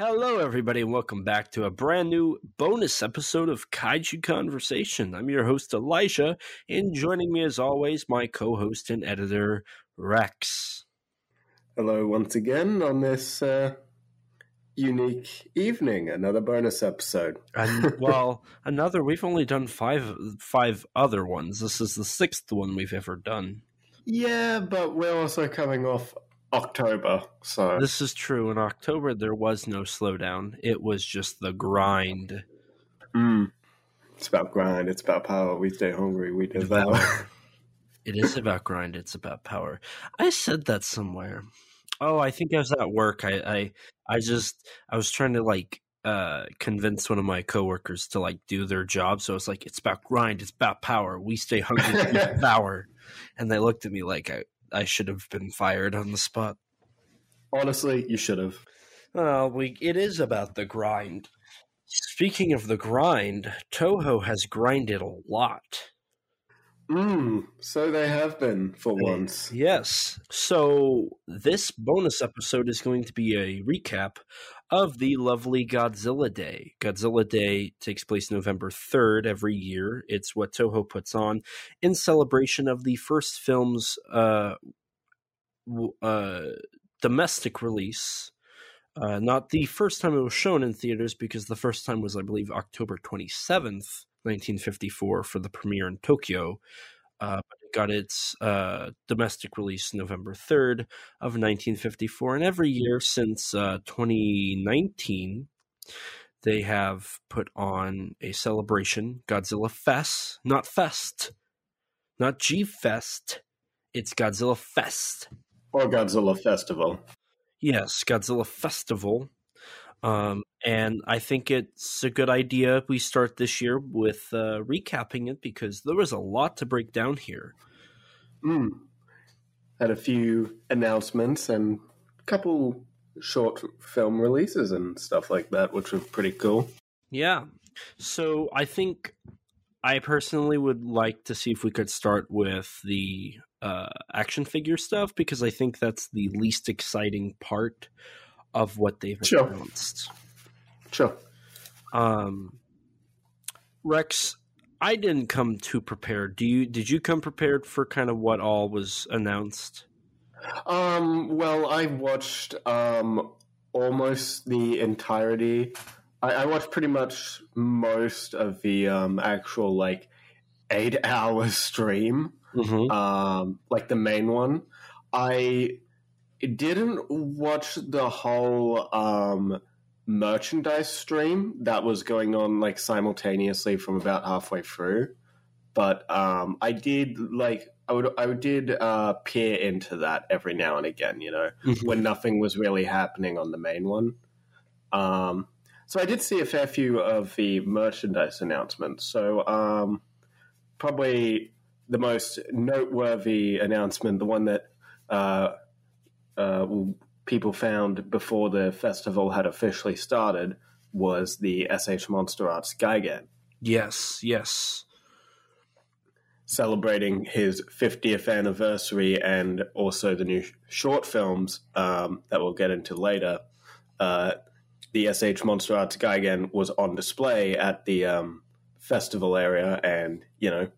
Hello, everybody, and welcome back to a brand new bonus episode of Kaiju Conversation. I'm your host, Elijah, and joining me, as always, my co host and editor, Rex. Hello, once again, on this uh, unique evening, another bonus episode. And, well, another, we've only done five, five other ones. This is the sixth one we've ever done. Yeah, but we're also coming off October. So this is true. In October, there was no slowdown. It was just the grind. Mm. It's about grind. It's about power. We stay hungry. We devour. it is about grind. It's about power. I said that somewhere. Oh, I think I was at work. I, I, I just, I was trying to like uh, convince one of my coworkers to like do their job. So it's like, it's about grind. It's about power. We stay hungry. we devour. And they looked at me like I, I should have been fired on the spot. Honestly, you should have. Well, we it is about the grind. Speaking of the grind, Toho has grinded a lot. Mm, so they have been for once. Yes. So this bonus episode is going to be a recap of the lovely Godzilla Day. Godzilla Day takes place November 3rd every year. It's what Toho puts on in celebration of the first film's uh, uh, domestic release. Uh, not the first time it was shown in theaters, because the first time was, I believe, October 27th, 1954, for the premiere in Tokyo. Uh, but it got its uh, domestic release November 3rd of 1954. And every year since uh, 2019, they have put on a celebration, Godzilla Fest, not Fest, not G Fest. It's Godzilla Fest. Or Godzilla Festival. Yes, Godzilla Festival. Um, and I think it's a good idea we start this year with uh, recapping it because there was a lot to break down here. Mm. Had a few announcements and a couple short film releases and stuff like that, which was pretty cool. Yeah. So I think I personally would like to see if we could start with the uh, action figure stuff because I think that's the least exciting part of what they've sure. announced. Sure. Um, Rex, I didn't come too prepared. Do you? Did you come prepared for kind of what all was announced? Um. Well, I watched um almost the entirety. I, I watched pretty much most of the um actual like eight hour stream. Mm-hmm. Um, like the main one. I didn't watch the whole um, merchandise stream that was going on like simultaneously from about halfway through, but um, I did like I would I did uh, peer into that every now and again, you know, mm-hmm. when nothing was really happening on the main one. Um, so I did see a fair few of the merchandise announcements. So um, probably the most noteworthy announcement, the one that uh, uh, people found before the festival had officially started, was the SH Monster Arts Gigan. Yes, yes. Celebrating his 50th anniversary and also the new short films um, that we'll get into later. Uh, the SH Monster Arts Gigan was on display at the um, festival area, and, you know,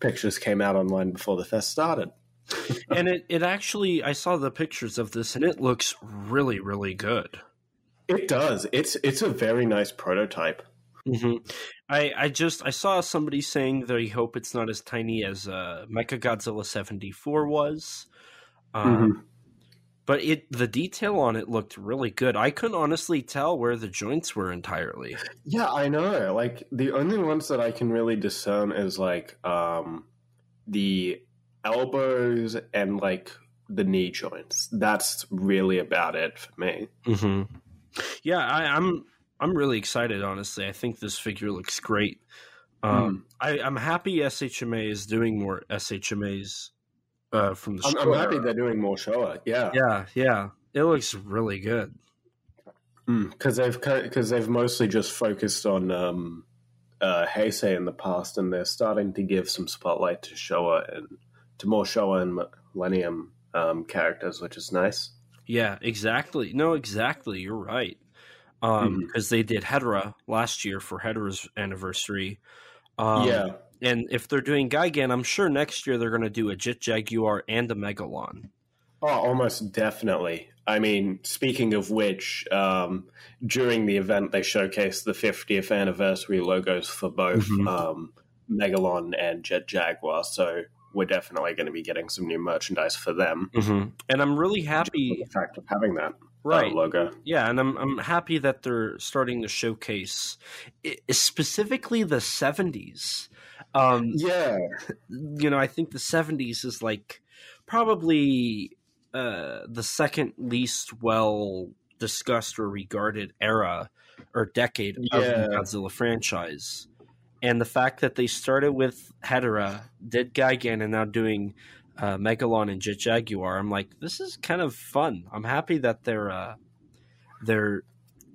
pictures came out online before the fest started. and it, it actually, I saw the pictures of this, and it looks really, really good. It does. It's it's a very nice prototype. Mm-hmm. I I just I saw somebody saying they hope it's not as tiny as uh, Mecha Godzilla seventy four was. Um, mm-hmm. But it the detail on it looked really good. I couldn't honestly tell where the joints were entirely. Yeah, I know. Like the only ones that I can really discern is like um, the elbows and like the knee joints. That's really about it for me. Mm-hmm. Yeah, I, am I'm, I'm really excited. Honestly, I think this figure looks great. Um, mm. I, am happy SHMA is doing more SHMAs uh, from the. I'm, I'm, happy they're doing more Showa. Yeah, yeah, yeah. It looks really good. Because mm, they've because they've mostly just focused on um, uh, Heisei in the past, and they're starting to give some spotlight to Showa and to more Showa and Millennium um, characters, which is nice. Yeah, exactly. No, exactly. You're right. um Mhm. because they did Hedorah last year for Hedorah's anniversary. Um, yeah. and if they're doing Gigan, I'm sure next year they're going to do a Jet Jaguar and a Megalon. Oh, almost definitely. I mean, speaking of which, um, during the event, they showcased the 50th anniversary logos for both Mhm. um, Megalon and Jet Jaguar. So we're definitely going to be getting some new merchandise for them. Mm-hmm. And I'm really happy, the fact of having that uh, right? logo. Yeah, and I'm I'm happy that they're starting to showcase specifically the 70s. Um, Yeah. you know, I think the 70s is like probably uh, the second least well discussed or regarded era or decade of the Godzilla franchise. And the fact that they started with Hedorah, did Gigan, and now doing uh, Megalon and Jet Jaguar, I'm like, this is kind of fun. I'm happy that they're uh, they're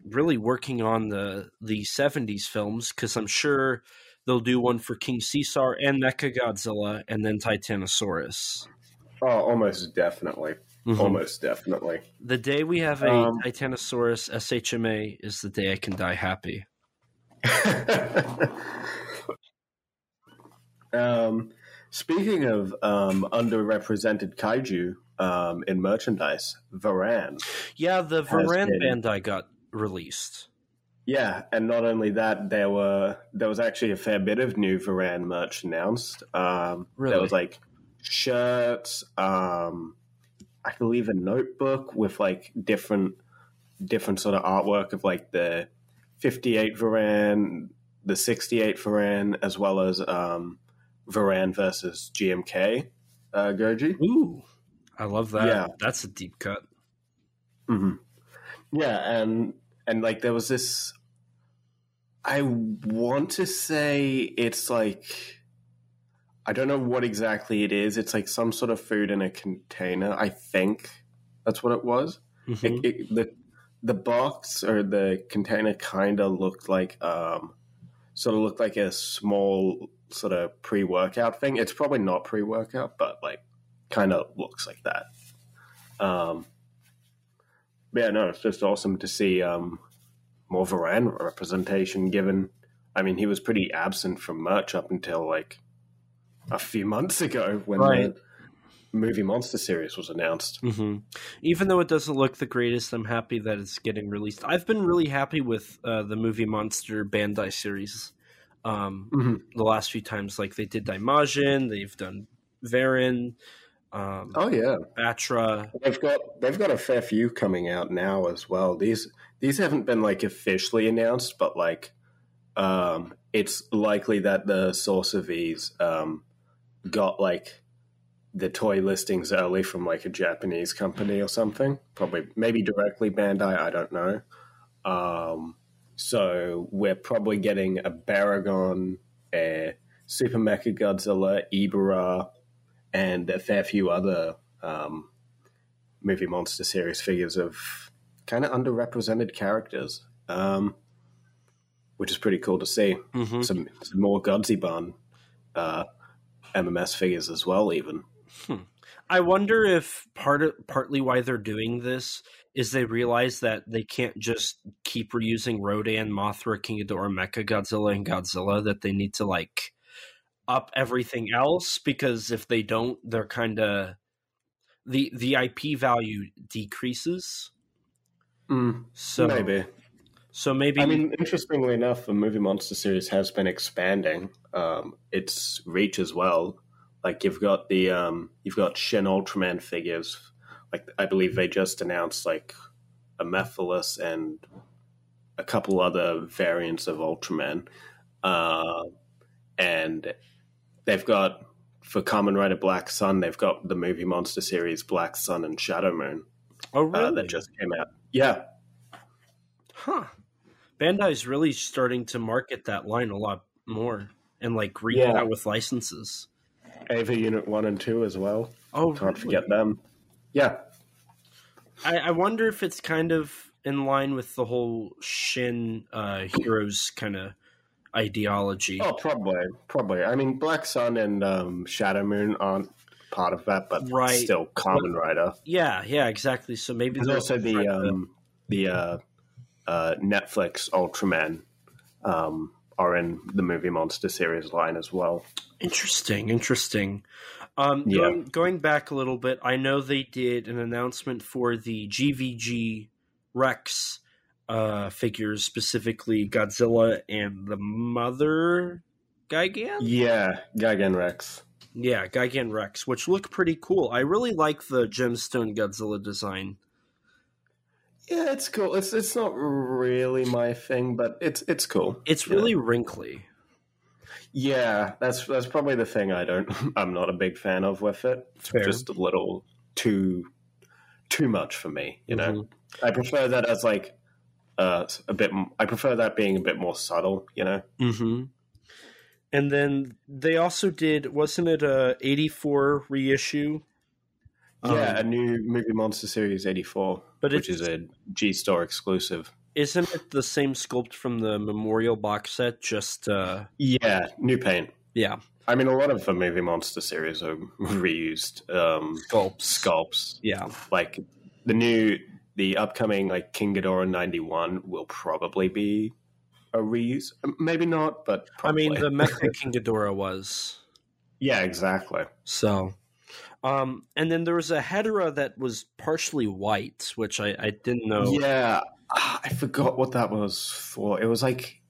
really working on the the 70s films because I'm sure they'll do one for King Caesar and Mecha Godzilla and then Titanosaurus. Oh, almost definitely. Mhm. Almost definitely. The day we have a Um, Titanosaurus SHMA is the day I can die happy. um, speaking of um, underrepresented kaiju um, in merchandise, Varan. Yeah, the Varan been. Bandai got released. Yeah, and not only that, there were there was actually a fair bit of new Varan merch announced. Um, Really? There was like shirts, um, I believe a notebook with like different different sort of artwork of like the 58 Varan, the 68 Varan, as well as um, Varan versus GMK uh, Goji. Ooh, I love that. Yeah. That's a deep cut. hmm Yeah, and and like there was this. I want to say it's like I don't know what exactly it is. It's like some sort of food in a container. I think that's what it was. Mhm. It, it, the the box or the container kind of looked like um sort of looked like a small sort of pre workout thing. It's probably not pre workout, but like kind of looks like that. Um, yeah, no, it's just awesome to see um more Varan representation. Given, I mean, he was pretty absent from merch up until like a few months ago when Right. the movie Monster series was announced. hmm Even though it doesn't look the greatest, I'm happy that it's getting released. I've been really happy with uh, the movie Monster Bandai series. Um, Mhm. the last few times, like they did Daimajin, they've done Varan. um, Oh yeah. Battra. They've got they've got a fair few coming out now as well. These these haven't been like officially announced, but like um, it's likely that the source of these um, got like the toy listings early from like a Japanese company or something. Probably maybe directly Bandai. I don't know. Um, so we're probably getting a Baragon, a Super Mecha Godzilla, Ebirah, and a fair few other um, movie monster series figures of kind of underrepresented characters, um, which is pretty cool to see. hmm Some, some more Godziban uh, MMS figures as well, even. I wonder if part of, partly why they're doing this is they realize that they can't just keep reusing Rodan, Mothra, King Ghidorah, Mecha Godzilla, and Godzilla. That they need to like up everything else because if they don't, they're kind of the the IP value decreases. So Maybe. so maybe I mean, interestingly enough, the movie monster series has been expanding um, its reach as well. Like you've got the um, you've got Shin Ultraman figures. Like I believe they just announced like a Mefilas and a couple other variants of Ultraman, uh, and they've got for Kamen Rider Black Sun. They've got the movie monster series Black Sun and Shadow Moon oh really uh, that just came out. Yeah, huh. Bandai's really starting to market that line a lot more and like reach Yeah. out with licenses. Eva Unit One and Two as well. Oh, Can't really? forget them. Yeah. I, I wonder if it's kind of in line with the whole Shin uh, heroes kind of ideology. Oh, probably, probably. I mean, Black Sun and um, Shadow Moon aren't part of that, but Right. still Kamen Rider. Yeah, yeah, exactly. So maybe There's also the um, the uh, uh, Netflix Ultraman um, are in the movie monster series line as well. Interesting, interesting. Um, Yeah. going, going back a little bit, I know they did an announcement for the GVG Rex uh, figures, specifically Godzilla and the Mother Gigan. Yeah, Gigan Rex. Yeah, Gigan Rex, which look pretty cool. I really like the gemstone Godzilla design. Yeah, it's cool. It's it's not really my thing, but it's it's cool. It's Yeah. really wrinkly. Yeah, that's that's probably the thing I don't. I'm not a big fan of with it. It's Fair. just a little too too much for me. You know, Mhm. I prefer that as like uh, a bit. I prefer that being a bit more subtle. You know. Mm-hmm. And then they also did, wasn't it a '84 reissue? Yeah, a Um, new movie monster series '84, which is a G Store exclusive. isn't it the same sculpt from the Memorial box set? Just uh, Yeah, new paint. yeah, I mean, a lot of the movie monster series are reused um, sculpts. sculpts. Yeah, Like the new, the upcoming like King Ghidorah '91 will probably be a reuse. Maybe not, but I mean the Mecha King Ghidorah was yeah, exactly. so. Um, and then there was a Hedorah that was partially white, which I, I didn't know. Yeah, ah, I forgot what that was for. It was like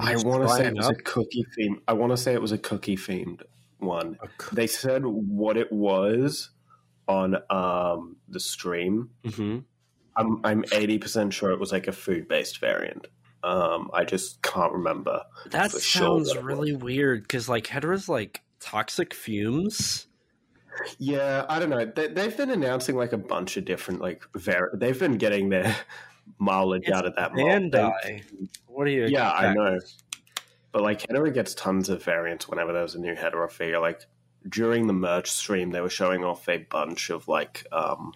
I want to say it was up. a cookie theme. I want to say it was a cookie themed one. A coo- They said what it was on um, the stream. Mhm. I'm I'm eighty percent sure it was like a food based variant. Um, I just can't remember. That sure sounds that really weird because like Hedorah's like toxic fumes. Yeah, I don't know. They, they've been announcing like a bunch of different like var- They've been getting their mileage It's out of that. Bandai. What do you? Yeah, I know. But like Hedorah gets tons of variants whenever there's a new Hedorah figure. Like during the merch stream, they were showing off a bunch of like um,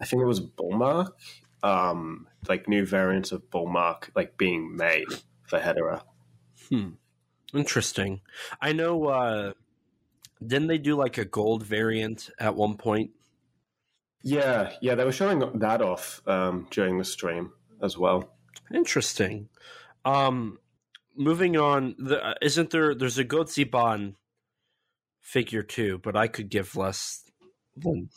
I think it was Bullmark, um, like new variants of Bullmark like being made for Hedorah. Hmm. Interesting. I know. uh Didn't they do like a gold variant at one point? Yeah, yeah, they were showing that off um, during the stream as well. Interesting. Um, moving on. The, uh, isn't there? There's a Godziban figure too, but I could give less. Than,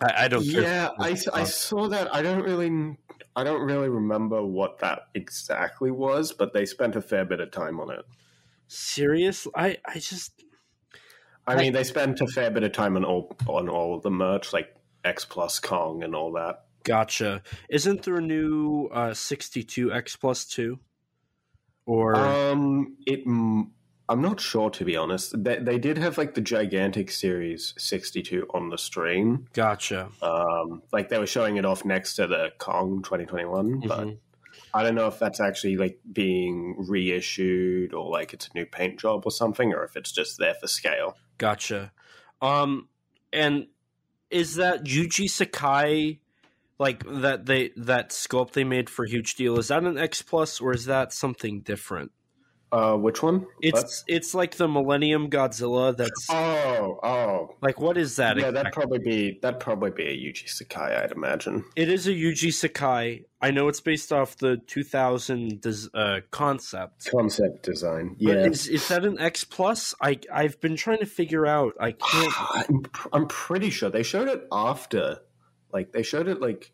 I, I don't. Yeah, I, I saw that. I don't really, I don't really remember what that exactly was, but they spent a fair bit of time on it. Serious? I I just I mean, they spent a fair bit of time on all on all the merch, like X Plus Kong and all that. gotcha. Isn't there a new uh, 62 X Plus two? Or Um, it. mm, I'm not sure to be honest. They, they did have like the gigantic series 62 on the stream. gotcha. Um, like they were showing it off next to the Kong 2021, but Mhm. I don't know if that's actually like being reissued or like it's a new paint job or something, or if it's just there for scale. Gotcha. Um, and is that Yuji Sakai, like that they that sculpt they made for Huge Deal? Is that an X plus or is that something different? Uh, which one? It's it's like the Millennium Godzilla. That's oh, oh, like what is that? yeah. That'd probably be that'd probably be a Yuji Sakai, I'd imagine. It is a Yuji Sakai. I know it's based off the 2000 des- uh, concept. Concept design, yeah. is, is that an X plus? I I've been trying to figure out. I can't. I'm, I'm pretty sure they showed it after, like they showed it like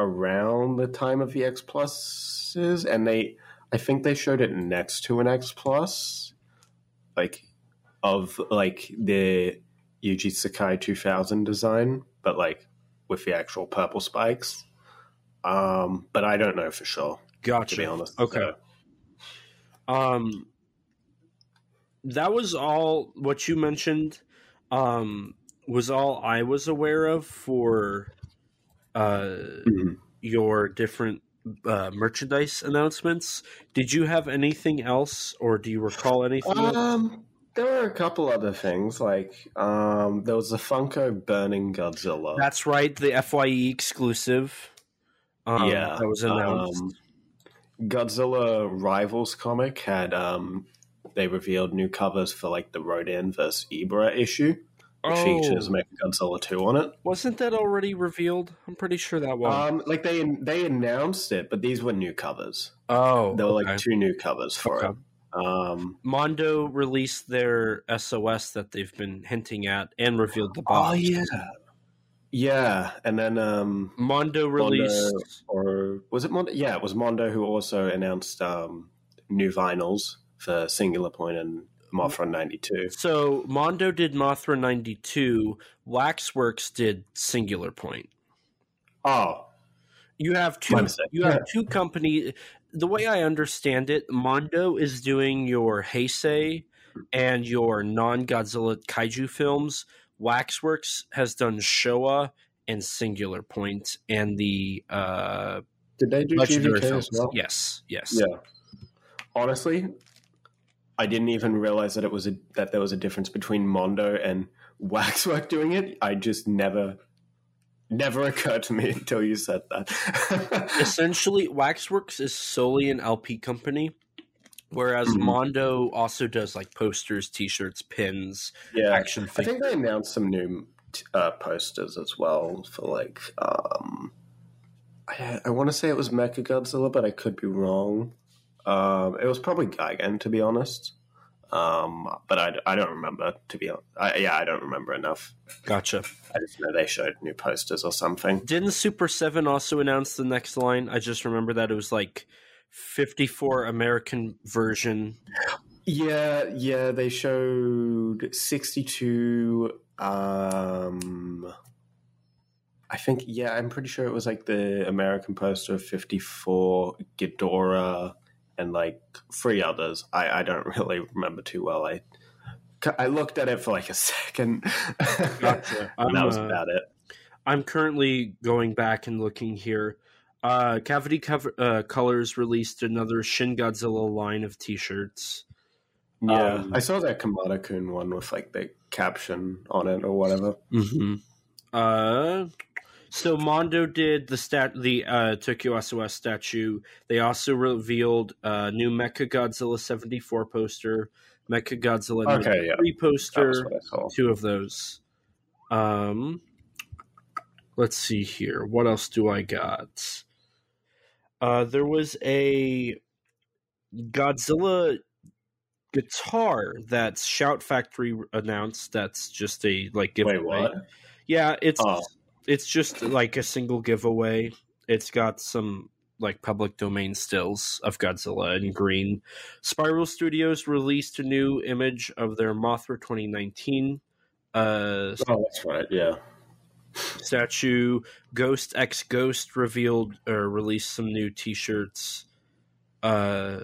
around the time of the X pluses, and they, I think they showed it next to an X plus, like of like the Yuji Sakai 2000 design, but like with the actual purple spikes. Um, but I don't know for sure, Gotcha. to be honest. Okay. Um, that was all what you mentioned. Um, was all I was aware of for uh Mhm. your different uh, merchandise announcements. Did you have anything else, or do you recall anything? Um, there were a couple other things like um, there was a Funko Burning Godzilla. That's right, the Fye exclusive. Um, yeah, that was announced. um, Godzilla Rivals comic had um, they revealed new covers for like the Rodan versus Ebirah issue, features Oh. Mechagodzilla 2 on it. Wasn't that already revealed? I'm pretty sure that was. Um, like they they announced it, but these were new covers. oh, There were okay. like two new covers for Okay. it. Um, Mondo released their SOS that they've been hinting at and revealed the box. oh yeah, yeah, and then um, Mondo released. or was it Mondo? Yeah, it was Mondo who also announced um, new vinyls for Singular Point and Mothra ninety two. So Mondo did Mothra 92. Waxworks did Singular Point. Oh, You have two. You have two company. The way I understand it, Mondo is doing your Heisei and your non-Godzilla kaiju films. Waxworks has done Showa and Singular Point and the uh, did they do GVK films. as well? Yes, yes. Yeah. Honestly, I didn't even realize that it was a, that there was a difference between Mondo and Waxwork doing it. I just never, never occurred to me until you said that. Essentially, Waxworks is solely an LP company, whereas Mhm. Mondo also does like posters, T-shirts, pins, yeah, action I think they announced some new uh, posters as well for like. Um, I, I want to say it was Mechagodzilla, but I could be wrong. Um, it was probably Gigan, to be honest. Um, but I, I don't remember to be honest. I, yeah, I don't remember enough. Gotcha. I just know they showed new posters or something. Didn't Super 7 also announce the next line? I just remember that it was like 54 American version. Yeah, yeah, they showed 62 um I think yeah, I'm pretty sure it was like the American poster of 54 Ghidorah and like three others. I I don't really remember too well. I I looked at it for like a second. Gotcha. and that was uh, about it. I'm currently going back and looking here. Uh, Cavity cover, uh, Colors released another Shin Godzilla line of T-shirts. Yeah, um, I saw that Kamata Kun one with like the caption on it or whatever. Mm-hmm. Uh, so Mondo did the stat the uh, Tokyo SOS statue. They also revealed a new Mecha Godzilla seventy four poster, Mecha Godzilla Okay, yeah. 93 poster, what I saw. two of those. Um, let's see here. What else do I got? Uh, there was a Godzilla guitar that Shout Factory announced. That's just a like giveaway. Wait, what? Yeah, it's Oh. It's just like a single giveaway. It's got some like public domain stills of Godzilla in green. Spiral Studios released a new image of their Mothra 2019 uh, Oh, that's right. Yeah. statue. Ghost X Ghost revealed or released some new T-shirts. Uh,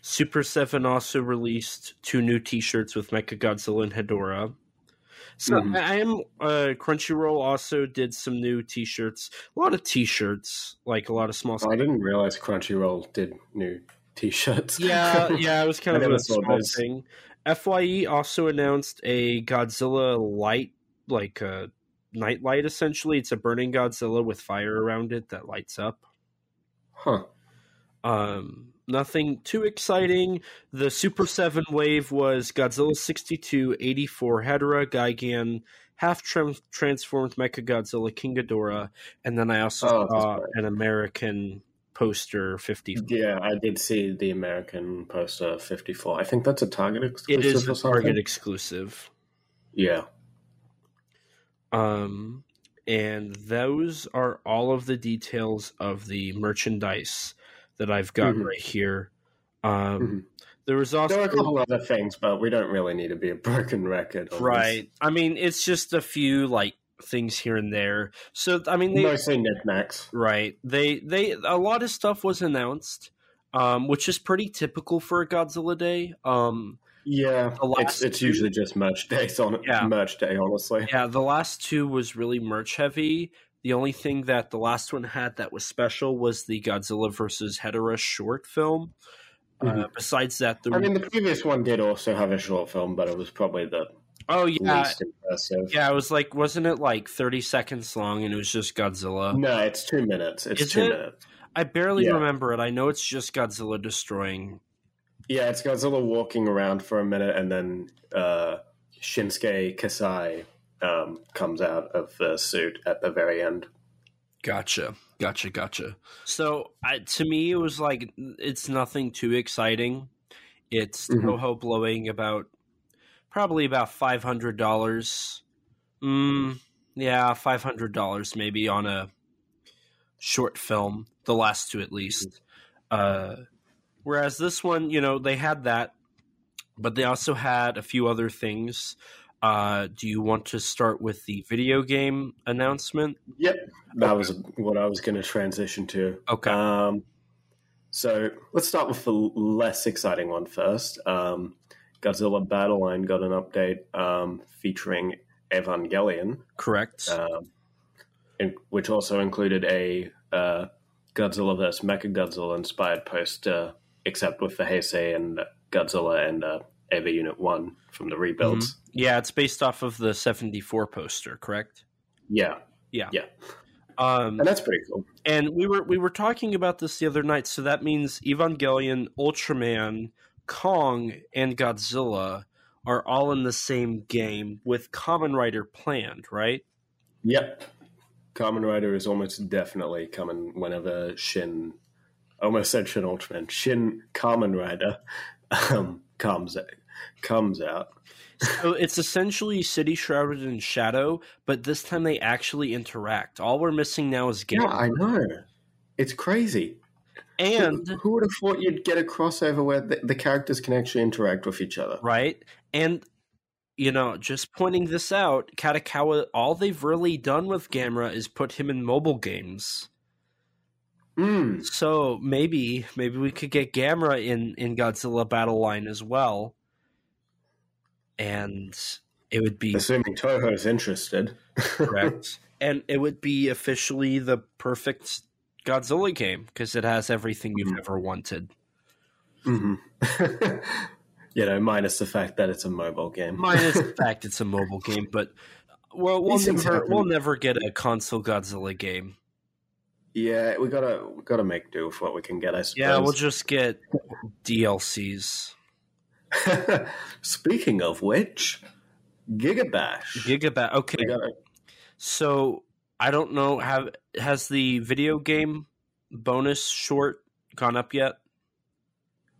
Super Seven also released two new T-shirts with Mechagodzilla and Hedorah. So Mhm. I am uh, Crunchyroll also did some new T-shirts. A lot of T-shirts, like a lot of small. Oh, I didn't realize Crunchyroll did new T-shirts. yeah, yeah, it was kind of a small those. thing. Fye also announced a Godzilla light, like a night light. Essentially, it's a burning Godzilla with fire around it that lights up. Huh. Um, nothing too exciting. The Super 7 wave was Godzilla 62, 84, Hedorah, Gigan, half tran transformed Mecha Godzilla, King Ghidorah, and then I also Oh, saw an American poster 50. Yeah, I did see the American poster 54. I think that's a Target exclusive It is a. Target exclusive. Yeah. Um, and those are all of the details of the merchandise that I've got Mhm. right here. Um, Mhm. There was also There a couple other things, but we don't really need to be a broken record. on this. Right. I mean, it's just a few like things here and there. So I mean, they Mostly knickknacks. right. They they a lot of stuff was announced, um, which is pretty typical for a Godzilla day. Um, Yeah, it's it's two- usually just merch days on Yeah. merch day. Honestly, yeah, the last two was really merch heavy. The only thing that the last one had that was special was the Godzilla versus Hedorah short film. Uh, Mhm. besides that, the I mean the previous one did also have a short film, but it was probably the oh yeah, least impressive. yeah, it was like wasn't it like thirty seconds long and it was just Godzilla? No, it's two minutes. It's Is two it? minutes. I barely Yeah. remember it. I know it's just Godzilla destroying. Yeah, it's Godzilla walking around for a minute and then uh, Shinsuke Kasai um, comes out of the suit at the very end. Gotcha, gotcha, gotcha. So I, to me, it was like it's nothing too exciting. It's Mhm. Toho blowing about probably about five hundred dollars. Mm, yeah, five hundred dollars maybe on a short film. The last two, at least. Uh, whereas this one, you know, they had that, but they also had a few other things. Uh, do you want to start with the video game announcement? Yep, that was what I was going to transition to. Okay. Um, so let's start with the less exciting one first. Um, Godzilla Battle Line got an update um, featuring Evangelion, Correct. um, in, which also included a uh, Godzilla vs. Mechagodzilla inspired poster, except with the Heisei and Godzilla and uh, Eva Unit 1 from the rebuilds. Yeah, it's based off of the 74 poster, correct? Yeah, Yeah. Yeah. Um, and that's pretty cool. and we were we were talking about this the other night, so that means Evangelion, Ultraman, Kong, and Godzilla are all in the same game with Kamen Rider planned, right? Yep. Kamen Rider is almost definitely coming whenever Shin, almost said Shin Ultraman, Shin Kamen Rider um, comes comes out. So it's essentially City Shrouded in Shadow, but this time they actually interact. All we're missing now is game. Yeah, I know. It's crazy. and who, who would have thought you'd get a crossover where the, the characters can actually interact with each other? right? And you know, just pointing this out, Kadokawa, all they've really done with Gamera is put him in mobile games. Mm. So maybe, maybe we could get Gamera in in Godzilla Battle Line as well, and it would be Assuming Toho's interested. correct, and it would be officially the perfect Godzilla game because it has everything you've Mhm. ever wanted. hmm you know, minus the fact that it's a mobile game. Minus the fact it's a mobile game, but well, we'll These never we'll never get a console Godzilla game. Yeah, we gotta we gotta make do with what we can get. I suppose. Yeah, we'll just get DLCs. Speaking of which, Gigabash. Gigabat. Okay, gotta, so I don't know. Have has the video game bonus short gone up yet?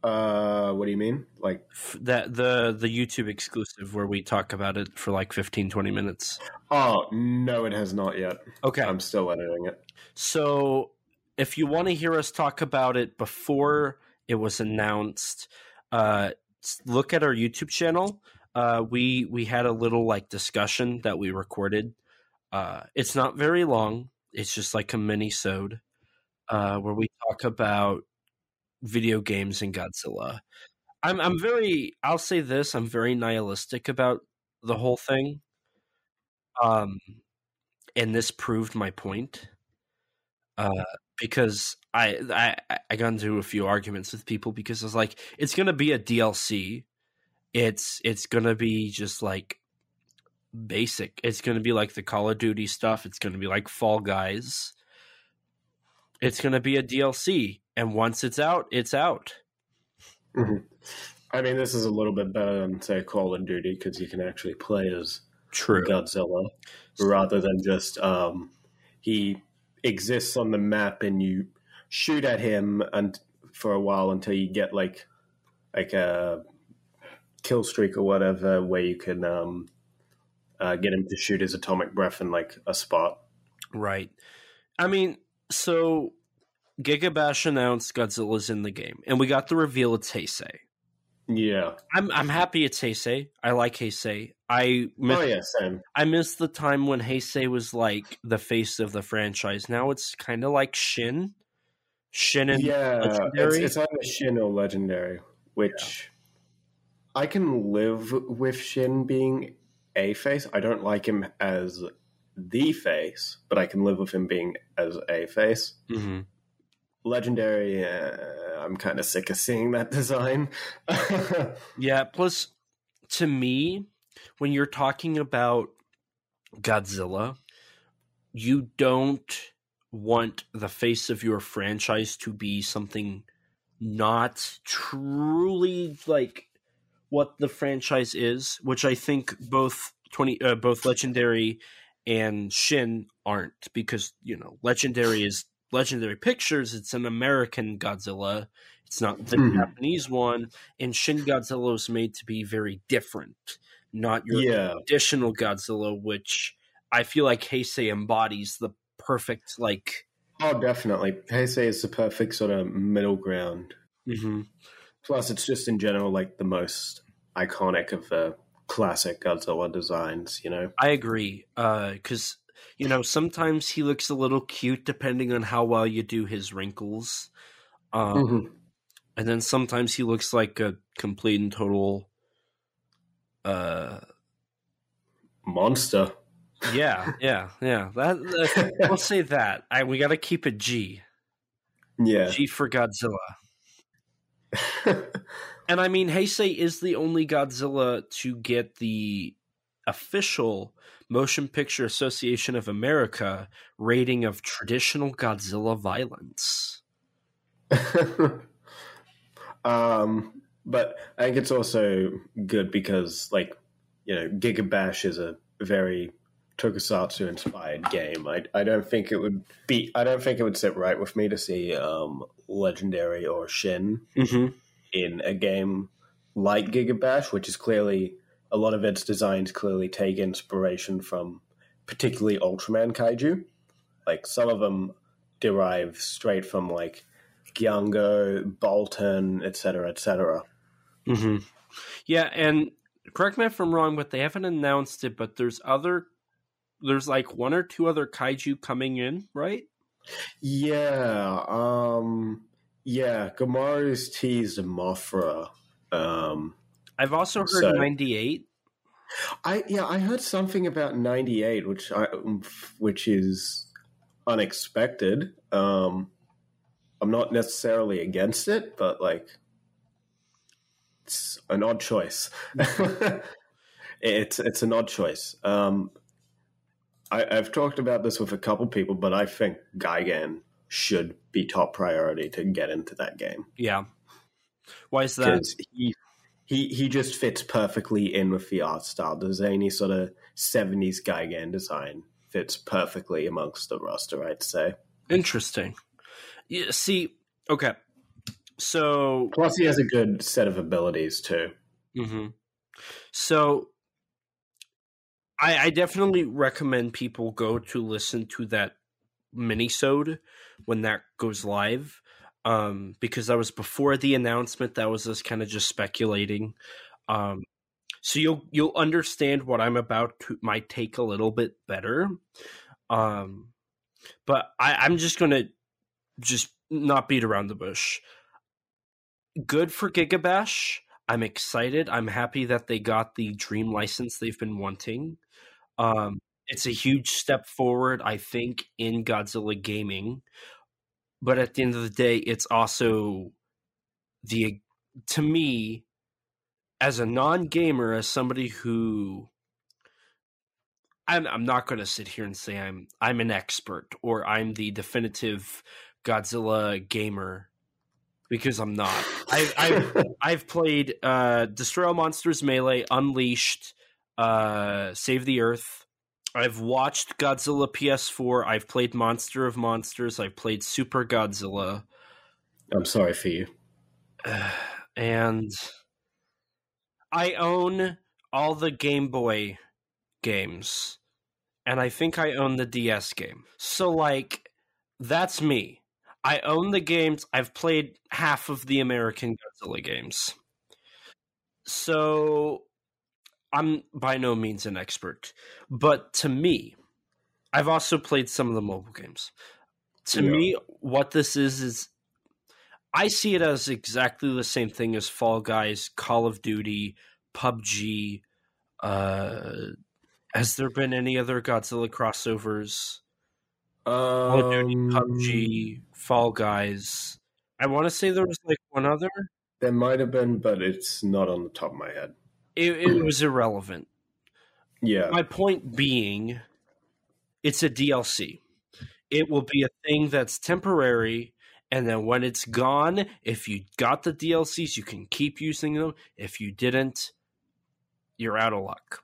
Uh, what do you mean? Like, That the the YouTube exclusive where we talk about it for like 15, 20 minutes. oh no, it has not yet. Okay, I'm still editing it. So, if you want to hear us talk about it before it was announced, uh, look at our YouTube channel. Uh, we we had a little like discussion that we recorded. Uh, it's not very long. It's just like a mini sode uh, where we talk about video games and Godzilla. I'm I'm very. I'll say this. I'm very nihilistic about the whole thing. Um, and this proved my point uh, because I, I I got into a few arguments with people because I was like, it's gonna be a DLC. It's it's gonna be just like basic. It's gonna be like the Call of Duty stuff. It's gonna be like Fall Guys. It's gonna be a DLC, and once it's out, it's out. I mean, this is a little bit better than say Call of Duty because you can actually play as True. Godzilla rather than just um, he exists on the map and you shoot at him and for a while until you get like like a kill streak or whatever where you can um, uh, get him to shoot his atomic breath in like a spot. Right. I mean, so Gigabash announced Godzilla's in the game, and we got the reveal it's Heisei. Yeah. I'm I'm happy it's Heisei. I like Heisei. I miss, Oh yeah, same. I miss the time when Heisei was like the face of the franchise. Now it's kind of like Shin. Shin and yeah, it's, Legendary? it's either Shin or Legendary, which I can live with Shin being a face. I don't like him as the face, but I can live with him being as a face. Mhm. Legendary, uh, I'm kind of sick of seeing that design. Yeah. Plus, to me, when you're talking about Godzilla, you don't want the face of your franchise to be something not truly like what the franchise is, which I think both twenty uh, both Legendary and Shin aren't because you know Legendary is Legendary Pictures. It's an American Godzilla. It's not the Mhm. Japanese one, and Shin Godzilla is made to be very different, not your Yeah. traditional Godzilla, which I feel like Heisei embodies the perfect like. Oh, definitely. Heisei is the perfect sort of middle ground. mhm. Plus, it's just in general like the most iconic of the classic Godzilla designs. You know. I agree. Because, you know, sometimes he looks a little cute depending on how well you do his wrinkles. Um, Mhm. And then sometimes he looks like a complete and total. Uh, Monster. yeah, yeah, yeah. That, that we'll say that. I we got to keep it G. Yeah. G for Godzilla. And I mean, Heisei is the only Godzilla to get the official Motion Picture Association of America rating of traditional Godzilla violence. um, but I think it's also good because, like, you know, Giga Bash is a very tokusatsu inspired game. I, I don't think it would be. I don't think it would sit right with me to see um, Legendary or Shin Mm-hmm. in a game like Giga Bash, which is clearly a lot of its designs clearly take inspiration from particularly Ultraman kaiju. Like some of them derive straight from like Gyango, Baltan, etc., etc. Mm-hmm. Yeah, and correct me if I'm wrong, but they haven't announced it. But there's other, there's like one or two other kaiju coming in, right? Yeah, um, yeah. Gamaru's teased Mothra. Um, I've also heard So- 98. I yeah, I heard something about '98, which I which is unexpected. Um, I'm not necessarily against it, but like, it's an odd choice. it's it's an odd choice. Um, I, I've talked about this with a couple people, but I think Gigan should be top priority to get into that game Yeah. Why is that? because he he he just fits perfectly in with the art style. The zany sort of seventies Gigan design fits perfectly amongst the roster. I'd say. Interesting. Yeah, see, okay. So Plus, he has a good set of abilities too. hmm So, I, I definitely recommend people go to listen to that minisode when that goes live, um, because that was before the announcement. That was us kind of just speculating. Um, so you'll you'll understand what I'm about to my take a little bit better. Um, but I, I'm just gonna just not beat around the bush. Good for Gigabash. I'm excited. I'm happy that they got the dream license they've been wanting. Um, it's a huge step forward, I think, in Godzilla gaming. But at the end of the day, it's also the to me as a non-gamer, as somebody who I'm, I'm not going to sit here and say I'm I'm an expert or I'm the definitive Godzilla gamer because I'm not. I've I've, I've played uh, Destroy All Monsters Melee, Unleashed, uh, Save the Earth. I've watched Godzilla PS4. I've played Monster of Monsters. I've played Super Godzilla, I'm sorry for you. and I own all the Game Boy games, and I think I own the DS game. So, like, that's me. I own the games. I've played half of the American Godzilla games. So, I'm by no means an expert. But to me, I've also played some of the mobile games. To Yeah. me, what this is, is I see it as exactly the same thing as Fall Guys, Call of Duty, PUBG. Uh, has there been any other Godzilla crossovers? Call of Duty, Um, PUBG, Fall Guys. I want to say there was like one other. There might have been, but it's not on the top of my head. It, it was irrelevant. Yeah, My point being, it's a DLC. It will be a thing that's temporary, And then when it's gone, if you got the DLCs, you can keep using them. If you didn't, you're out of luck.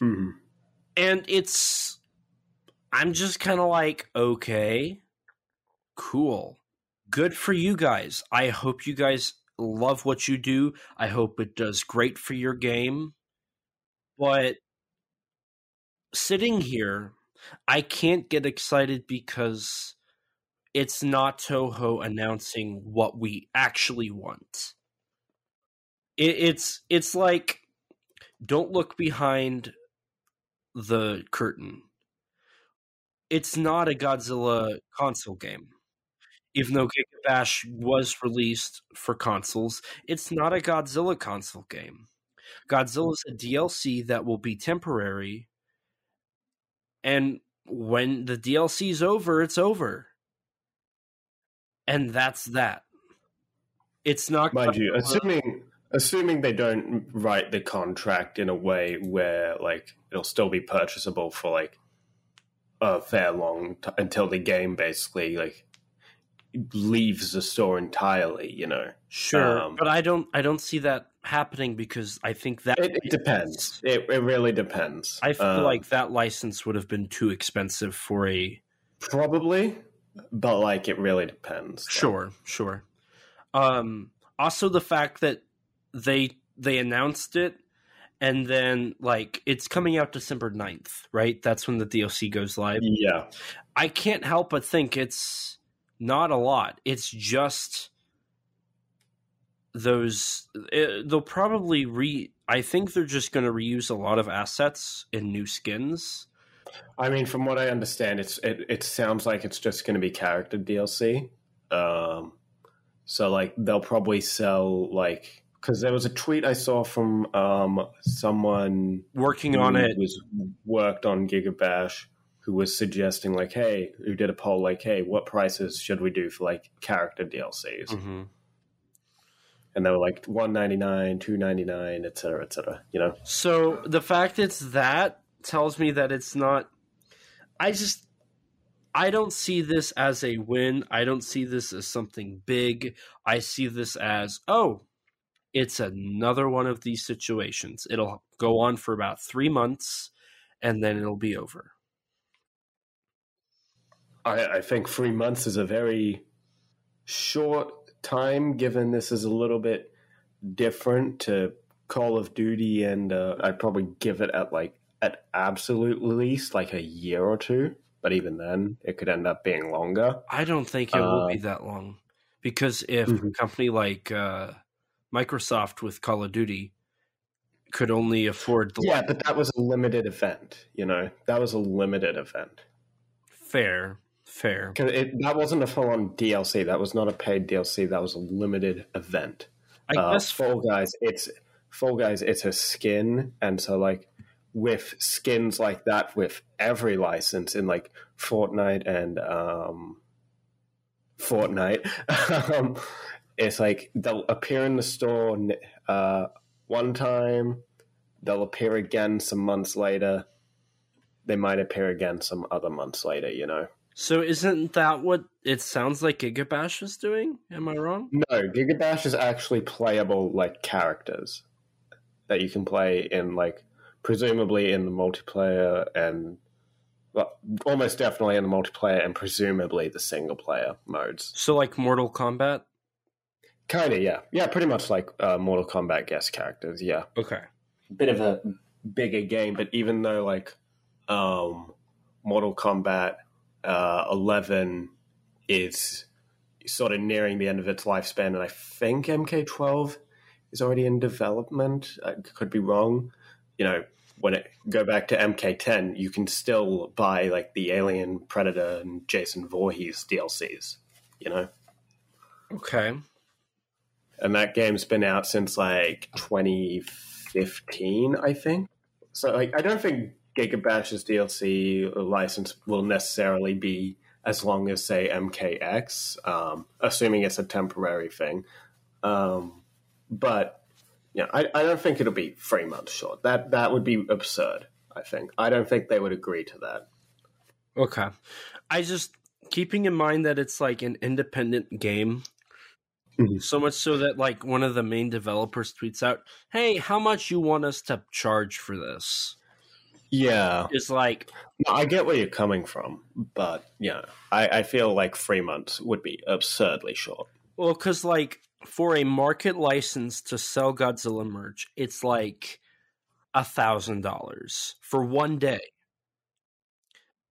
Mhm. And it's, I'm just kind of like, okay, cool. Good for you guys. I hope you guys love what you do. I hope it does great for your game. But sitting here, I can't get excited because it's not Toho announcing what we actually want. It, it's it's like don't look behind the curtain. It's not a Godzilla console game. Even though Giga Bash was released for consoles, it's not a Godzilla console game. Godzilla is a DLC that will be temporary, and when the DLC is over, it's over, and that's that. It's not Mind you, Godzilla- assuming assuming they don't write the contract in a way where like it'll still be purchasable for like a fair long t- until the game basically like leaves the store entirely. You know, Sure, Um, but I don't. I don't see that happening because I think that it, it depends. It, it really depends. I feel Um, like that license would have been too expensive for a. probably, but like it really depends. Sure, sure. Um. Also, the fact that they they announced it, and then like it's coming out December 9th, right? That's when the DLC goes live. Yeah, I can't help but think it's not a lot. It's just those. It, they'll probably re. I think they're just going to reuse a lot of assets in new skins. I mean, from what I understand, it's it, it sounds like it's just going to be character DLC. Um, so like they'll probably sell like because there was a tweet I saw from um someone Working on it, was worked on Gigabash who was suggesting like, hey, who did a poll like, hey, what prices should we do for like character DLCs? Mhm. And they were like one ninety nine, two ninety nine, et cetera, et cetera. You know, So the fact it's that tells me that it's not. I just. I don't see this as a win. I don't see this as something big. I see this as, oh, it's another one of these situations. It'll go on for about three months and then it'll be over. I, I think three months is a very short time, given this is a little bit different to Call of Duty, and uh, I'd probably give it at like at absolute least like a year or two. But even then, it could end up being longer. I don't think it will Uh, be that long because if a Mhm. company like uh, Microsoft with Call of Duty could only afford the Yeah, but that was a limited event. You know, that was a limited event. fair, fair. it, that wasn't a full-on DLC. That was not a paid DLC. That was a limited event. I uh, guess Fall Guys, it's Fall Guys, it's a skin, and so like with skins like that, with every license in like Fortnite and um, Fortnite, um, it's like they'll appear in the store uh, one time, they'll appear again some months later. They might appear again some other months later, you know. So. Isn't that what it sounds like Gigabash is doing? Am I wrong? No, Gigabash is actually playable like characters that you can play in like presumably in the multiplayer and well, almost definitely in the multiplayer and presumably the single player modes. So like Mortal Kombat. Kind of, yeah, yeah, pretty much like uh, Mortal Kombat guest characters. Yeah, Okay. bit of a bigger game, but even though like um, Mortal Kombat uh, 11 is sort of nearing the end of its lifespan, and I think MK12 is already in development. I could be wrong. You know, when it go back to MK10, you can still buy like the Alien, Predator, and Jason Voorhees DLCs. You know, Okay. and that game's been out since like 2015, I think. So like, I don't think Gigabash's DLC license will necessarily be as long as say MKX, um, assuming it's a temporary thing. Um, but yeah, I, I don't think it'll be three months short. That that would be absurd. I think I don't think they would agree to that. Okay. I just keeping in mind that it's like an independent game. Mhm. So much so that like one of the main developers tweets out, "Hey, how much you want us to charge for this?" Yeah, It's like, No, I get where you're coming from, but yeah, I, I feel like three months would be absurdly short. well, because like for a market license to sell Godzilla merch, it's like a thousand dollars for one day.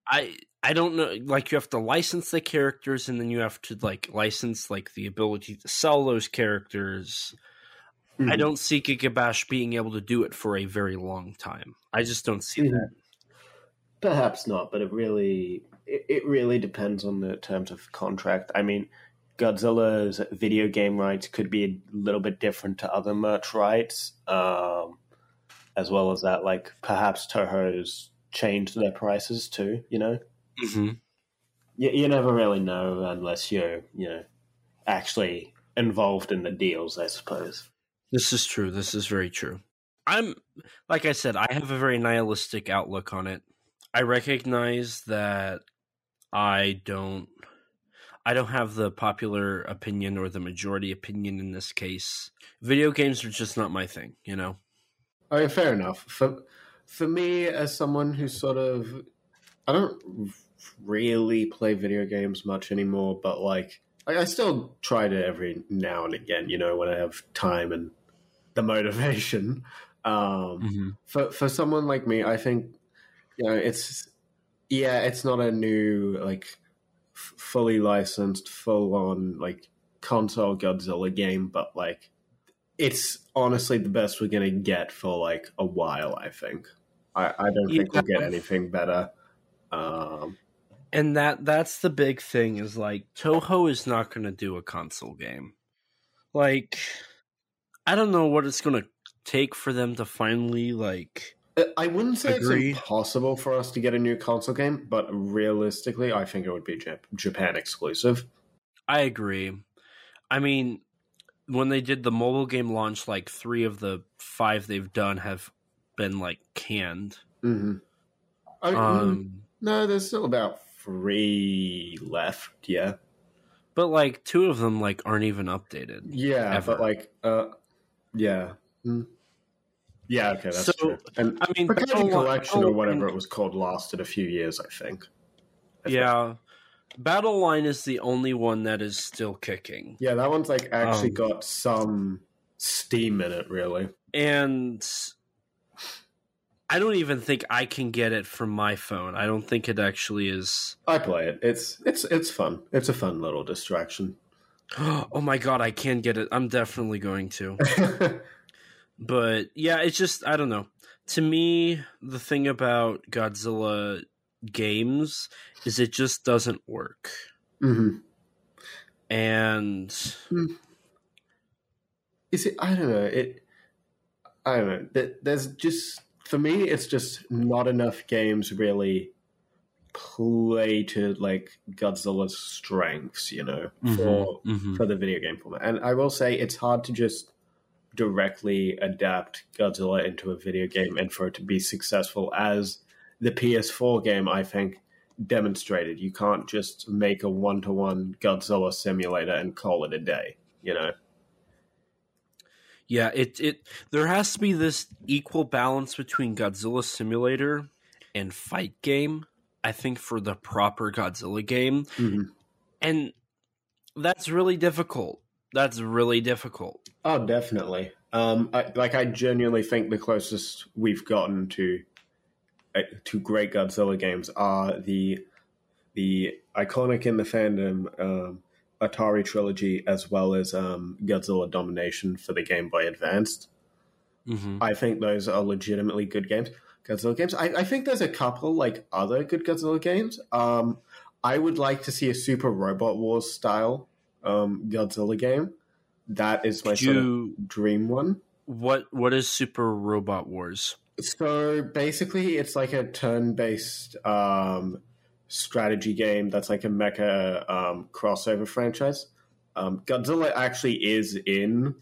I I don't know. Like you have to license the characters, and then you have to like license like the ability to sell those characters. I Mhm. don't see Gigabash being able to do it for a very long time. I just don't see Mhm. that. Perhaps not, but it really it, it really depends on the terms of contract. I mean, Godzilla's video game rights could be a little bit different to other merch rights, um, as well as that, like perhaps Toho's changed their prices too. You know, Mm-hmm. you, you never really know unless you're you know actually involved in the deals. I suppose. This is true. This is very true. I'm like I said, I have a very nihilistic outlook on it. I recognize that I don't I don't have the popular opinion or the majority opinion in this case. Video games are just not my thing, you know. I mean, fair enough. For for me, as someone who sort of, I don't really play video games much anymore, but like, I still try to every now and again. You know, when I have time and the motivation. Um, For for someone like me, I think, you know, it's yeah, it's not a new like f- fully licensed, full on like console Godzilla game, but like it's honestly the best we're gonna get for like a while. I think. I, I don't think we'll get anything better. Um, And that that's the big thing is like Toho is not going to do a console game. Like I don't know what it's going to take for them to finally like I wouldn't say Agree. it's impossible for us to get a new console game, but realistically, I think it would be Japan exclusive. I agree. I mean, when they did the mobile game launch, like three of the five they've done have been like canned. hmm I, Um, no, there's still about three left. Yeah, but like two of them like aren't even updated. yeah, Ever. but like, uh, yeah, Mm. yeah. Okay, that's So, true. And I mean, Bacardi Battle- Collection or Battle- whatever it was called lasted a few years, I think. I think. Yeah, Battle Line is the only one that is still kicking, yeah, that one's like actually Um, got some steam in it, really. and I don't even think I can get it from my phone. I don't think it actually is. I play it. It's it's it's fun. It's a fun little distraction. Oh my god, I can get it. I'm definitely going to. but yeah, it's just I don't know. To me, the thing about Godzilla games is it just doesn't work. hmm And Is it? I don't know. It. I don't know. There- There's just for me, it's just not enough games really play to like Godzilla's strengths. You know, for Mhm. for the video game format. And I will say it's hard to just directly adapt Godzilla into a video game and for it to be successful as the PS4 game, I think, demonstrated. You can't just make a one to one Godzilla simulator and call it a day, you know? yeah, it it there has to be this equal balance between Godzilla Simulator and fight game. I think for the proper Godzilla game, Mhm. and that's really difficult. That's really difficult. Oh, definitely. Um, I, like, I genuinely think the closest we've gotten to uh, to great Godzilla games are the the iconic in the fandom um, Atari trilogy, as well as um, Godzilla Domination for the Game Boy Advanced. hmm I think those are legitimately good games. Godzilla games. I, I think there's a couple like other good Godzilla games. Um, I would like to see a Super Robot Wars style um, Godzilla game. That is my Could sort of dream one. what what is Super Robot Wars? So basically, it's like a turn-based um, strategy game that's like a mecha um, crossover franchise. Um, Godzilla actually is in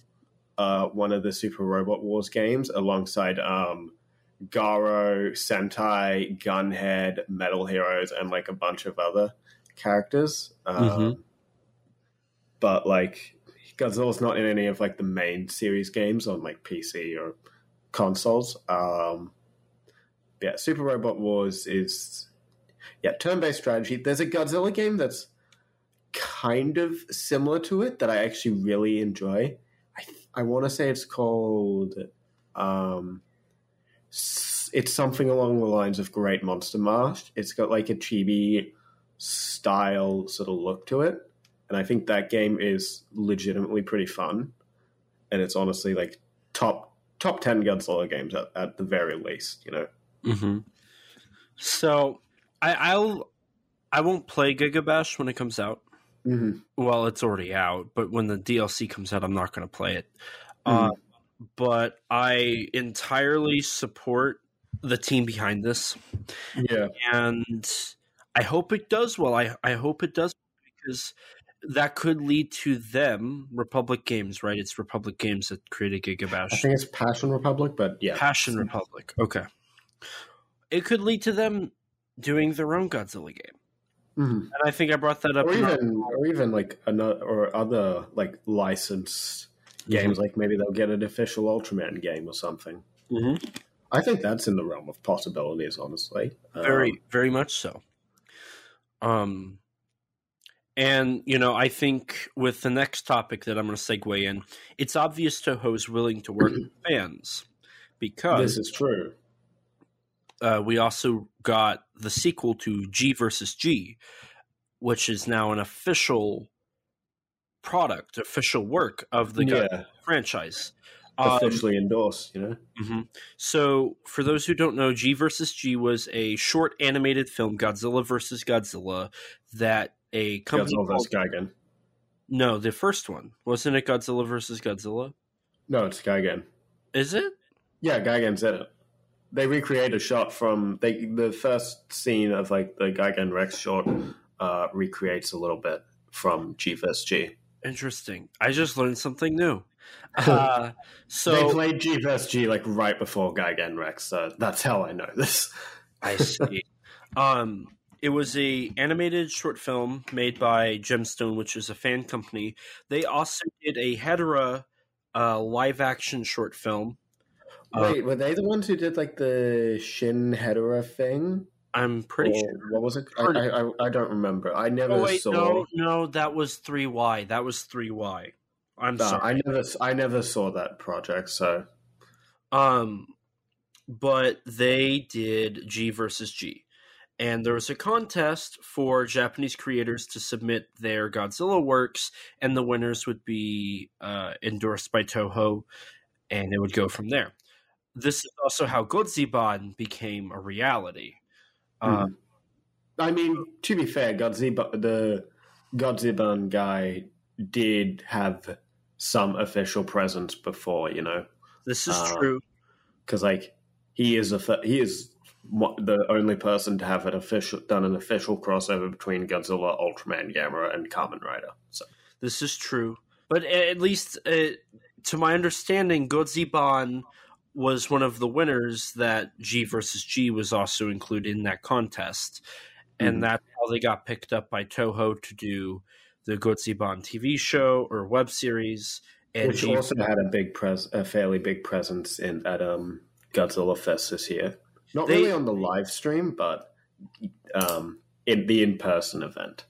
uh, one of the Super Robot Wars games alongside um, Garo, Sentai, Gunhead, Metal Heroes, and like a bunch of other characters. Um, Mhm. But like Godzilla's not in any of like the main series games on like PC or consoles. Um, yeah, Super Robot Wars is yeah turn-based strategy. There's a Godzilla game that's kind of similar to it that I actually really enjoy. I I want to say it's called um, it's something along the lines of Great Monster Mash. It's got like a chibi style sort of look to it, and I think that game is legitimately pretty fun. And it's honestly like top top ten Godzilla games at, at the very least. You know. Mm-hmm. So I, I'll I won't play Gigabash when it comes out. Mm-hmm. Well, it's already out, but when the DLC comes out, I'm not going to play it. Mhm. Uh, but I entirely support the team behind this, Yeah. and I hope it does well. I I hope it does because that could lead to them Republic Games, right? It's Republic Games that created Gigabash. I think it's Passion Republic, but yeah. Passion Republic. Okay. It could lead to them doing their own Godzilla game. Mhm. And I think I brought that up. Or in our- even, or even like another, or other like licensed games. Like maybe they'll get an official Ultraman game or something. Mhm. I think that's in the realm of possibilities. Honestly, very Um, very much so um and you know i think with the next topic that i'm going to segue in it's obvious toho's willing to work with fans because this is true. uh, we also got the sequel to g versus g which is now an official product official work of the yeah, franchise Um, officially endorsed. You know. hmm So, for those who don't know, G versus G was a short animated film, Godzilla versus Godzilla, that a company. Godzilla vs. called- Gigan. no, the first one wasn't it Godzilla versus Godzilla? No, it's Gigan. Is it? Yeah, Gigan's in it. They recreate a shot from they, the first scene of like the Gigan Rex short. Uh, recreates a little bit from G vs. G. Interesting. I just learned something new. Uh, they played G vs. G like right before Gigan Rex, so that's how I know this. I see. um, it was a animated short film made by Gemstone, which is a fan company. They also did a Hedorah uh, live action short film. Uh, Wait, were they the ones who did like the Shin Hedorah thing? I'm pretty Or sure. What was it? I, I, I, I don't remember. I never Oh wait, saw. no, no, that was three Y. That was three Y. I'm No, sorry. I never, I never saw that project. So Um, but they did G versus G, and there was a contest for Japanese creators to submit their Godzilla works, and the winners would be uh, endorsed by Toho, and it would go from there. This is also how Godziban became a reality. Uh, Mhm. I mean, to be fair, Godzilla, the Godziban guy did have some official presence before, you know, this is uh, true. because like he is a he is the only person to have an official done an official crossover between Godzilla, Ultraman, Gamera, and Kamen Rider. So This is true, but at least uh, to my understanding, Godziban was one of the winners that G versus G was also included in that contest, and Mhm. that's how they got picked up by Toho to do the Godziban TV show or web series. And which G- also had a big pres, a fairly big presence in at um Godzilla Fest this year. Not They- really on the live stream, but um in the in person event.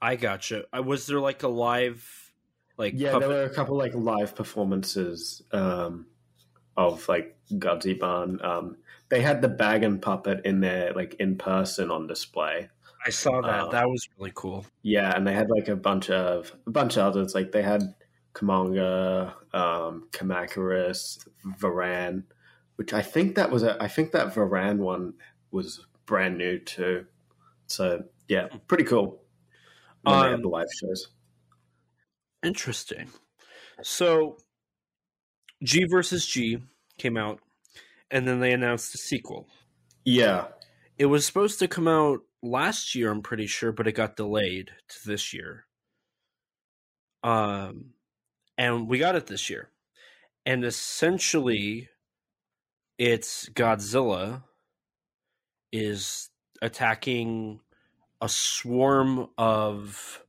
I gotcha. Uh, Was there like a live, like Yeah, puppet- there were a couple like live performances um of like Godziban. Um they had the bag and puppet in there like in person on display. I saw that. uh, that was really cool. Yeah, and they had like a bunch of a bunch of others. Like they had Kumonga, um, Kamacuras, Varan, which I think that was a I think that Varan one was brand new too. So yeah, pretty cool. When they Um, had the live shows. Interesting. So, G versus G came out, and then they announced a sequel. Yeah, It was supposed to come out last year, I'm pretty sure, but it got delayed to this year. Um, and we got it this year, and essentially, it's Godzilla is attacking a swarm of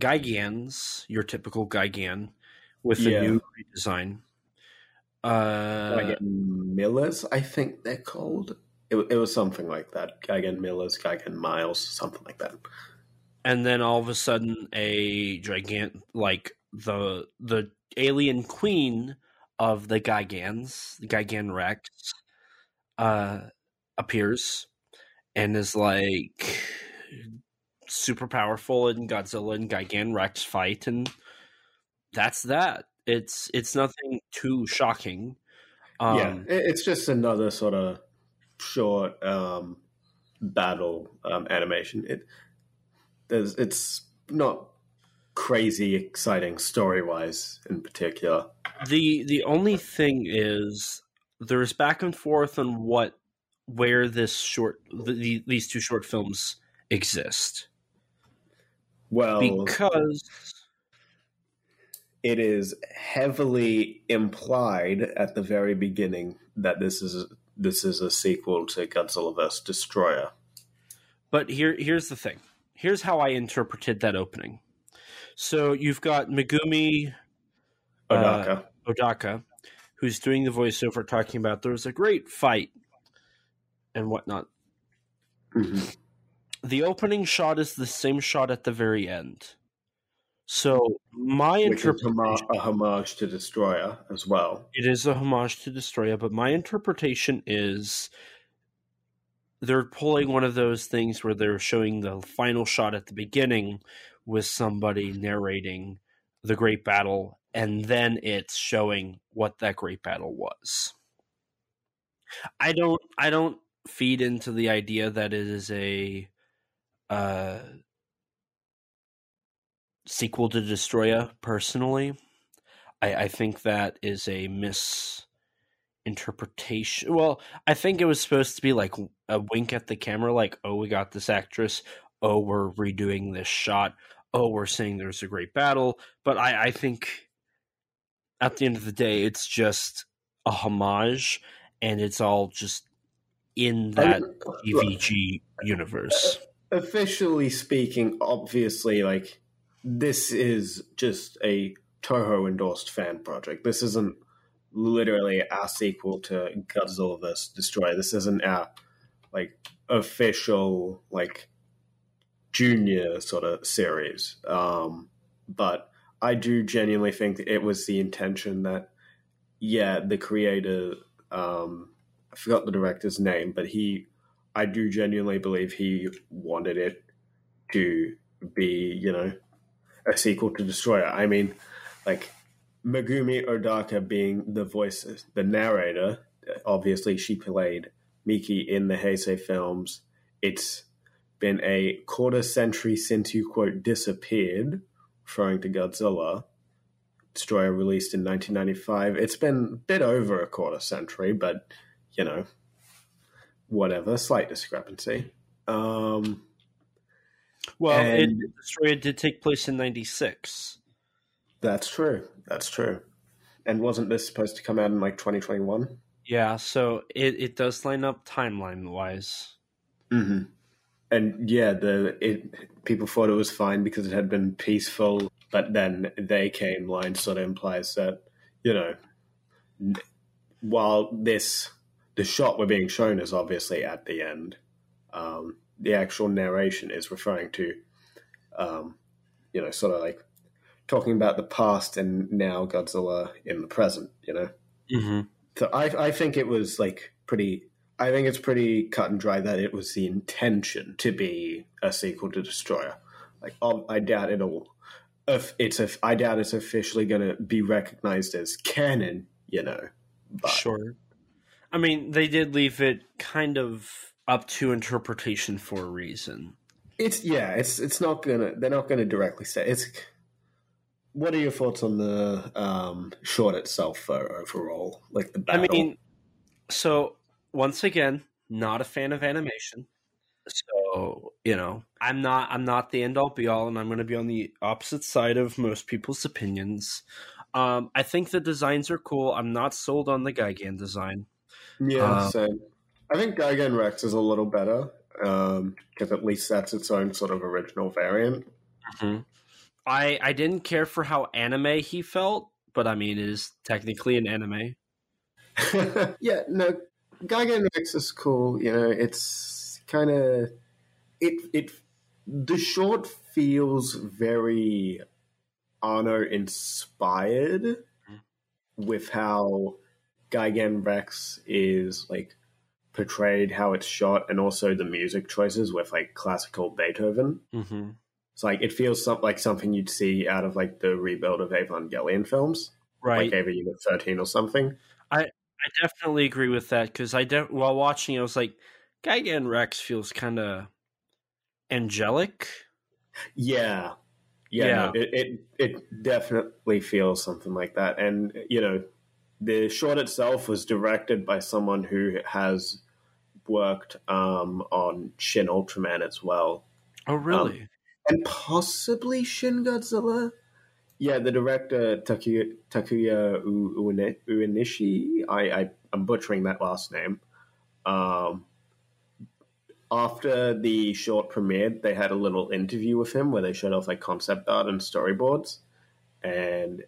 Gigans, your typical Gigan, with Yeah. a new design. Uh, Gigan Millers, I think they're called. It, it was something like that. Gigan Millers, Gigan Miles, something like that. and then all of a sudden, a gigant like the the alien queen of the Gigans, the Gigan Rex, uh, appears and is like super powerful, and Godzilla and Gigan Rex fight, and that's that. It's it's nothing too shocking. Um, yeah, it's just another sort of short um, battle um, animation. It there's it's not crazy exciting story wise in particular. the the only thing is there's back and forth on what where this short the, these two short films exist Well, because it is heavily implied at the very beginning that this is this is a sequel to Godzilla vs. Destoroyah. but here here's the thing here's how i interpreted that opening so you've got megumi Uh, Odaka. odaka who's doing the voiceover talking about there was a great fight and whatnot Mhm. the opening shot is the same shot at the very end so my is interpretation homa- a homage to Destoroyah as well. It is a homage to Destoroyah, but my interpretation is they're pulling one of those things where they're showing the final shot at the beginning with somebody narrating the great battle, and then it's showing what that great battle was. I don't I don't feed into the idea that it is a uh sequel to Destoroyah personally. I, I think that is a misinterpretation. Well, I think it was supposed to be like a wink at the camera, like, oh, we got this actress. Oh, we're redoing this shot. Oh, we're saying there's a great battle. But I, I think at the end of the day, it's just a homage and it's all just in that EVG uh, universe. Uh, officially speaking, obviously, like this is just a Toho endorsed fan project. This isn't literally our sequel to Godzilla vs. Destoroyah. This isn't our like official like junior sort of series. Um, but I do genuinely think that it was the intention that yeah, the creator um, I forgot the director's name, but he I do genuinely believe he wanted it to be, you know, a sequel to Destoroyah. I mean, like Megumi Odaka being the voice, the narrator. Obviously, she played Miki in the Heisei films. It's been a quarter century since you quote disappeared, referring to Godzilla. Destoroyah released in 1995. It's been a bit over a quarter century, but you know, whatever. Slight discrepancy. Um, Well, it, And- Destoroyah did take place in '96. that's true. That's true. And wasn't this supposed to come out in like 2021? Yeah, so it, it does line up timeline wise. Mm-hmm. And yeah, the it people thought it was fine because it had been peaceful, but then they came line sort of implies that you know, while this the shot we're being shown is obviously at the end, um, the actual narration is referring to, um, you know, sort of like talking about the past and now Godzilla in the present. You know. Mm-hmm. So I I think it was like pretty. I think it's pretty cut and dry that it was the intention to be a sequel to Destoroyah. Like um, I doubt it'll. If it's if I doubt it's officially going to be recognized as canon. You know. But, Sure. I mean, they did leave it kind of up to interpretation for a reason. It's yeah. It's it's not gonna. They're not gonna directly say it's. What are your thoughts on the um, short itself uh, overall? Like the battle. I mean, so once again, not a fan of animation. So you know, I'm not. I'm not the end all be all, and I'm going to be on the opposite side of most people's opinions. Um, I think the designs are cool. I'm not sold on the Gigan design. yeah. uh, so I think Gigan Rex is a little better. because at least that's its own sort of original variant. Mhm. I I didn't care for how anime he felt, but I mean, it is technically an anime. yeah, no, Gigan Rex is cool. You know, it's kind of it. It the short feels very Anno inspired with how Gigan Rex is like portrayed, how it's shot, and also the music choices with like classical Beethoven. hmm It's like it feels some, like something you'd see out of like the rebuild of Evangelion films, Right. like Unit Thirteen or something. I definitely agree with that because I de- while watching, it, I was like, Gigan Rex feels kind of angelic. Yeah, yeah, Yeah. No, it, it it definitely feels something like that. And you know, the short itself was directed by someone who has worked um, on Shin Ultraman as well, Oh, really? and possibly Shin Godzilla. Yeah, the director Takuya, Takuya Uene- Uenishi. I, I I'm butchering that last name. Um, after the short premiered, they had a little interview with him where they showed off like concept art and storyboards. And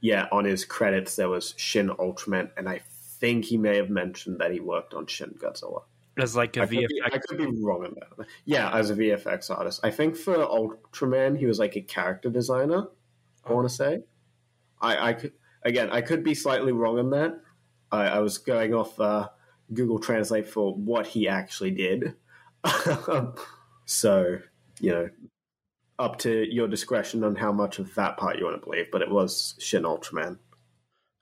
yeah, on his credits there was Shin Ultraman, and I think he may have mentioned that he worked on Shin Godzilla. As like a I could, be, VFX. I could be wrong on that. Yeah, as a VFX artist, I think for Ultraman he was like a character designer. I want to say. I, I could again, I could be slightly wrong on that. I, I was going off uh, Google Translate for what he actually did. so you know, up to your discretion on how much of that part you want to believe. But it was Shin Ultraman.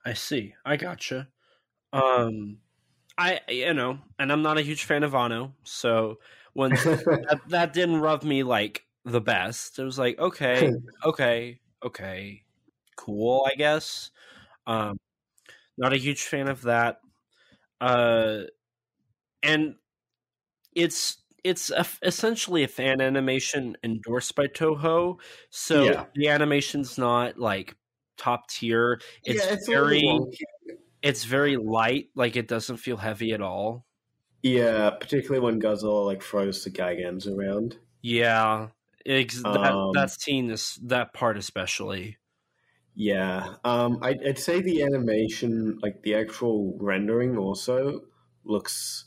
I see. I gotcha. Um, I you know, and I'm not a huge fan of Anno, so when that, that didn't rub me like the best. It was like okay, okay, okay, cool. I guess. Um, not a huge fan of that. Uh, and it's it's a, essentially a fan animation endorsed by Toho, so Yeah. the animation's not like top tier. It's, yeah, it's very it's very light. Like it doesn't feel heavy at all. Yeah, particularly when Godzilla like throws the Gigans around. Yeah, ex- that Um, that scene is that part especially. Yeah, um, I'd, I'd say the animation, like the actual rendering, also looks.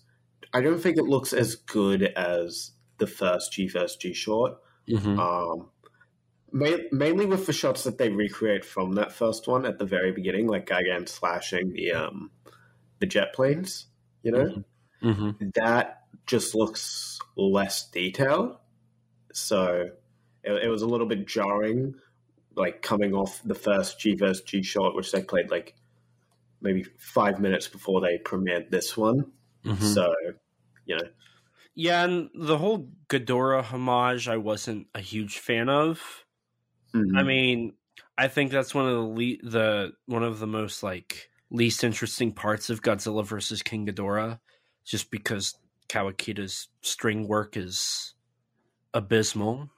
I don't think it looks as good as the first G first G short. Mm-hmm. Um, ma- mainly with the shots that they recreate from that first one at the very beginning, like Gigan slashing the um, the jet planes. You know, Mm-hmm. that just looks less detailed. So it, it was a little bit jarring, like coming off the first G vs G shot, which they played like maybe five minutes before they premiered this one. Mm-hmm. So, you know, Yeah, and the whole Ghidorah homage, I wasn't a huge fan of. mm, I mean, I think that's one of the le- the one of the most like least interesting parts of Godzilla versus King Ghidorah, just because Kawakita's string work is abysmal.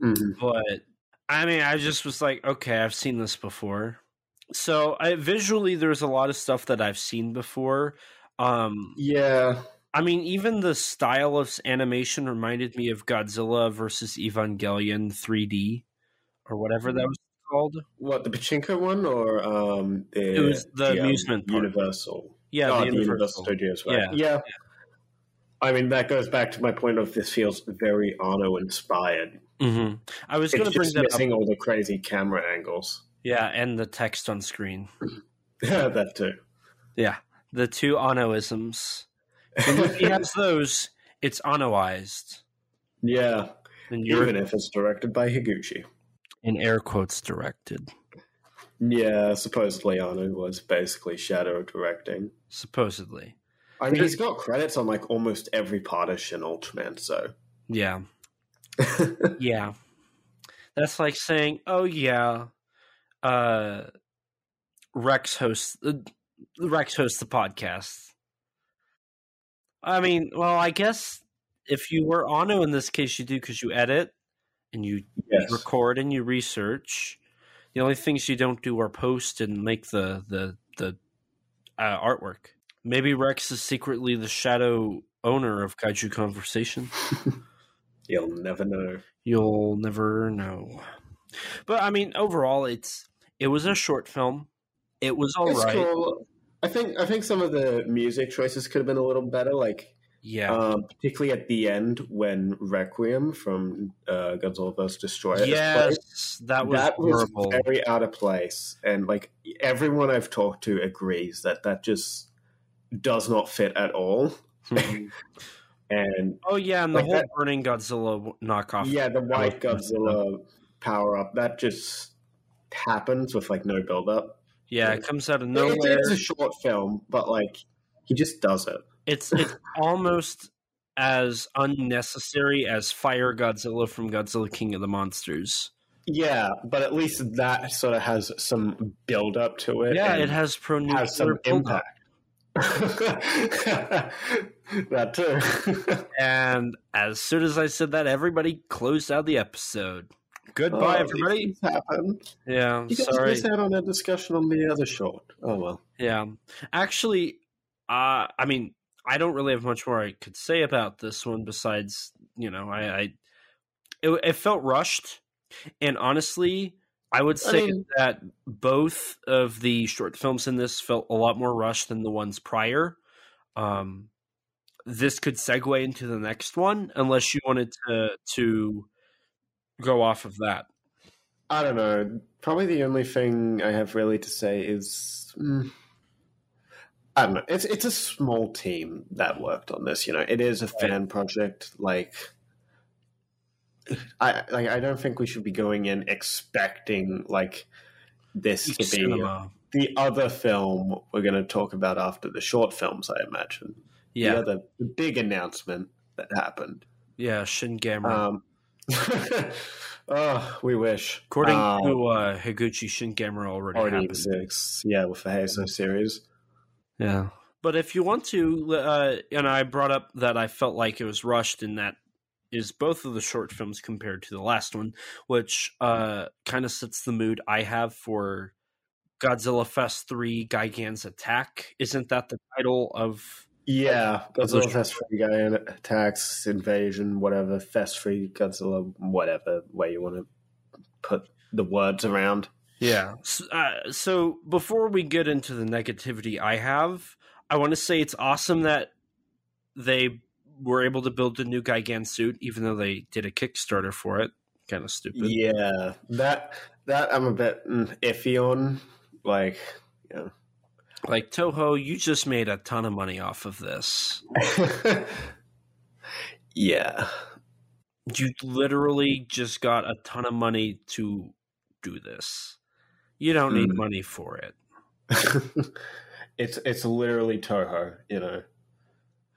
mhm. But I mean, I just was like, okay, I've seen this before. So I visually, there's a lot of stuff that I've seen before. Um, yeah, I mean, even the style of animation reminded me of Godzilla versus Evangelion 3D or whatever that was called. what the pachinko one or um, the, It was the um, amusement park. Universal. Yeah, oh, the the Universal Universal. Studios, right? Yeah. yeah. I mean, that goes back to my point of this feels very Anno inspired. hmm I was going to bring just that up. missing all the crazy camera angles. Yeah, and the text on screen. yeah, that too. Yeah, the two Anoisms. The movie has those, it's Anoized. Yeah, And you're even if it's directed by Higuchi. in air quotes directed, Yeah, supposedly Anno was basically shadow directing. supposedly. I mean, he's got credits on like almost every part of Shin Ultraman, so. Yeah, yeah. That's like saying, "Oh yeah, uh, Rex hosts uh, Rex hosts the podcast." I mean, well, I guess if you were Ono in this case, you do because you edit and you yes. record and you research. The only things you don't do are post and make the the the uh, artwork. Maybe Rex is secretly the shadow owner of Kaiju Conversation. You'll never know. You'll never know. But I mean, overall, it's it was a short film. It was all It's right. cool. I think I think some of the music choices could have been a little better, like Yeah. um, particularly at the end when Requiem from uh, Godzilla vs. Destoroyah. is played. yes, that was that was very out of place, and like everyone I've talked to agrees that that just does not fit at all. Mhm. And oh yeah, and the Like whole that- burning Godzilla knockoff. yeah, the white That was Godzilla power up that just happens with like no build up. Yeah, it comes out of nowhere. it's a short film, but like he just does it. It's it's almost as unnecessary as Fire Godzilla from Godzilla King of the Monsters. Yeah, but at least that sort of has some build up to it. Yeah, it has pro has some nuclear impact. that too. And as soon as I said that, everybody closed out the episode. Goodbye, Oh, everybody. these things happen. Yeah, You guys sorry. missed out on a discussion on the other short. Oh well. Yeah, actually, uh, I mean, I don't really have much more I could say about this one besides, you know, I, I it, it felt rushed, and honestly, I would I say mean- that both of the short films in this felt a lot more rushed than the ones prior. Um, this could segue into the next one, unless you wanted to to go off of that. I don't know. Probably the only thing I have really to say is mm, I don't know. It's it's a small team that worked on this. You know, it is a fan project. Like, I like I don't think we should be going in expecting like this to be Cinema. the other film we're going to talk about after the short films. I imagine. Yeah, The other the big announcement that happened. yeah, Shin Gamera. Um, oh, we wish. According Um, to uh, Higuchi Shingamera, already, already happened. exists. Yeah, with the Hazo series. Yeah, but if you want to, uh, and I brought up that I felt like it was rushed, in that is both of the short films compared to the last one, which uh, kind of sets the mood I have for Godzilla Fest Three: Gigan's Attack. Isn't that the title of? Yeah, Godzilla Fest Free Guy attacks, invasion, whatever. Fest Free Godzilla, whatever way you want to put the words around. Yeah. So, uh, so before we get into the negativity I have, I want to say it's awesome that they were able to build the new Gigan suit, even though they did a Kickstarter for it. Kind of stupid. Yeah, that that I'm a bit mm, iffy on. Like, yeah. Like Toho, you just made a ton of money off of this. yeah. You literally just got a ton of money to do this. You don't need Mm. money for it. it's it's literally Toho, you know.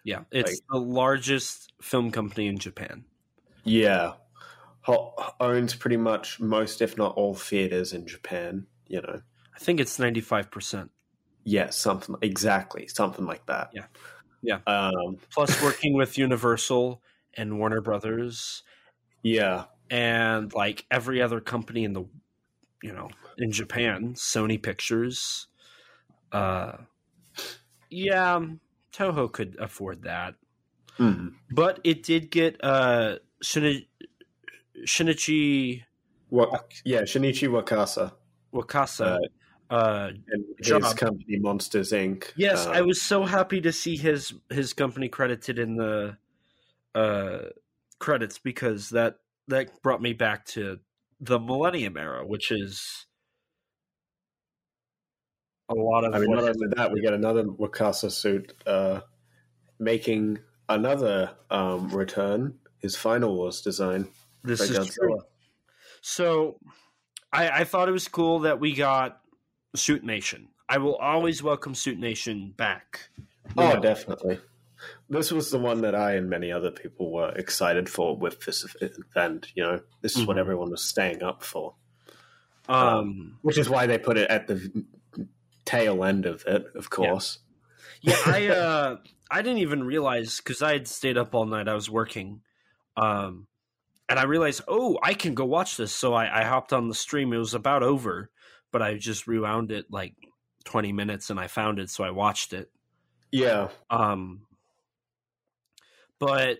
Yeah, it's Like- the largest film company in Japan. Yeah. Owns pretty much most, if not all, theaters in Japan, you know. I think it's ninety five percent. Yeah, something exactly, something like that. Yeah. Yeah. Um, Plus, working with Universal and Warner Brothers yeah. and like every other company in the, you know, in Japan, Sony Pictures. Uh, yeah, Toho could afford that. Mhm. but it did get uh Shini- Shinichi Wa- yeah, Shinichi Wakasa Wakasa. Uh, and his Job. company Monsters Inc. yes, Uh, I was so happy to see his his company credited in the uh credits because that that brought me back to the Millennium era, which is a lot of I mean, not only that, we get another Wakasa suit uh, making another um, return. His final Wars design. this is Godzilla. true. So I, I thought it was cool that we got Suitmation. I will always welcome Suitmation back. Oh, Yeah. definitely. This was the one that I and many other people were excited for with this event. You know, this is what Mhm. everyone was staying up for, Um, which is why they put it at the tail end of it. Of course. yeah, I uh, I didn't even realize because I had stayed up all night. I was working, um, and I realized, oh, I can go watch this. So I, I hopped on the stream. It was about over, but I just rewound it like twenty minutes, and I found it, so I watched it. Yeah. Um, but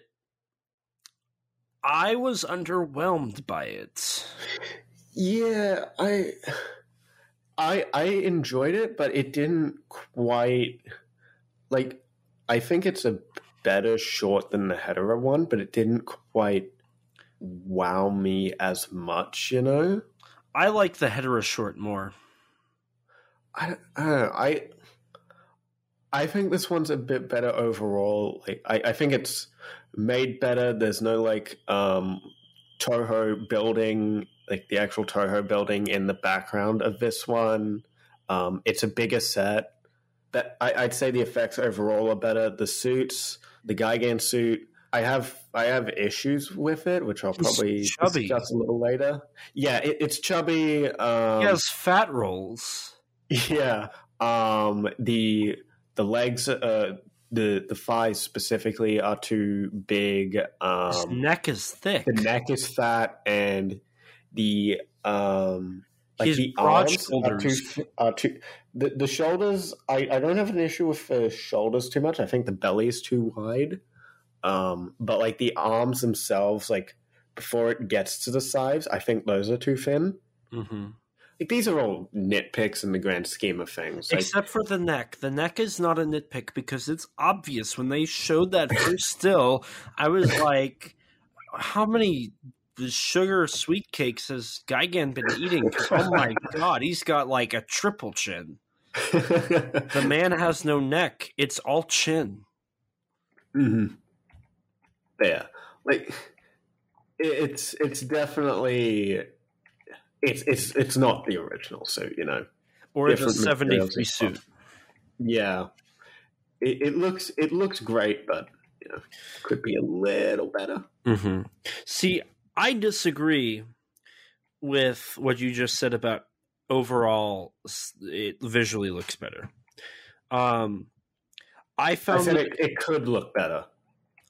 I was underwhelmed by it. Yeah, I I I enjoyed it, but it didn't quite like I think it's a better short than the Hedorah one, but it didn't quite wow me as much, you know? I like the Hedorah short more. I, I don't know. I I think this one's a bit better overall. Like I, I think it's made better. There's no like um Toho building, like the actual Toho building in the background of this one. Um, it's a bigger set. That I, I'd say the effects overall are better. The suits, the Gigan suit, I have I have issues with it, which I'll probably discuss a little later. Yeah, it, it's chubby. Um, he has fat rolls. Yeah, um, the the legs, uh, the the thighs specifically are too big. Um, His neck is thick. The neck is fat, and the um, like His the broad arms are too, shoulders. are too. The the shoulders, I I don't have an issue with the shoulders too much. I think the belly is too wide. Um, but like the arms themselves, like before it gets to the sides, I think those are too thin. hmm Like these are all nitpicks in the grand scheme of things. Like, Except for the neck. The neck is not a nitpick because it's obvious. When they showed that first still, I was like, how many sugar sweet cakes has Gigan been eating? oh my god, he's got like a triple chin. The man has no neck. It's all chin. hmm Yeah, like it's it's definitely it's it's it's not the original suit, you know. Or it's a Different 73 suit. Yeah, it, it looks it looks great, but you know, could be a little better. hmm See, I disagree with what you just said about overall it visually looks better. Um, I I found said that- it, it could look better.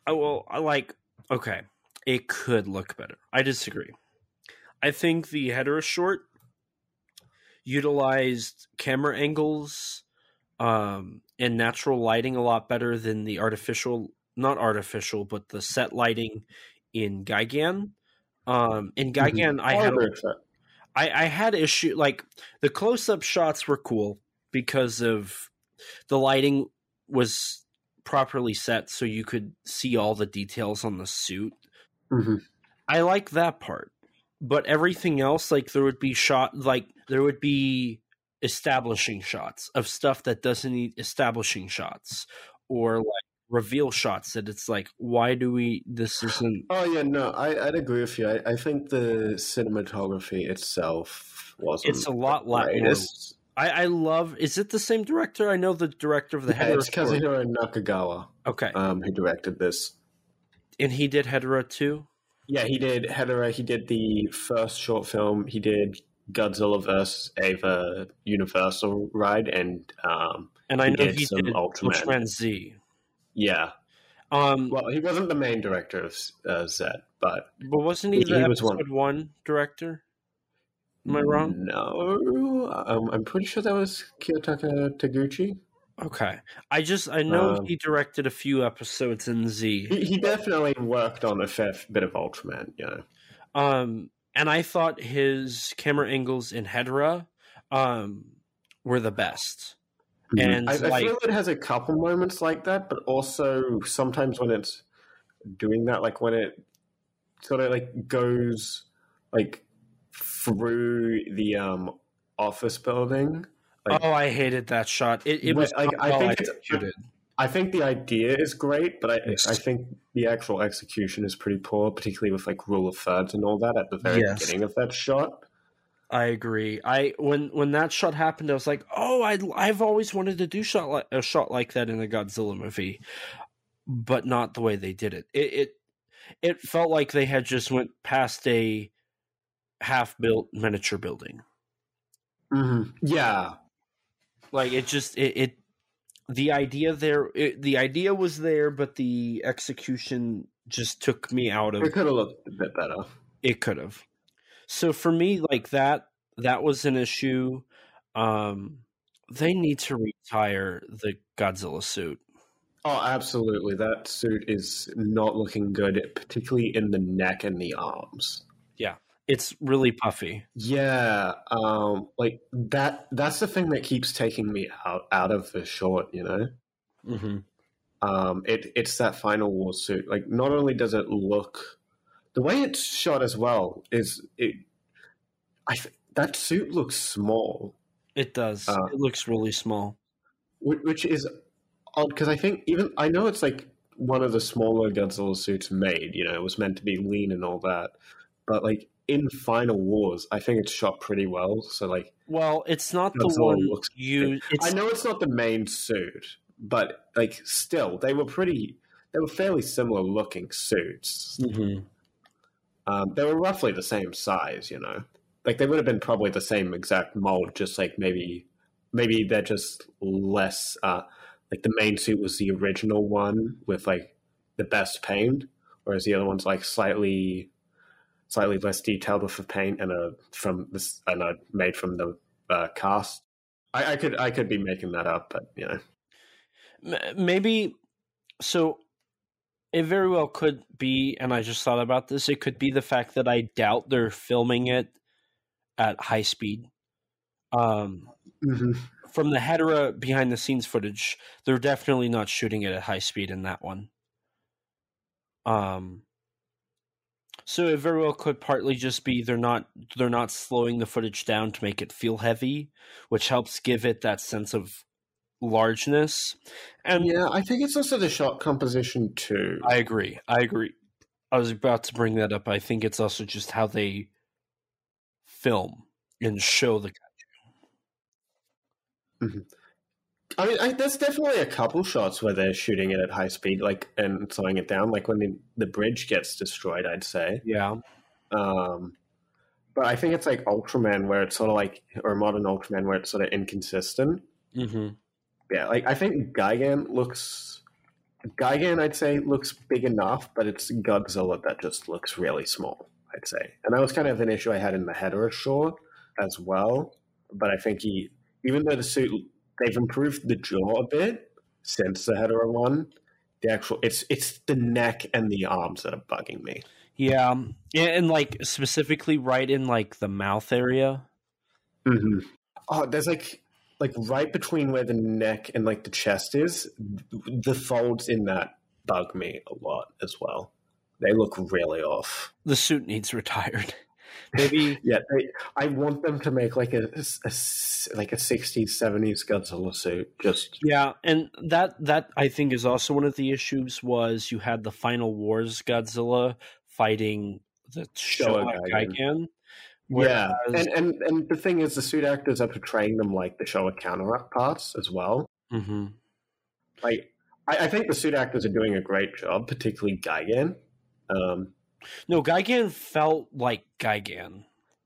Oh, well, I like okay. It could look better. I disagree. I think the Hedorah short utilized camera angles um, and natural lighting a lot better than the artificial, not artificial, but the set lighting in Gigan. Um, in Gigan, I I'll had. I, I had issue like the close up shots were cool because of the lighting was properly set so you could see all the details on the suit. Mhm. I like that part. But everything else, like there would be shot like there would be establishing shots of stuff that doesn't need establishing shots or like reveal shots that it's like why do we this isn't Oh yeah, no, I, I'd agree with you. I, I think the cinematography itself wasn't. it's a lot lot more. I, I love. Is it the same director? I know the director of the Yeah, it's. Kazuhiro Nakagawa Okay, um, who directed this. and he did Hedorah too. Yeah, he did Hedorah. He did the first short film. He did Godzilla vs. Eva Universal ride, and um, And I He know did he some did Ultraman. Ultraman Z. yeah. Um, Well, he wasn't the main director of uh, Zed, but but wasn't he he- the he was one. episode one director? Am I wrong? No, um, I'm pretty sure that was Kiyotaka Taguchi. Okay, I just I know Um, he directed a few episodes in Z. He, he definitely worked on a fair bit of Ultraman. You know. Um, and I thought his camera angles in Hedorah um were the best. And I, I feel it has a couple moments like that, but also sometimes when it's doing that, like when it sort of like goes like through the um office building. like- oh, I hated that shot. It, it was like, I well think it's- executed. I think the idea is great, but I Yes. I think the actual execution is pretty poor, particularly with like rule of thirds and all that at the very Yes. beginning of that shot. I agree. I when when that shot happened, I was like, "Oh, I I've always wanted to do shot like a shot like that in a Godzilla movie, but not the way they did it. It it, it felt like they had just went past a half built miniature building. Mm-hmm. Yeah, Like it just it, it the idea there it, the idea was there, but the execution just took me out of it could have looked a bit better. it could have so for me like that that was an issue um they need to retire the godzilla suit Oh, absolutely. That suit is not looking good, particularly in the neck and the arms. Yeah. It's really puffy. Yeah, um, like that. That's the thing that keeps taking me out out of the short. You know, hmm um, it it's that final war suit. Like, not only does it look the way it's shot as well is it. I th- that suit looks small, It does. Uh, it looks really small. which, which is odd because I think even I know it's like one of the smaller Godzilla suits made. You know, it was meant to be lean and all that, but like in Final Wars, I think it's shot pretty well. So like, Well, it's not the one looks you. I know it's not the main suit, but like still, they were pretty. They were fairly similar looking suits. Mhm. Um, they were roughly the same size, you know. Like they would have been probably the same exact mold, just like maybe, maybe they're just less. Uh, like the main suit was the original one with like the best paint, whereas the other one's like slightly, slightly less detailed with the paint and a from this and a made from the uh, cast. I, I could I could be making that up, but you know. Maybe so it very well could be and i just thought about this it could be the fact that i doubt they're filming it at high speed. Um from the Hedorah behind the scenes footage they're definitely not shooting it at high speed in that one. Um so it very well could partly just be they're not they're not slowing the footage down to make it feel heavy which helps give it that sense of largeness and Yeah, I think it's also the shot composition too. I agree. I agree. I was about to bring that up. I think it's also just how they film and show the. I mean, I, there's definitely a couple shots where they're shooting it at high speed, like and slowing it down, like when the, the bridge gets destroyed. I'd say, Yeah. um, but I think it's like Ultraman, where it's sort of like, or Modern Ultraman, where it's sort of inconsistent. hmm Yeah, like I think Gigan looks, Gigan, I'd say looks big enough, but it's Godzilla that just looks really small. I'd say, and that was kind of an issue I had in the Hedorah short as well. But I think he, even though the suit, they've improved the jaw a bit since the Hedorah one. The actual, it's it's the neck and the arms that are bugging me. Yeah. Yeah, and like specifically right in like the mouth area. Mm-hmm. Oh, there's like like right between where the neck and like the chest is, the folds in that bug me a lot as well. They look really off. The suit needs retired. Maybe Yeah, they, I want them to make like a, a- like a '60s, '70s Godzilla suit. Just Yeah, and that that I think is also one of the issues was you had the Final Wars Godzilla fighting the Showa Showa Gigan. yeah, and, and and the thing is, the suit actors are portraying them like the Showa counterparts as well. Mhm. Like, I, I think the suit actors are doing a great job, particularly Gigan. Um, No, Gigan felt like Gigan.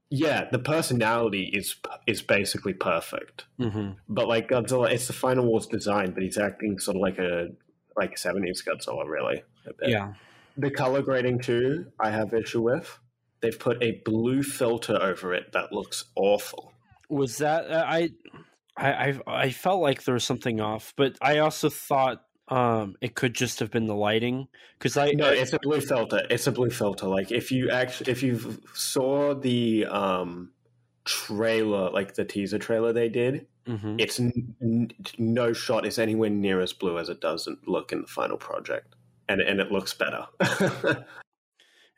yeah, the personality is is basically perfect. hmm But like Godzilla, it's the Final Wars design, but he's acting sort of like a like seventies Godzilla, really. a bit. Yeah. The color grading too, I have issue with. They've put a blue filter over it that looks awful. Was that uh, I, I I felt like there was something off, but I also thought um it could just have been the lighting because I No, it's a blue filter. It's a blue filter. Like if you actually if you saw the um trailer, like the teaser trailer they did, Mhm. it's n- n- no shot is anywhere near as blue as it doesn't look in the final project, and and it looks better.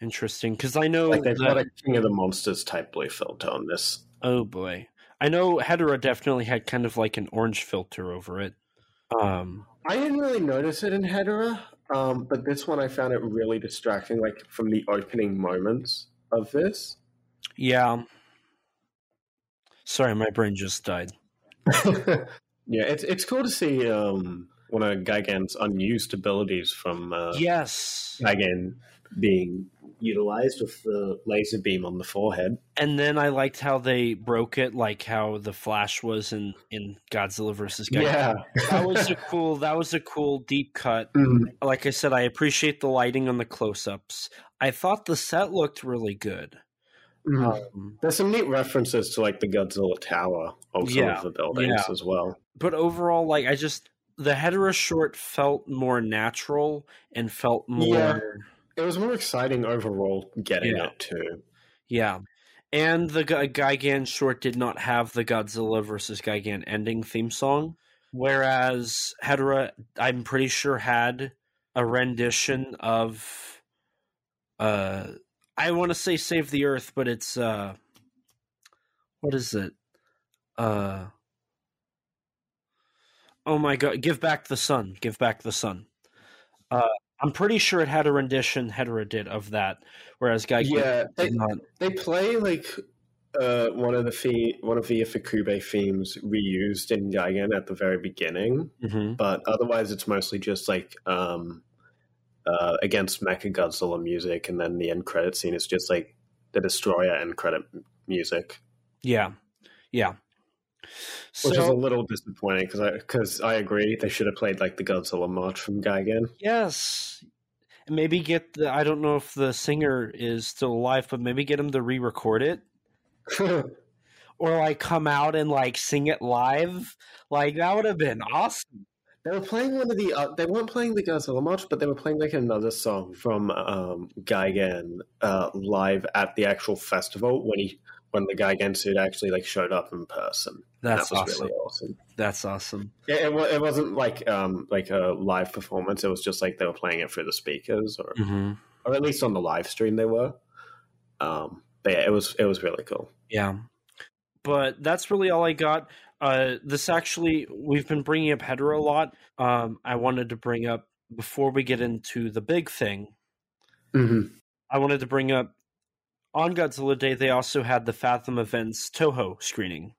interesting because I know like they've that- got a King of the Monsters type blue filter on this. oh boy, I know Hedorah definitely had kind of like an orange filter over it. Um, I didn't really notice it in Hedorah, um, but this one I found it really distracting. Like from the opening moments of this. yeah. Sorry, my brain just died. yeah, it's it's cool to see um, one of Gigan's unused abilities from uh, yes, Gigan being utilized with the laser beam on the forehead. and then I liked how they broke it, like how the Flash was in in Godzilla versus Gigan. Yeah, that was a cool. That was a cool deep cut. Mhm. Like I said, I appreciate the lighting on the close ups. I thought the set looked really good. Mhm. Um, There's some neat references to like the Godzilla Tower on some Yeah, of the buildings yeah. as well. but overall, like I just the Hedorah short felt more natural and felt more. Yeah. It was more exciting overall getting Yeah. it too. Yeah. And the Gigan short did not have the Godzilla versus Gigan ending theme song, whereas Hedorah, I'm pretty sure, had a rendition of. Uh, I want to say "Save the Earth," but it's uh, what is it? Uh, oh my god! Give back the sun! Give back the sun! Uh, I'm pretty sure it had a rendition Hedorah did of that, whereas Gigan Yeah, they, did not. they play like uh, one of the one of the Ifukube themes reused in Gigan at the very beginning, Mhm. but otherwise it's mostly just like um, uh, against Mecha Godzilla music, and then the end credit scene is just like the Destoroyah end credit music, Yeah, yeah. Which is a little disappointing because I because I agree they should have played like the Godzilla march from Gigan. yes, And maybe get the. I don't know if the singer is still alive, but maybe get him to re-record it, or like come out and like sing it live. Like that would have been awesome. They were playing one of the. Uh, they weren't playing the Godzilla march, but they were playing like another song from um, Gigan uh, live at the actual festival when he when the Gigan suit actually like showed up in person. That's that was awesome. really awesome. That's awesome. Yeah, it, it wasn't like um like a live performance. It was just like they were playing it through the speakers, or hmm or at least on the live stream they were. Um, but yeah, it was it was really cool. Yeah, but that's really all I got. Uh, this actually, we've been bringing up Hedorah a lot. Um, I wanted to bring up before we get into the big thing. Mm-hmm. I wanted to bring up on Godzilla Day, they also had the Fathom Events Toho screening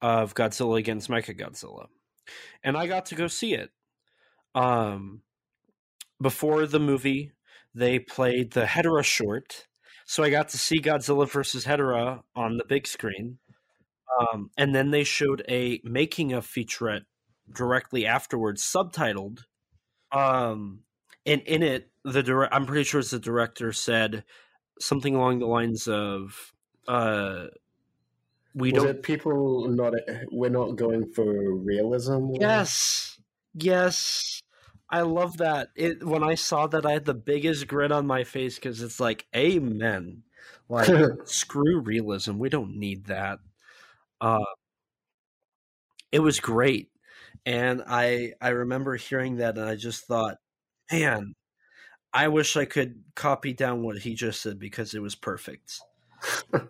of Godzilla against Mechagodzilla. And I got to go see it. Um, before the movie, they played the Hedorah short. So I got to see Godzilla versus Hedorah on the big screen. Um, and then they showed a making of featurette directly afterwards, subtitled. Um, and in it, the dire- I'm pretty sure it's the director said something along the lines of, uh, "We Was don't." people not? We're not going for realism. Yes, yes, I love that. It when I saw that, I had the biggest grin on my face because it's like, "Amen." Like, screw realism. We don't need that. Uh, it was great, and I I remember hearing that, and I just thought, man, I wish I could copy down what he just said because it was perfect.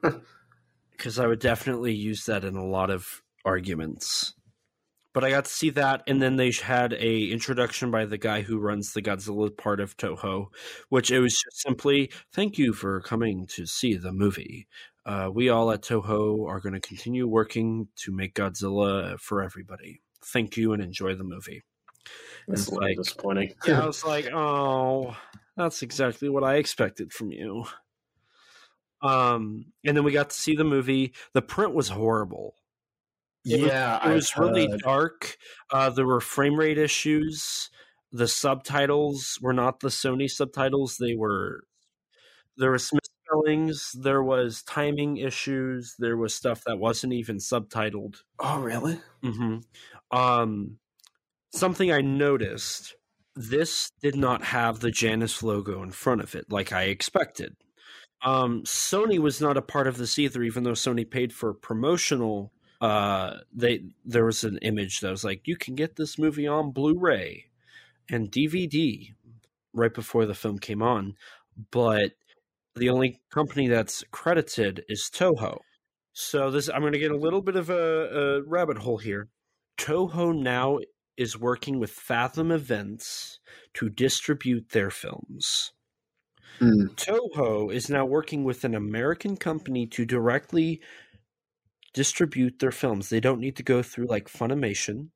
Because I would definitely use that in a lot of arguments. But I got to see that, and then they had a introduction by the guy who runs the Godzilla part of Toho, which it was just simply thank you for coming to see the movie. Uh, we all at Toho are going to continue working to make Godzilla for everybody. Thank you and enjoy the movie. It's It's a little like- disappointing. Yeah, I was like, oh, that's exactly what I expected from you. Um, and then we got to see the movie. The print was horrible. It was- yeah, It was I've really heard. dark. Uh, there were frame rate issues. The subtitles were not the Sony subtitles. They were there was misspellings. There was timing issues. There was stuff that wasn't even subtitled. Oh, really? Mm-hmm. Um, something I noticed: this did not have the Janus logo in front of it, like I expected. Um, Sony was not a part of this either, even though Sony paid for promotional. Uh, they there was an image that was like, you can get this movie on Blu-ray and DVD right before the film came on, but the only company that's credited is Toho. So this I'm going to get a little bit of a, a rabbit hole here. Toho now is working with Fathom Events to distribute their films. Hmm. Toho is now working with an American company to directly distribute their films. They don't need to go through like Funimation,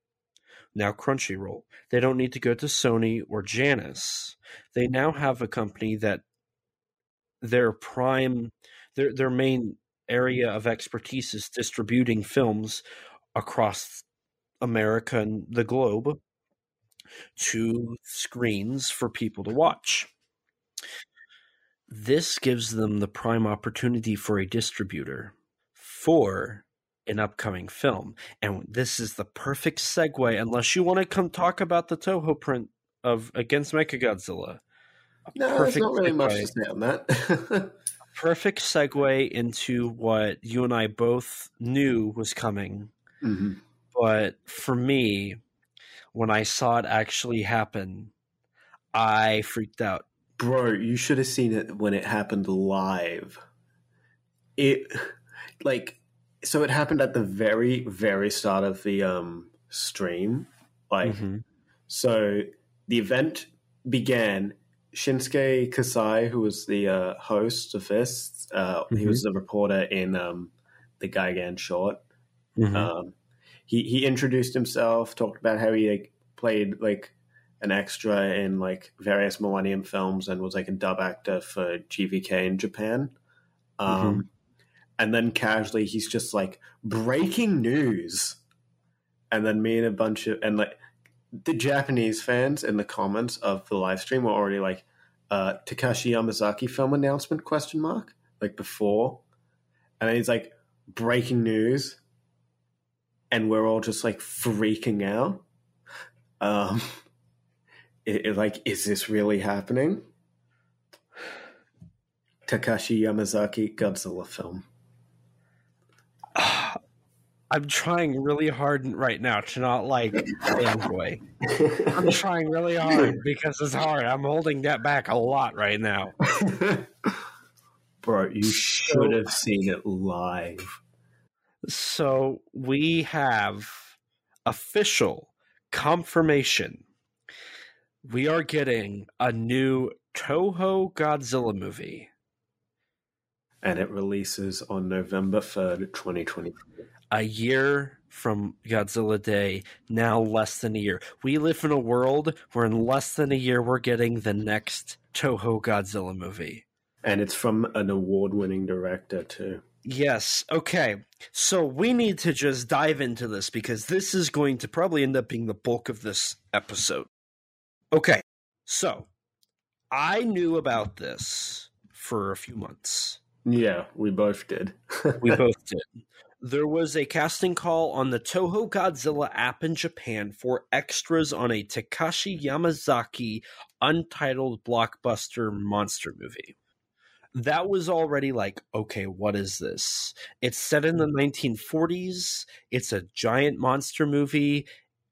now Crunchyroll. They don't need to go to Sony or Janus. They now have a company that their prime their their main area of expertise is distributing films across America and the globe to screens for people to watch. This gives them the prime opportunity for a distributor for an upcoming film. And this is the perfect segue, unless you want to come talk about the Toho print of Against Mechagodzilla. No, there's not really segue. much to say on that. perfect segue into what you and I both knew was coming. Mm-hmm. But for me, when I saw it actually happen, I freaked out. Bro, you should have seen it when it happened live. It like so it happened at the very very start of the um stream. Like mm-hmm. so the event began Shinsuke Kasai, who was the uh, host of this, uh, mm-hmm. he was the reporter in um, the Gigan short. Mm-hmm. Um, he he introduced himself, talked about how he like, played like an extra in like various Millennium films and was like a dub actor for GVK in Japan. Um, mm-hmm. And then casually, he's just like breaking news, and then me and a bunch of and like the Japanese fans in the comments of the live stream were already like uh, Takashi Yamazaki film announcement question mark like before, and then he's like breaking news, and we're all just like freaking out. Um, it, it, like, is this really happening? Takashi Yamazaki Godzilla film. I'm trying really hard right now to not like fanboy. I'm trying really hard because it's hard. I'm holding that back a lot right now. Bro, you should have seen it live. So we have official confirmation. We are getting a new Toho Godzilla movie. And it releases on November 3rd, 2024 a year from Godzilla Day, now less than a year. We live in a world where in less than a year we're getting the next Toho Godzilla movie. And it's from an award winning director, too. Yes. Okay. So we need to just dive into this because this is going to probably end up being the bulk of this episode. Okay. So I knew about this for a few months. Yeah, we both did. we both did there was a casting call on the Toho Godzilla app in Japan for extras on a Takashi Yamazaki untitled blockbuster monster movie. That was already like, okay, what is this? It's set in the 1940s. It's a giant monster movie.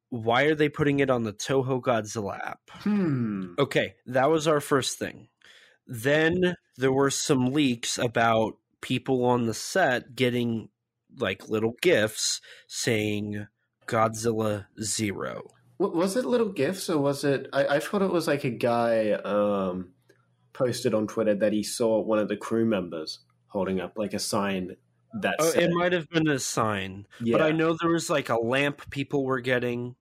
Why are they putting it on the Toho Godzilla app? Hmm. Okay, that was our first thing. Then there were some leaks about people on the set getting like little gifts saying Godzilla Zero. Was it little gifs or was it? I, I thought it was like a guy um, posted on Twitter that he saw one of the crew members holding up like a sign that. Oh, said, it might have been a sign, yeah. but I know there was like a lamp people were getting.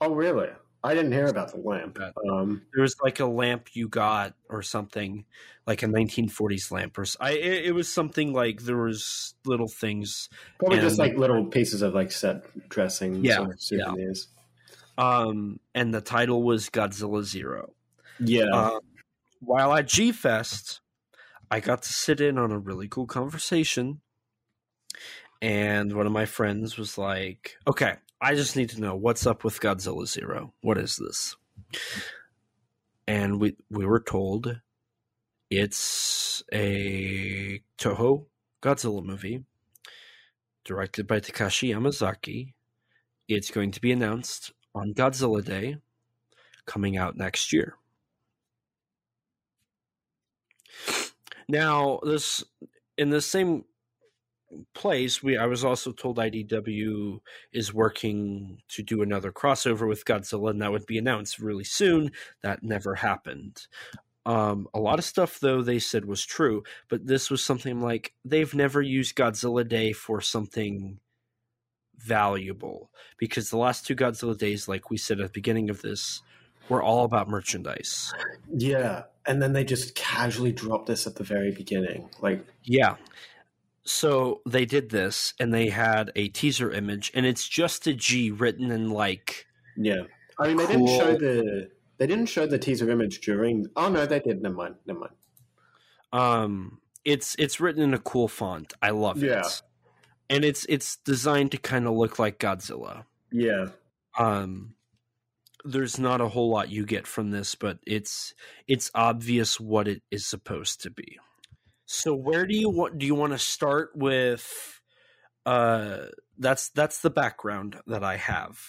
Oh, really? I didn't hear about the lamp. Um, there was like a lamp you got or something, like a 1940s lamp, or I. It, it was something like there was little things, probably and, just like little pieces of like set dressing, yeah, souvenirs. Yeah. Um, and the title was Godzilla Zero. Yeah. Uh, while at G Fest, I got to sit in on a really cool conversation, and one of my friends was like, "Okay, I just need to know what's up with Godzilla Zero. What is this? And we we were told it's a Toho Godzilla movie directed by Takashi Yamazaki. It's going to be announced on Godzilla Day coming out next year. Now, this in the same place, we I was also told IDW is working to do another crossover with Godzilla, and that would be announced really soon. That never happened. Um, a lot of stuff, though, they said was true, but this was something like they've never used Godzilla Day for something valuable because the last two Godzilla days, like we said at the beginning of this, were all about merchandise. Yeah, and then they just casually dropped this at the very beginning, like yeah so they did this and they had a teaser image and it's just a G written in like Yeah. I mean they cool... didn't show the they didn't show the teaser image during oh no they did never mind never mind um it's it's written in a cool font i love it. yeah. it and it's it's designed to kind of look like Godzilla. Yeah. Um, there's not a whole lot you get from this, but it's it's obvious what it is supposed to be. So where do you want do you want to start with uh that's that's the background that I have.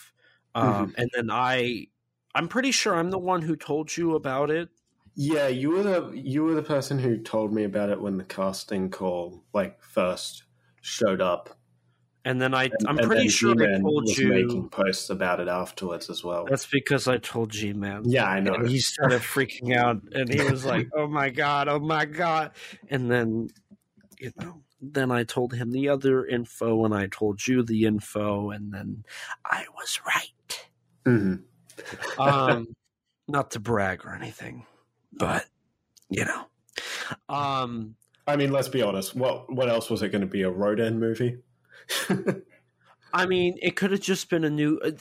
Um Mhm. and then I I'm pretty sure I'm the one who told you about it. Yeah, you were the you were the person who told me about it when the casting call like first showed up. And then I And- I'm and pretty sure I G-Man told was you making posts about it afterwards as well. that's because I told G Man. Yeah, I know. And he started freaking out and he was like, Oh my god, oh my god and then you know then I told him the other info and I told you the info and then I was right. Mm-hmm. Um not to brag or anything, but you know. Um I mean, let's be honest. What what else was it going to be? A Rodan movie? It, I mean it could have just been a new uh,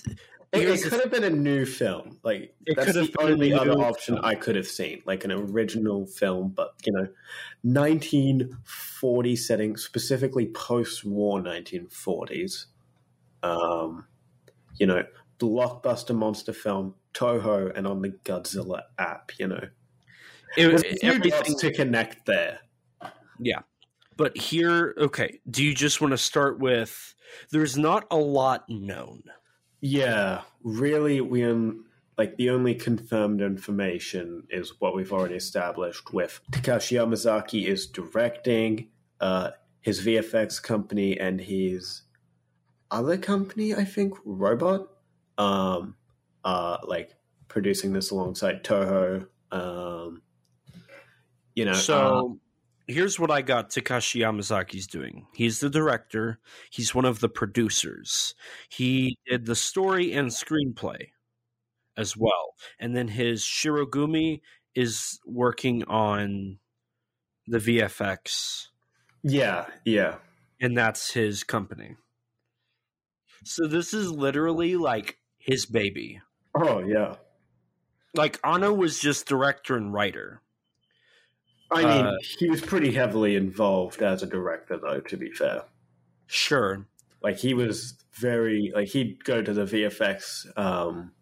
here's it could have been a new film. Like It that's could have the only other option I could have seen, like an original film. But you know, 1940 setting, specifically post-war 1940s. Um, you know, blockbuster monster film, Toho, and on the Godzilla app. You know, it, few everything to connect there. Yeah. But here, okay, do you just want to start with there's not a lot known. Yeah, really, we um, like the only confirmed information is what we've already established with Takashi Yamazaki is directing uh, his VFX company and his other company, I think, Robot, um, uh, like producing this alongside Toho. Um, you know, So here's what I got Takashi Yamazaki's doing. He's the director, he's one of the producers. He did the story and screenplay as well. And then his Shirogumi is working on the VFX yeah, yeah, and that's his company. So this is literally like his baby. oh yeah. Like Anno was just director and writer. I mean, Uh, he was pretty heavily involved as a director, though. To be fair. Sure. like he was very like he'd go to the VFX. Um,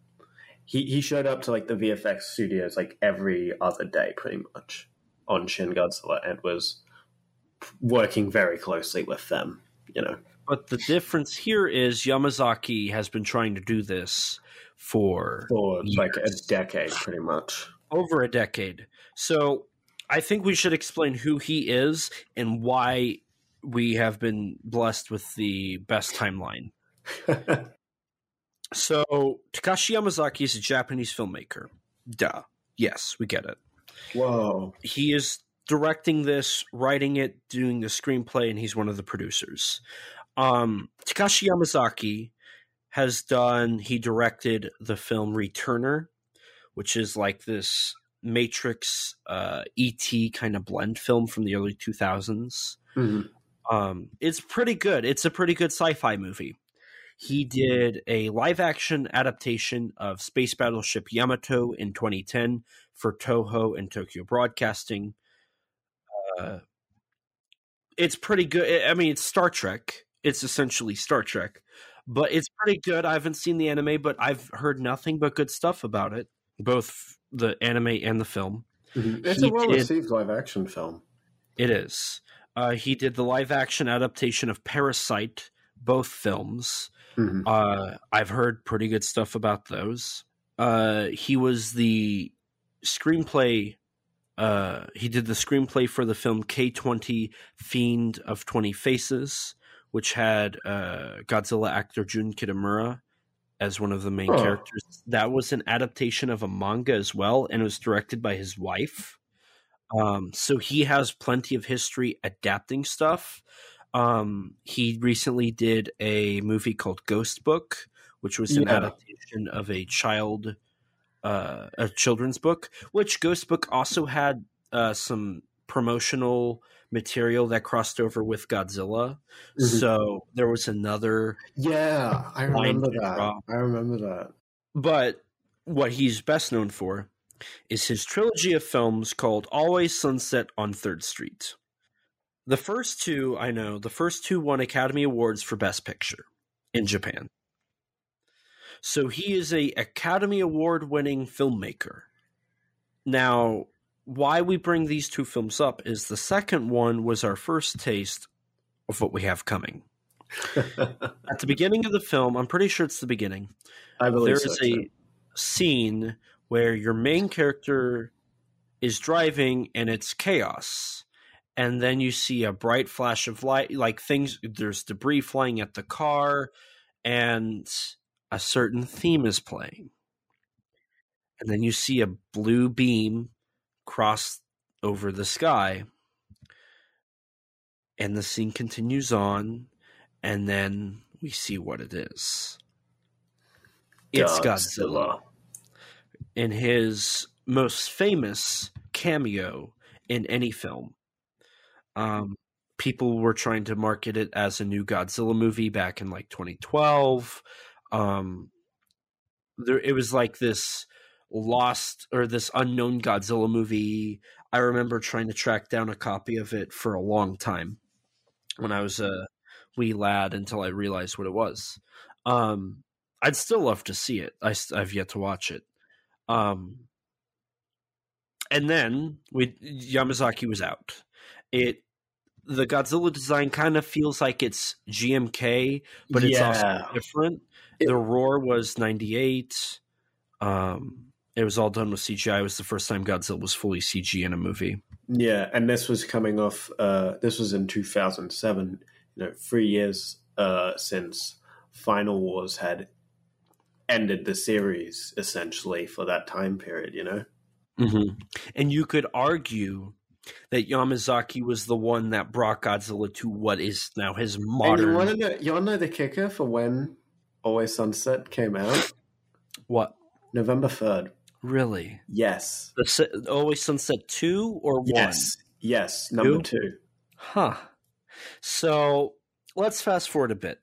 he he showed up to like the VFX studios like every other day, pretty much on Shin Godzilla, and was working very closely with them. You know, But the difference here is Yamazaki has been trying to do this for for like a decade, pretty much. over a decade. So I think we should explain who he is and why we have been blessed with the best timeline. So Takashi Yamazaki is a Japanese filmmaker. Duh. Yes, we get it. Whoa! he is directing this, writing it, doing the screenplay, and he's one of the producers. Um, Takashi Yamazaki has done. He directed the film Returner, which is like this Matrix uh, ET kind of blend film from the early two thousands. Mhm. Um, it's pretty good. It's a pretty good sci-fi movie. He did a live-action adaptation of Space Battleship Yamato in 2010 for Toho and Tokyo Broadcasting. Uh, it's pretty good. I mean, it's Star Trek. It's essentially Star Trek, but it's pretty good. I haven't seen the anime, but I've heard nothing but good stuff about it, both the anime and the film. Mhm. It's He a well received live action film. It is. Uh, he did the live action adaptation of Parasite, both films. Mhm. Uh, I've heard pretty good stuff about those. Uh, he was the screenplay. Uh, he did the screenplay for the film K20 Fiend of 20 Faces, which had uh, Godzilla actor Jun Kitamura as one of the main Oh. characters. That was an adaptation of a manga as well, and it was directed by his wife. Um, so he has plenty of history adapting stuff. Um, he recently did a movie called Ghost Book, which was an Yeah. adaptation of a child, uh, a children's book. Which Ghost Book also had uh, some promotional material that crossed over with Godzilla. Mhm. So there was another Yeah, I remember that. draw. I remember that. But what he's best known for is his trilogy of films called Always Sunset on Third Street. the first two I know, the first two won Academy Awards for Best Picture in Japan. So he is a Academy Award winning filmmaker. Now, why we bring these two films up is the second one was our first taste of what we have coming. At the beginning of the film, I'm pretty sure it's the beginning. I believe There so, is a scene where your main character is driving and it's chaos. And then you see a bright flash of light, like things, there's debris flying at the car, and a certain theme is playing. And then you see a blue beam cross over the sky. And the scene continues on, and then we see what it is. It's Godzilla in his most famous cameo in any film. Um, people were trying to market it as a new Godzilla movie back in like 2012. Um, there, it was like this lost or this unknown Godzilla movie. I remember trying to track down a copy of it for a long time when I was a wee lad until I realized what it was. Um, I'd still love to see it. I, have yet to watch it. Um, and then we Yamazaki was out. It the Godzilla design kind of feels like it's GMK, but it's also different. It- the Roar was ninety eight. Um, it was all done with CGI. It was the first time Godzilla was fully CG in a movie. Yeah, and this was coming off. Uh, this was in 2007. You know, three years uh, since Final Wars had ended the series, essentially for that time period. You know. Mm-hmm. And you could argue that Yamazaki was the one that brought Godzilla to what is now his And you modern. want to know? You want to know the kicker for when Always Sunset came out? what November third. Really? Yes. The Always Sunset two or one? Yes. Yes. Number two. Huh. So let's fast forward a bit.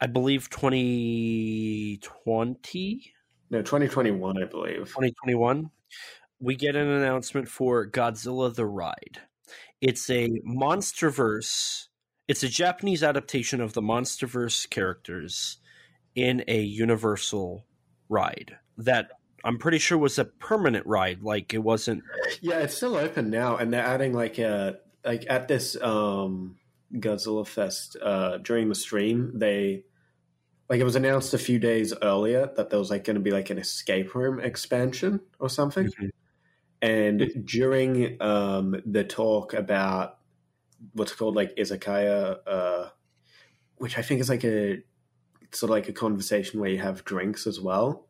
I believe 2020, No, 2021, I believe. 2021, we get an announcement for Godzilla the Ride. It's a MonsterVerse. It's a Japanese adaptation of the MonsterVerse characters in a Universal ride that I'm pretty sure was a permanent ride. Like it wasn't. Yeah, it's still open now, and they're adding like a like at this um Godzilla Fest uh during the stream they like it was announced a few days earlier that there was like going to be like an escape room expansion or something, Mhm. and during um the talk about what's called like izakaya, uh, which I think is like a sort of like a conversation where you have drinks as well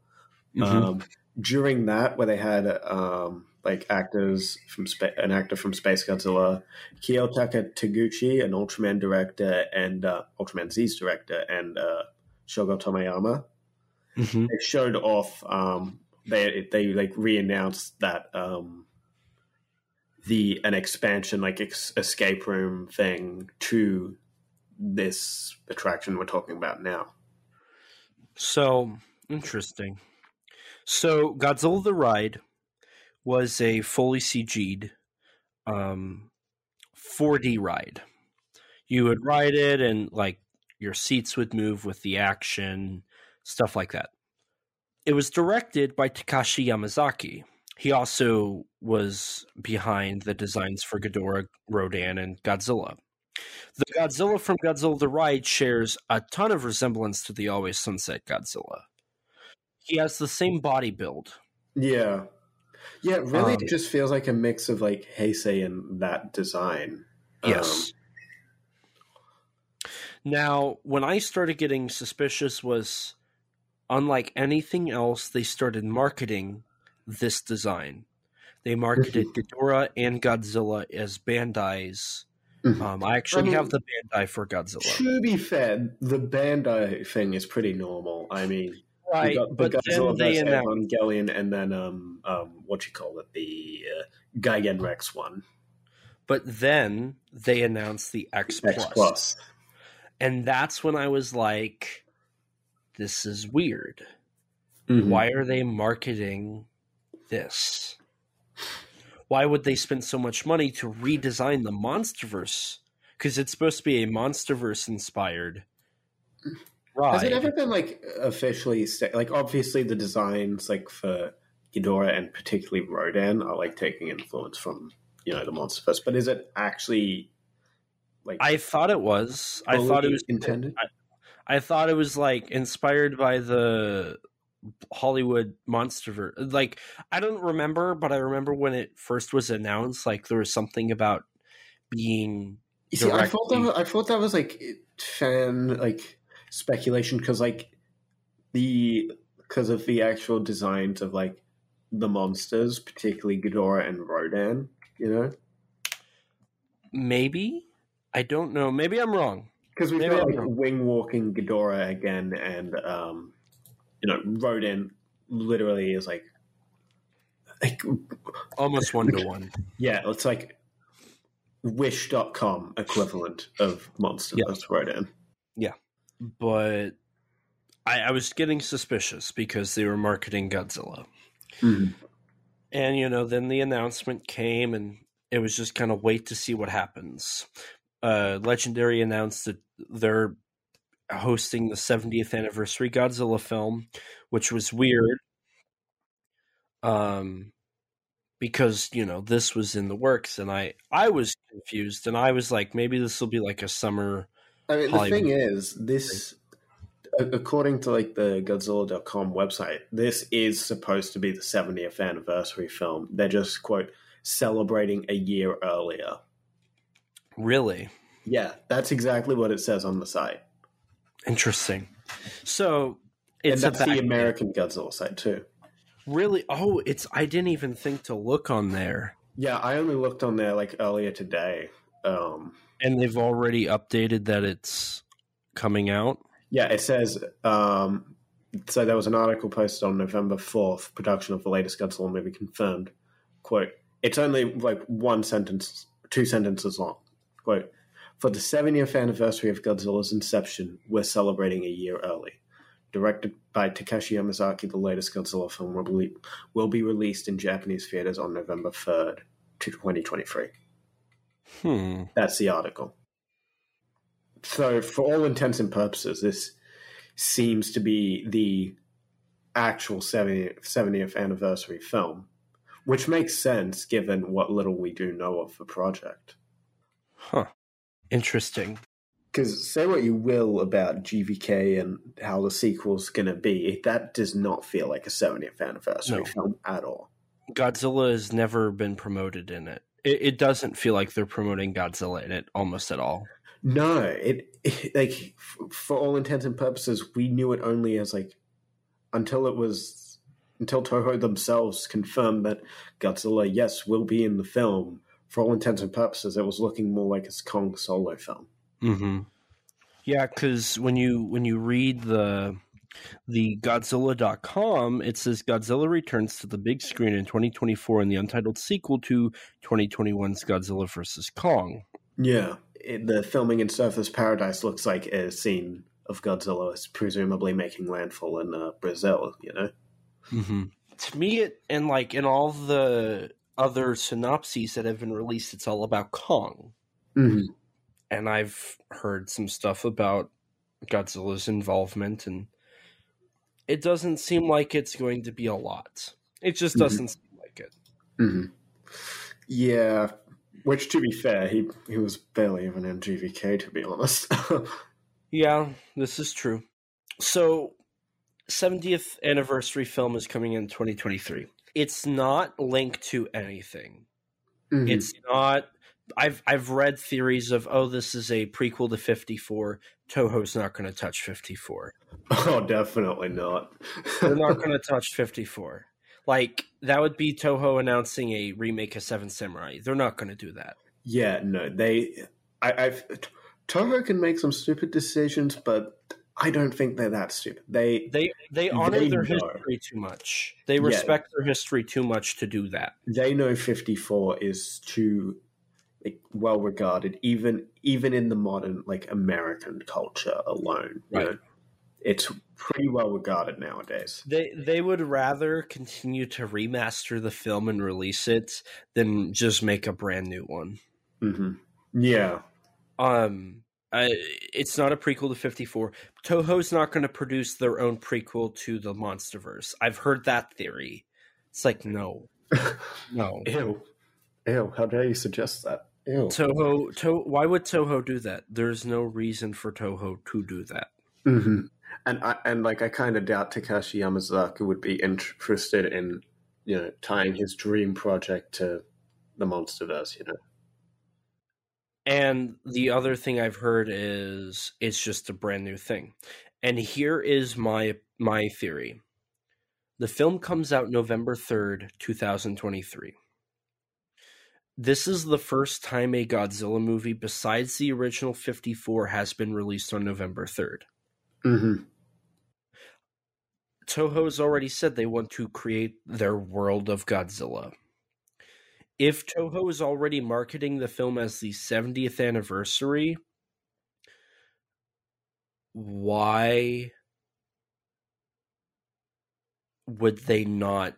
Mhm. um, during that where they had um, like actors from Spa- an actor from Space Godzilla, Kiyotaka Taguchi, an Ultraman director and uh, Ultraman Z's director, and uh, Shogo Tomiyama. Mhm. They showed off. Um, they they like re-announced that um, the an expansion like ex- escape room thing to this attraction we're talking about now. So interesting. So Godzilla the Ride was a fully CG'd um, 4D ride. You would ride it, and like your seats would move with the action, stuff like that. It was directed by Takashi Yamazaki. He also was behind the designs for Ghidorah, Rodan, and Godzilla. The Godzilla from Godzilla the Ride shares a ton of resemblance to the Always Sunset Godzilla. He has the same body build. Yeah. Yeah, it really Um, just feels like a mix of like Heisei and that design. Um, Yes. now, when I started getting suspicious was unlike anything else, they started marketing this design. They marketed Ghidorah and Godzilla as Bandai's. Mhm. Um, I actually I mean- have the Bandai for Godzilla. to be fair, the Bandai thing is pretty normal. I mean, Right, got the but then they announced, Evangelion, and then um um what you call it, the uh, Gigan Rex one, but then they announced the X X Plus. And that's when I was like, "This is weird. Mhm. Why are they marketing this? Why would they spend so much money to redesign the MonsterVerse because it's supposed to be a MonsterVerse inspired ride. Has it ever been like officially sta- like obviously the designs like for Ghidorah and particularly Rodan are like taking influence from you know the MonsterVerse, but is it actually like I thought it was. I thought it was intended. I, I thought it was like inspired by the Hollywood monster like I don't remember, but I remember when it first was announced, like there was something about being. You see, I thought that was, I thought that was like fan like speculation because like the because of the actual designs of like the monsters, particularly Ghidorah and Rodan. You know, maybe I don't know. Maybe I'm wrong. Because we've Maybe got like wing walking Ghidorah again, and um, you know, Rodan literally is like like almost one to one. Yeah, it's like wish.com equivalent of monster yeah. Rodan. Yeah. But I, I, was getting suspicious because they were marketing Godzilla. Mm-hmm. And you know, then the announcement came and it was just kind of wait to see what happens. Uh, Legendary announced that they're hosting the 70th anniversary Godzilla film, which was weird. Um, because you know this was in the works, and I I was confused, and I was like, maybe this will be like a summer. I mean, Hollywood the thing is, this according to like the Godzilla.com website, this is supposed to be the 70th anniversary film. They're just quote celebrating a year earlier. Really? Yeah, that's exactly what it says on the site. Interesting. So it's and that's the American Godzilla site too. Really? Oh, it's. I didn't even think to look on there. Yeah, I only looked on there like earlier today. Um, and they've already updated that it's coming out. Yeah, it says. Um, so there was an article posted on November fourth. Production of the latest Godzilla movie confirmed. Quote: It's only like one sentence, two sentences long. Quote: For the 70th anniversary of Godzilla's inception, we're celebrating a year early. Directed by Takashi Yamazaki, the latest Godzilla film will be, will be released in Japanese theaters on November 3rd, 2023. Hmm. That's the article. So, for all intents and purposes, this seems to be the actual 70th, 70th anniversary film, which makes sense given what little we do know of the project. Huh. Interesting. Because say what you will about GVK and how the sequel's going to be, that does not feel like a 70th anniversary no. film at all. Godzilla has never been promoted in it. It. It doesn't feel like they're promoting Godzilla in it almost at all. No, it, it like for all intents and purposes, we knew it only as like until it was until Toho themselves confirmed that Godzilla, yes, will be in the film for all intents and purposes, it was looking more like a Kong solo film. Mm-hmm. Yeah, because when you when you read the the Godzilla.com, it says Godzilla returns to the big screen in 2024 in the untitled sequel to 2021's Godzilla vs. Kong. Yeah, the filming in Surfers Paradise looks like a scene of Godzilla is presumably making landfall in uh, Brazil, you know? Mm-hmm. To me, it, and like in all the other synopses that have been released, it's all about Kong. Mm-hmm. And I've heard some stuff about Godzilla's involvement, and it doesn't seem like it's going to be a lot. It just mm-hmm. doesn't seem like it. Mm-hmm. Yeah, which to be fair, he he was barely even in GVK to be honest. yeah, this is true. So, 70th anniversary film is coming in 2023 it's not linked to anything. Mm-hmm. It's not. I've I've read theories of oh this is a prequel to 54. Toho's not going to touch 54. Oh, definitely not. They're not going to touch 54. Like that would be Toho announcing a remake of Seven Samurai. They're not going to do that. Yeah, no. They I, I've Toho can make some stupid decisions, but I don't think they're that stupid. They they they honor they their know. history too much. They respect yeah. their history too much to do that. They know 54 is too like, well regarded even even in the modern like American culture alone. Right. Know? It's pretty well regarded nowadays. They they would rather continue to remaster the film and release it than just make a brand new one. hmm Yeah, Um, uh, it's not a prequel to 54. Toho's not going to produce their own prequel to the MonsterVerse. I've heard that theory. It's like no, no. Ew, ew! How dare you suggest that? Ew. Toho, to, why would Toho do that? There's no reason for Toho to do that. hmm And I, and like I kind of doubt Takashi Yamazaki would be interested in you know tying his dream project to the MonsterVerse. You know. And the other thing I've heard is it's just a brand new thing. And here is my my theory. The film comes out November 3rd, 2023. This is the first time a Godzilla movie besides the original 54 has been released on November 3rd. hmm Toho's already said they want to create their world of Godzilla. If Toho is already marketing the film as the 70th anniversary, why would they not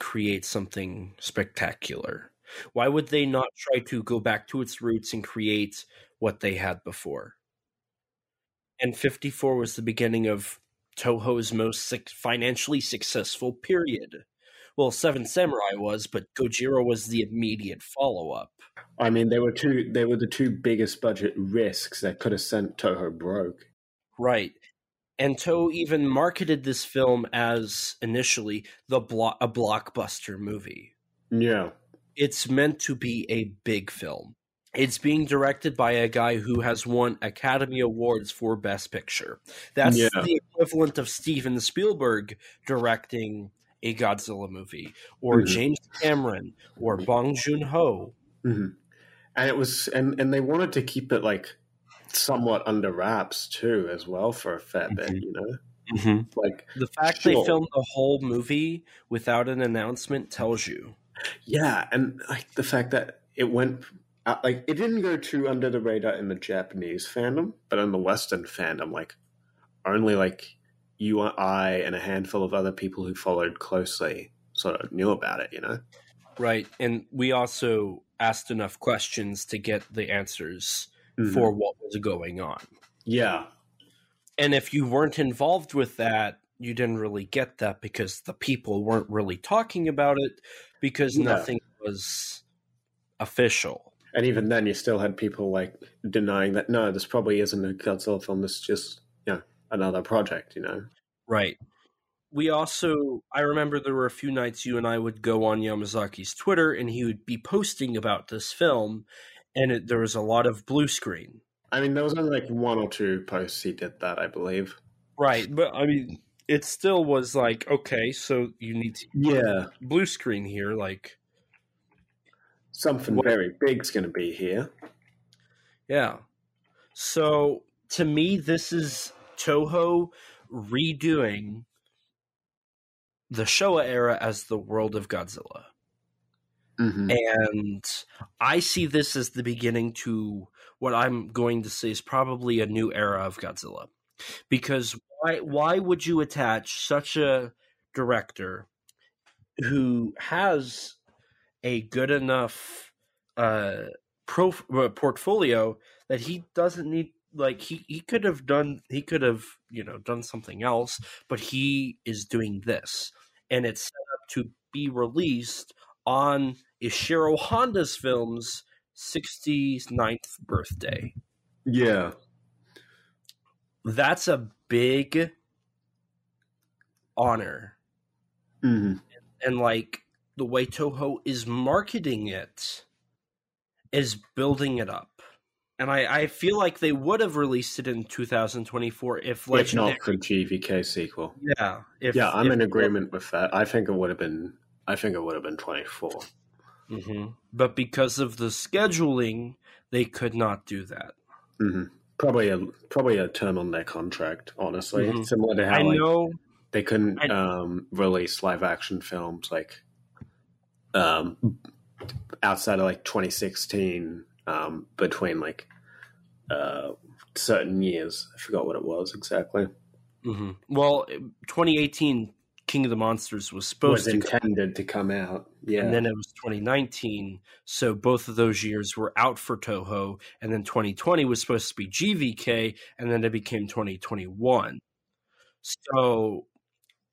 create something spectacular? Why would they mm. not try to go back to its roots and create what they had before? And 54 was the beginning of Toho's most financially successful period. Well, Seven Samurai was, but Gojira was the immediate follow up. I mean, they were two. They were the two biggest budget risks that could have sent Toho broke. Right. And Toho even marketed this film as initially the blo- a blockbuster movie. Yeah. It's meant to be a big film. It's being directed by a guy who has won Academy Awards for Best Picture. That's Yeah. the equivalent of Steven Spielberg directing a Godzilla movie, or Mhm. James Cameron, or Bong Joon Ho. hmm And it was, and and they wanted to keep it like somewhat under wraps too, as well, for a fair bit. Mhm. You know, Mm-hmm. like The fact Sure. they filmed the whole movie without an announcement tells you. Yeah, and like the fact that it went. Uh, like it didn't go too under the radar in the Japanese fandom, but in the Western fandom, like only like you and I and a handful of other people who followed closely sort of knew about it. You know. Right. And we also asked enough questions to get the answers Mhm. for what was going on. yeah, And if you weren't involved with that, you didn't really get that because the people weren't really talking about it because Yeah. nothing was official. and even then, you still had people like denying that no, this probably isn't a Godzilla film. This is just you know another project. You know. Right. We also, I remember there were a few nights you and I would go on Yamazaki's Twitter and he would be posting about this film, and it, there was a lot of blue screen. I mean, there was only like one or two posts he did that, I believe. Right. But I mean, it still was like, okay, so you need to Yeah, blue screen here. Like, something What- very big's going to be here. yeah. So to me, this is Toho redoing the Showa era as the world of Godzilla. Mm-hmm. and I see this as the beginning to what I'm going to say is probably a new era of Godzilla. Because why why would you attach such a director who has a good enough uh, pro, uh, portfolio that he doesn't need like he, he could have done he could have you know done something else but he is doing this and it's set up to be released on Ishiro Honda's film's 69th birthday. Yeah. That's a big honor. Mm-hmm. And like the way Toho is marketing it is building it up. And I, I feel like they would have released it in 2024 if If Legendary. not for GVK sequel. yeah. If, yeah, I'm if- in agreement with that. I think it would have been. I think it would have been 24. Mhm. But because of the scheduling, they could not do that. Mm-hmm. Probably a probably a term on their contract. Honestly, Mhm. similar to how I like, know they couldn't I- um, release live action films like um, outside of like 2016 um, between like uh, certain years. I forgot what it was exactly. hmm Well, 2018 King of the Monsters was supposed was to come intended to come out. Yeah, and then it was 2019. So both of those years were out for Toho, and then 2020 was supposed to be GVK, and then it became 2021. So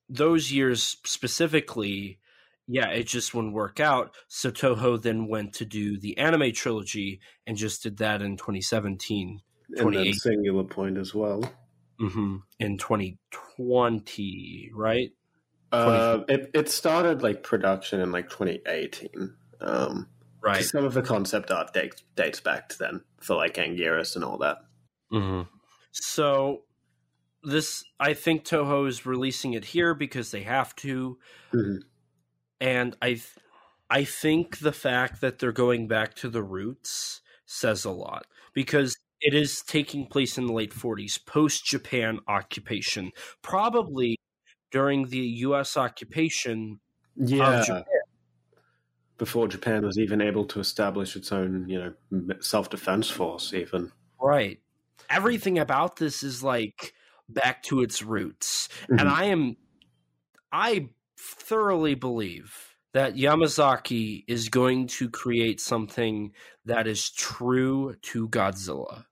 those years specifically, yeah, it just wouldn't work out. So Toho then went to do the anime trilogy and just did that in 2017. and then Singular Point as well. hmm In 2020, right? Uh, it it started like production in like 2018. Um, Right. Some of the concept art dates dates back to then for like Anguirus and all that. hmm So this, I think Toho is releasing it here because they have to, Mhm. and I, I think the fact that they're going back to the roots says a lot because it is taking place in the late 40s, post Japan occupation, probably during the U.S. occupation. Yeah. Japan. Before Japan was even able to establish its own, you know, self defense force, even. Right. Everything about this is like back to its roots. And Mhm. I am I thoroughly believe that Yamazaki is going to create something that is true to Godzilla.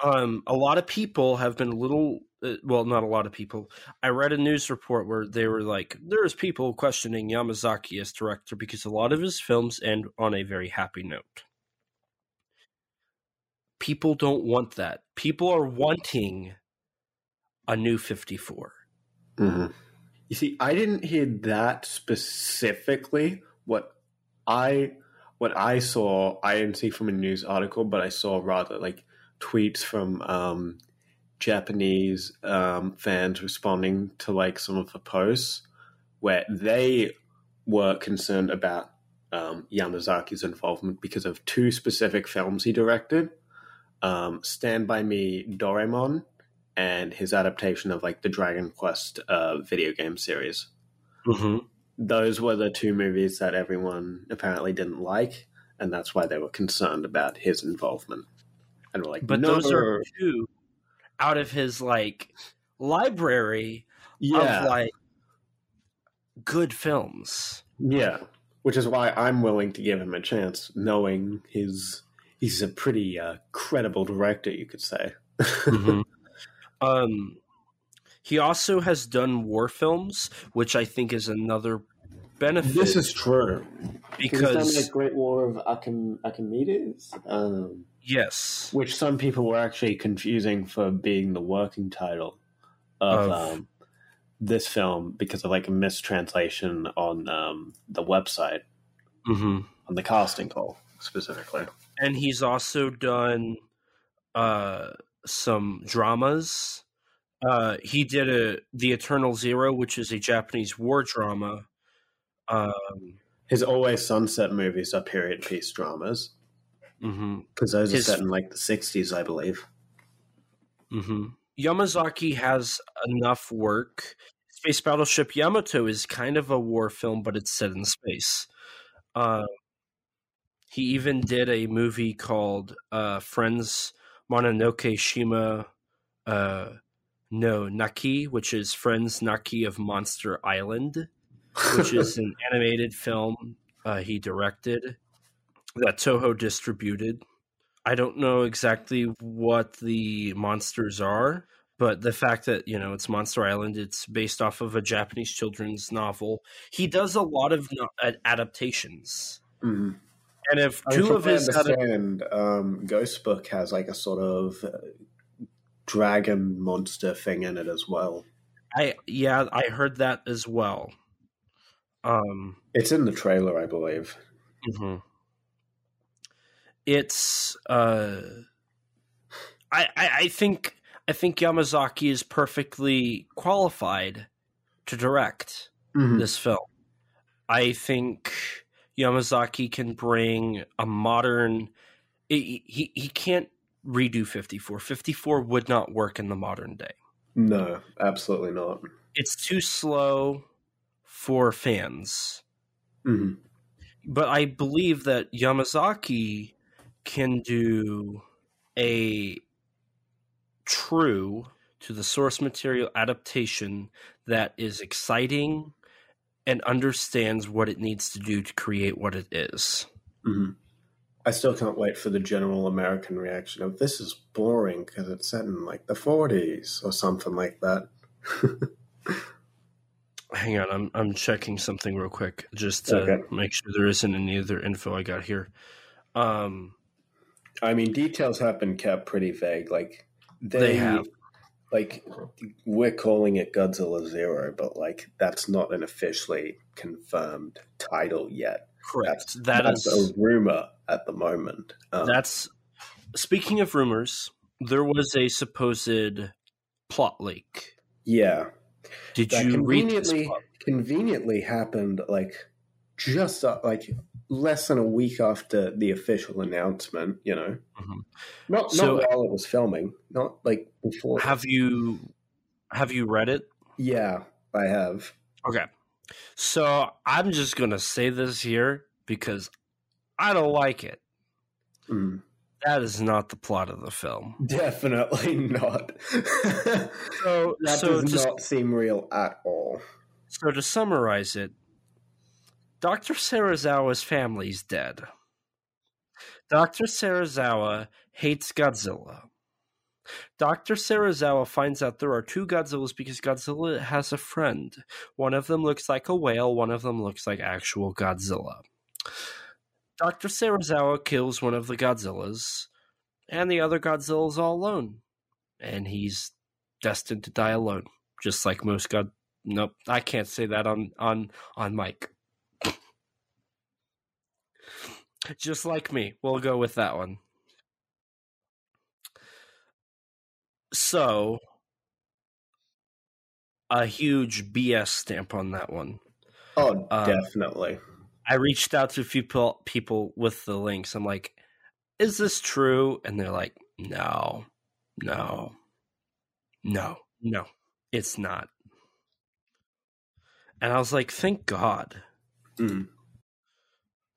Um a lot of people have been a little well not a lot of people. I read a news report where they were like there's people questioning Yamazaki as director because a lot of his films end on a very happy note people don't want that. People are wanting a new 54. hmm You see, I didn't hear that specifically. What I what I saw, I didn't see from a news article, but I saw rather like tweets from um, Japanese um, fans responding to like some of the posts where they were concerned about um, Yamazaki's involvement because of two specific films he directed: um, "Stand by Me, Doraemon." and his adaptation of like the Dragon Quest uh, video game series. Mm-hmm. Those were the two movies that everyone apparently didn't like, and that's why they were concerned about his involvement. And were like, But no, those are two out of his like library yeah, of like good films. yeah. Which is why I'm willing to give him a chance, knowing his he's a pretty uh, credible director, you could say. Um, he also has done war films, which I think is another benefit This is true because the Great War of Achim- Archimedes. Um, yes, which some people were actually confusing for being the working title of, Of- um, this film because of like a mistranslation on um, the website hmm on the casting call specifically. and he's also done uh some dramas. Uh, he did a the Eternal Zero, which is a Japanese war drama. Um, His Always Sunset movies are period piece dramas mhm. because those His- are set in like the '60s, I believe. hmm Yamazaki has enough work. Space Battleship Yamato is kind of a war film, but it's set in space. Uh, he even did a movie called uh, Friends Mononoke Shima uh, no Naki, which is Friends Naki of Monster Island, which is an animated film uh, he directed that Toho distributed. I don't know exactly what the monsters are, but the fact that you know it's Monster Island, it's based off of a Japanese children's novel. He does a lot of no- ad- adaptations, Mhm. and if I two of his understand, um, Ghost Book has like a sort of uh, dragon monster thing in it as well. I yeah, I heard that as well. Um, It's in the trailer, I believe. mhm. it's uh, I, I I think I think Yamazaki is perfectly qualified to direct. Mhm. this film. I think Yamazaki can bring a modern. He he, he can't redo 54. 54 would not work in the modern day. No, absolutely not. It's too slow for fans. Mhm. But I believe that Yamazaki can do a true to the source material adaptation that is exciting and understands what it needs to do to create what it is. Mm-hmm. I still can't wait for the general American reaction of this is boring because it's set in like the 40s or something like that. Hang on, I'm I'm checking something real quick just to okay. make sure there isn't any other info I got here. Um, I mean, details have been kept pretty vague. Like they, they have, like we're calling it Godzilla Zero, but like that's not an officially confirmed title yet. Correct. That's, that that's is, a rumor at the moment. Um, that's speaking of rumors. There was a supposed plot leak. Yeah. Did that you read this? Conveniently happened like just uh, like less than a week after the official announcement. You know, mm-hmm. not not so, while it was filming, not like before. Have you have you read it? Yeah, I have. Okay, so I'm just gonna say this here because I don't like it. Mm. That is not the plot of the film. Definitely not. so that so does not seem real at all. So to summarize it, Dr. Serizawa's family's dead. Dr. Serizawa hates Godzilla. Dr. Serizawa finds out there are two Godzillas because Godzilla has a friend. One of them looks like a whale, one of them looks like actual Godzilla. Dr. Serizawa kills one of the Godzillas, and the other Godzilla's all alone. And he's destined to die alone, just like most God. Nope, I can't say that on on on mic. just like me, we'll go with that one. So, a huge BS stamp on that one. Oh, um, definitely. I reached out to a few people with the links. I'm like, is this true? And they're like, no, no, no, no, it's not. And I was like, thank God. Mm.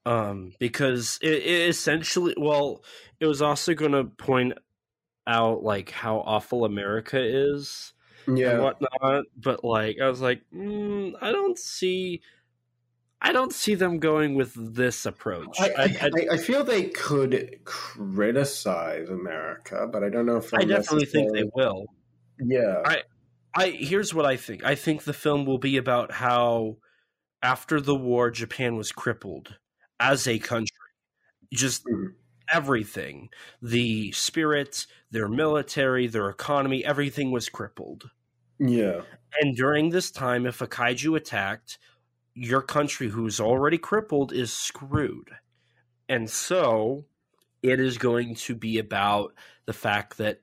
Um, because it, it essentially, well, it was also going to point out like how awful America is yeah. and whatnot. But like, I was like, mm, I don't see I don't see them going with this approach. I, I, I, I, feel they could criticize America, but I don't know if I definitely think they will. Yeah. I, I here's what I think. I think the film will be about how after the war Japan was crippled as a country. Just mm-hmm. everything. The spirit, their military, their economy, everything was crippled. Yeah. And during this time if a kaiju attacked, your country who's already crippled is screwed. And so it is going to be about the fact that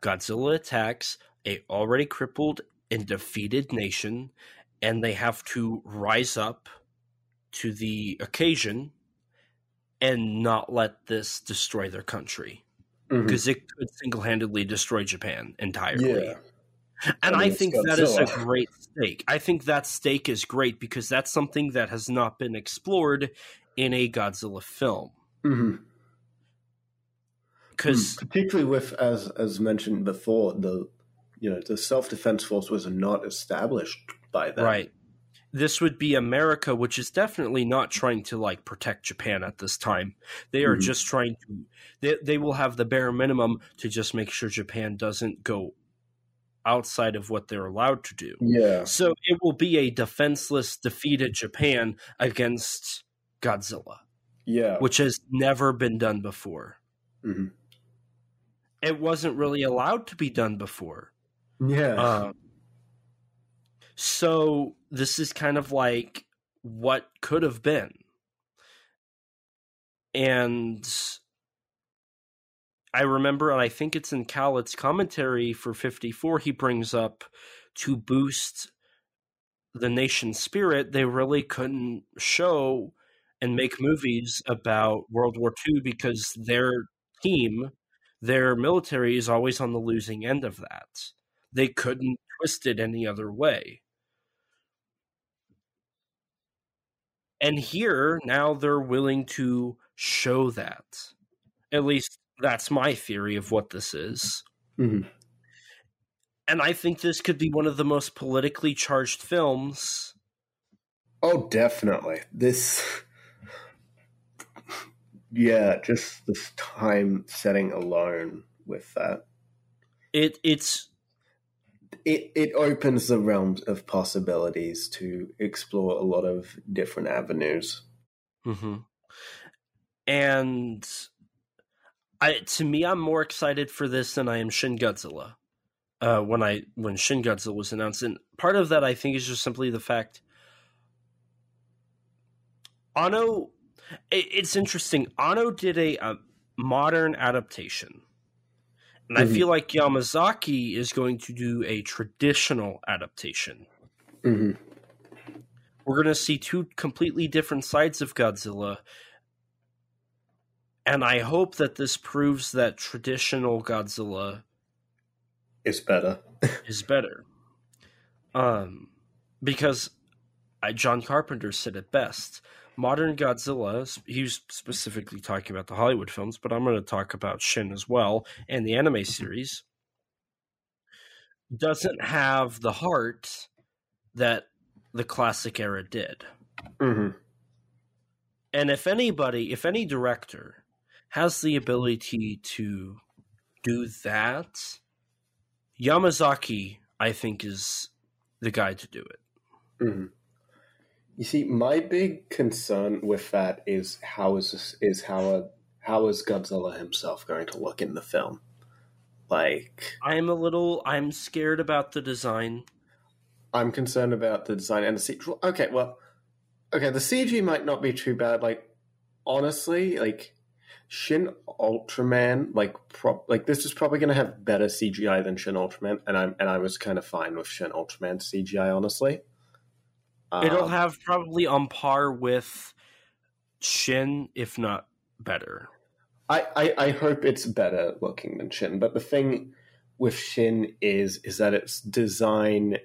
Godzilla attacks a already crippled and defeated nation and they have to rise up to the occasion and not let this destroy their country because mm-hmm. it could single-handedly destroy Japan entirely. Yeah. And I, mean, I think that is a great stake. I think that stake is great because that's something that has not been explored in a Godzilla film. Because mm-hmm. mm, particularly with as as mentioned before, the you know the self defense force was not established by that. Right. This would be America, which is definitely not trying to like protect Japan at this time. They are mm-hmm. just trying to. They they will have the bare minimum to just make sure Japan doesn't go outside of what they're allowed to do. Yeah. So it will be a defenseless, defeated Japan against Godzilla. Yeah. Which has never been done before. Mm-hmm. It wasn't really allowed to be done before. Yeah. Um, so this is kind of like what could have been. And I remember, and I think it's in Khaled's commentary for 54, he brings up to boost the nation's spirit, they really couldn't show and make movies about World War II because their team, their military is always on the losing end of that. They couldn't twist it any other way. And here, now they're willing to show that. At least that's my theory of what this is. Mm-hmm. and I think this could be one of the most politically charged films. Oh, definitely. This yeah, just this time setting alone with that. It it's it it opens the realms of possibilities to explore a lot of different avenues. Mm-hmm. And I to me, I'm more excited for this than I am Shin Godzilla. Uh, when I when Shin Godzilla was announced, and part of that I think is just simply the fact. Anno, it, it's interesting. Anno did a, a modern adaptation, and mm-hmm. I feel like Yamazaki is going to do a traditional adaptation. Mm-hmm. We're going to see two completely different sides of Godzilla, and I hope that this proves that traditional Godzilla is better. is better. Um, because I, John Carpenter said it best. Modern Godzilla, he was specifically talking about the Hollywood films, but I'm going to talk about Shin as well and the anime series, doesn't have the heart that the classic era did. Mm-hmm. And if anybody, if any director has the ability to do that, Yamazaki, I think, is the guy to do it. Mm-hmm. You see, my big concern with that is how is this, is how a, how is Godzilla himself going to look in the film? Like, I'm a little, I'm scared about the design. I'm concerned about the design and the CG. Okay, well, okay, the CG might not be too bad. Like, honestly, like Shin Ultraman, like pro- like this is probably going to have better CGI than Shin Ultraman, and I'm and I was kind of fine with Shin Ultraman CGI, honestly. Um, It'll have probably on par with Shin, if not better. I, I, I hope it's better looking than Shin, but the thing with Shin is is that its design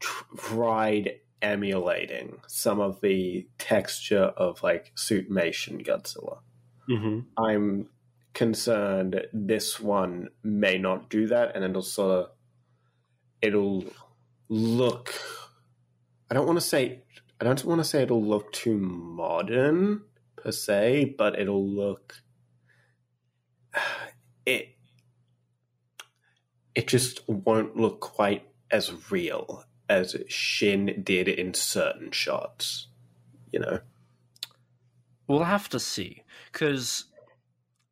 tried emulating some of the texture of like Suitmation Godzilla. Mm-hmm. I'm concerned this one may not do that, and it'll sort of it'll look. I don't want to say I don't want to say it'll look too modern per se, but it'll look it it just won't look quite as real as Shin did in certain shots. You know. We'll have to see because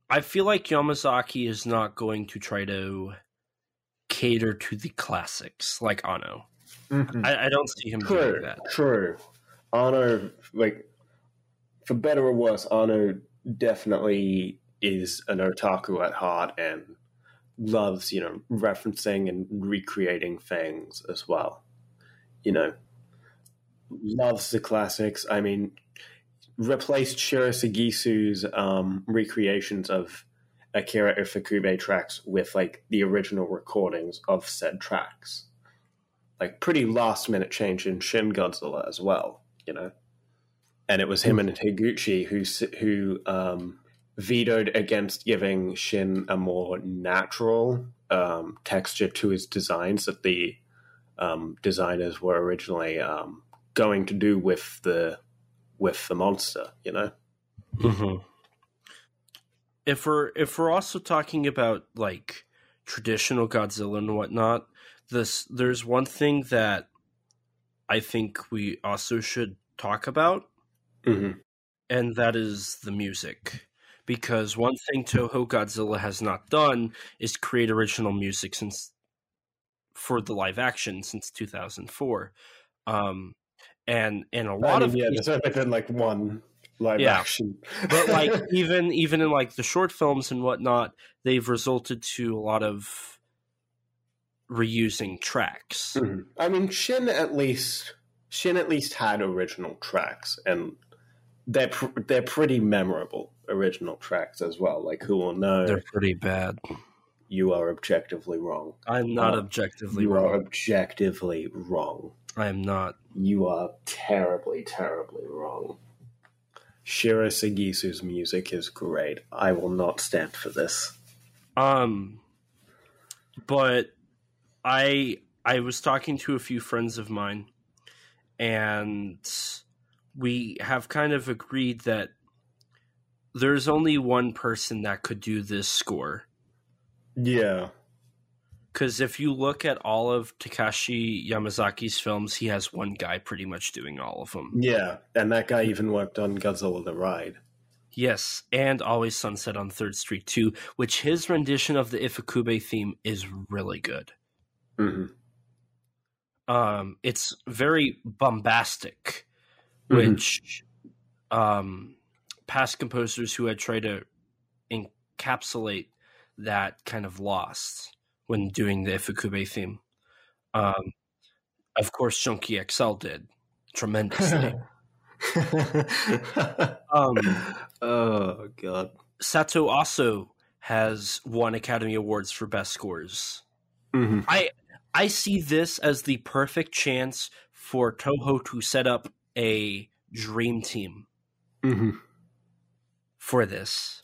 I feel like Yamazaki is not going to try to cater to the classics like Anno. Mm-hmm. I, I, don't see him true, doing that. True. Anno, like, for better or worse, Anno definitely is an otaku at heart and loves, you know, referencing and recreating things as well. You know, loves the classics. I mean, replaced Sagisu's um, recreations of Akira Ifukube tracks with like the original recordings of said tracks. Like pretty last minute change in Shin Godzilla as well, you know. And it was him and Higuchi who who um, vetoed against giving Shin a more natural um, texture to his designs that the um, designers were originally um, going to do with the with the monster, you know. Mm-hmm. If we're if we're also talking about like traditional Godzilla and whatnot, this there's one thing that I think we also should talk about, mm-hmm. and that is the music. Because one thing Toho Godzilla has not done is create original music since for the live action since 2004. Um, and in a lot I mean, of yeah, cases, there's only been like one live yeah. action, but like even even in like the short films and whatnot, they've resulted to a lot of reusing tracks. Mm-hmm. I mean, Shin at least Shin at least had original tracks, and they're pr- they're pretty memorable original tracks as well. Like who will know? They're pretty bad. You are objectively wrong. I'm not uh, objectively you wrong. You are objectively wrong. I am not. You are terribly, terribly wrong. Shiro Sagisu's music is great. I will not stand for this. Um, but I I was talking to a few friends of mine, and we have kind of agreed that there's only one person that could do this score. Yeah. Because if you look at all of Takashi Yamazaki's films, he has one guy pretty much doing all of them. Yeah, and that guy even worked on Godzilla the Ride. Yes, and Always Sunset on Third Street too, which his rendition of the Ifukube theme is really good. Mm-hmm. Um, it's very bombastic, Mhm. which um, past composers who had tried to encapsulate that kind of lost when doing the Ifukube theme. Um, of course, Chunky XL did tremendously. um, oh god. Sato also has won Academy Awards for best scores. Mm-hmm. I I see this as the perfect chance for Toho to set up a dream team Mm-hmm. for this.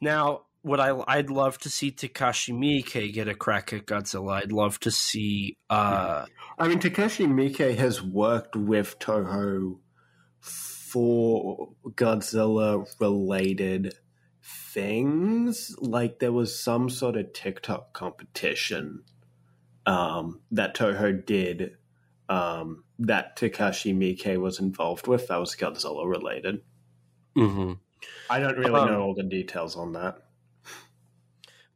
Now, what I I'd love to see Takashi Miike get a crack at Godzilla. I'd love to see uh I mean, Takashi Miike has worked with Toho for Godzilla related things. Like there was some sort of TikTok competition um, that Toho did um, that Takashi Miike was involved with that was Godzilla related. mhm. I don't really Um, know all the details on that.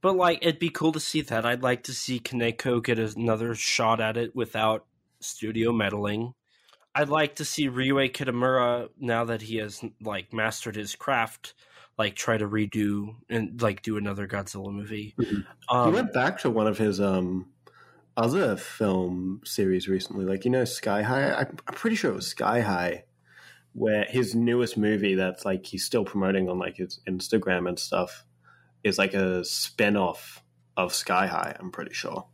But like it'd be cool to see that. I'd like to see Kaneko get another shot at it without studio meddling. I'd like to see Ryuhei Kitamura now that he has like mastered his craft, like try to redo and like do another Godzilla movie. Mhm. he Um, went back to one of his um, other film series recently, like you know Sky High. I'm pretty sure it was Sky High, where his newest movie that's like he's still promoting on like his Instagram and stuff is like a spin-off of Sky High. I'm pretty sure.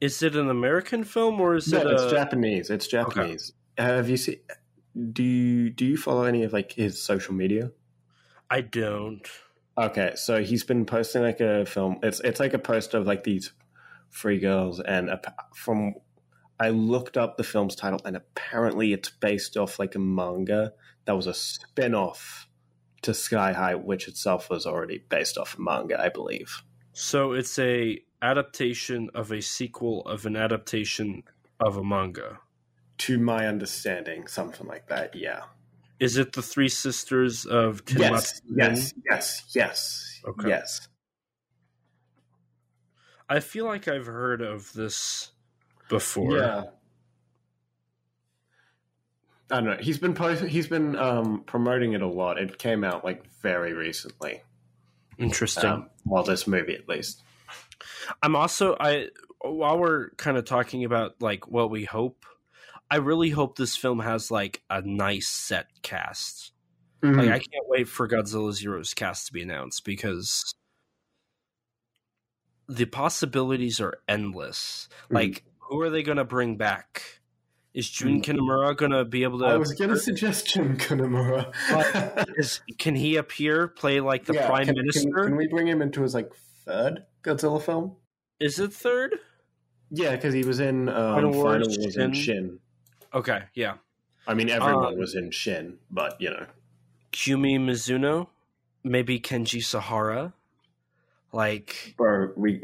is it an American film or is No, it? it's Japanese. It's Japanese. Have you seen? Do you do you follow any of like his social media? I don't. Okay, so he's been posting like a film. It's it's like a post of like these free girls, and ap- from I looked up the film's title, and apparently it's based off like a manga that was a spin off to Sky High, which itself was already based off a manga, I believe. So it's a adaptation of a sequel of an adaptation of a manga. To my understanding, something like that. Yeah. Is it the Three Sisters of Yes. Yes. Yes. Yes. Okay. Yes. I feel like I've heard of this before. Yeah. I don't know. He's been post- he's been um, promoting it a lot. It came out like very recently. Interesting. Um, well, this movie at least. I'm also I while we're kind of talking about like what we hope, I really hope this film has like a nice set cast. Mm-hmm. Like I can't wait for Godzilla Zero's cast to be announced because the possibilities are endless. Mhm. Like who are they going to bring back? Is Jun Kunimura going to be able to I was to suggest Jun Kunimura. is can he appear play like the prime can, minister? Can, can we bring him into his like third Godzilla film? Is it third? Yeah, because he was in um, Final Final, Wars, Wars and Shin. Shin. Okay, yeah. I mean, everyone Um, was in Shin, but you know, Kumi Mizuno, maybe Kenji Sahara. Like bro, we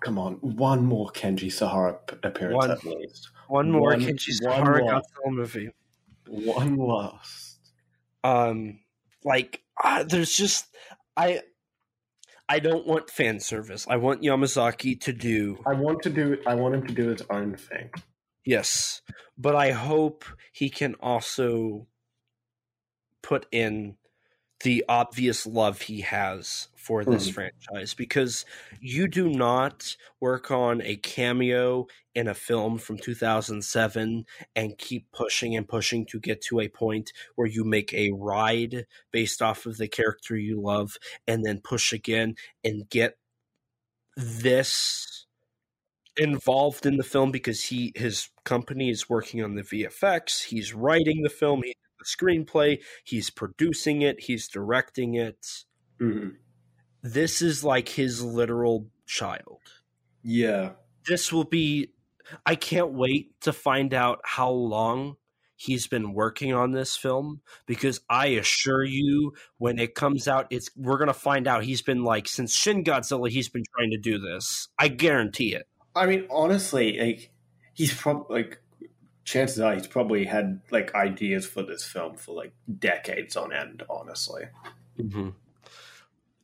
come on, one more Kenji Sahara appearance One. at least. One more One- one Sahara. Godzilla movie. One last. Um, like uh, there's just I. I don't want fan service. I want Yamazaki to do I want to do. I want him to do his own thing. Yes, but I hope he can also put in the obvious love he has for this Mhm. franchise because you do not work on a cameo in a film from 2007 and keep pushing and pushing to get to a point where you make a ride based off of the character you love and then push again and get this involved in the film because he his company is working on the VFX. He's writing the film, he the screenplay, he's producing it, he's directing it. Mhm. This is like his literal child. Yeah. this will be I can't wait to find out how long he's been working on this film because I assure you when it comes out it's we're to find out he's been like since Shin Godzilla he's been trying to do this. I guarantee it. I mean honestly like he's probably like chances are he's probably had like ideas for this film for like decades on end honestly. Mm-hmm.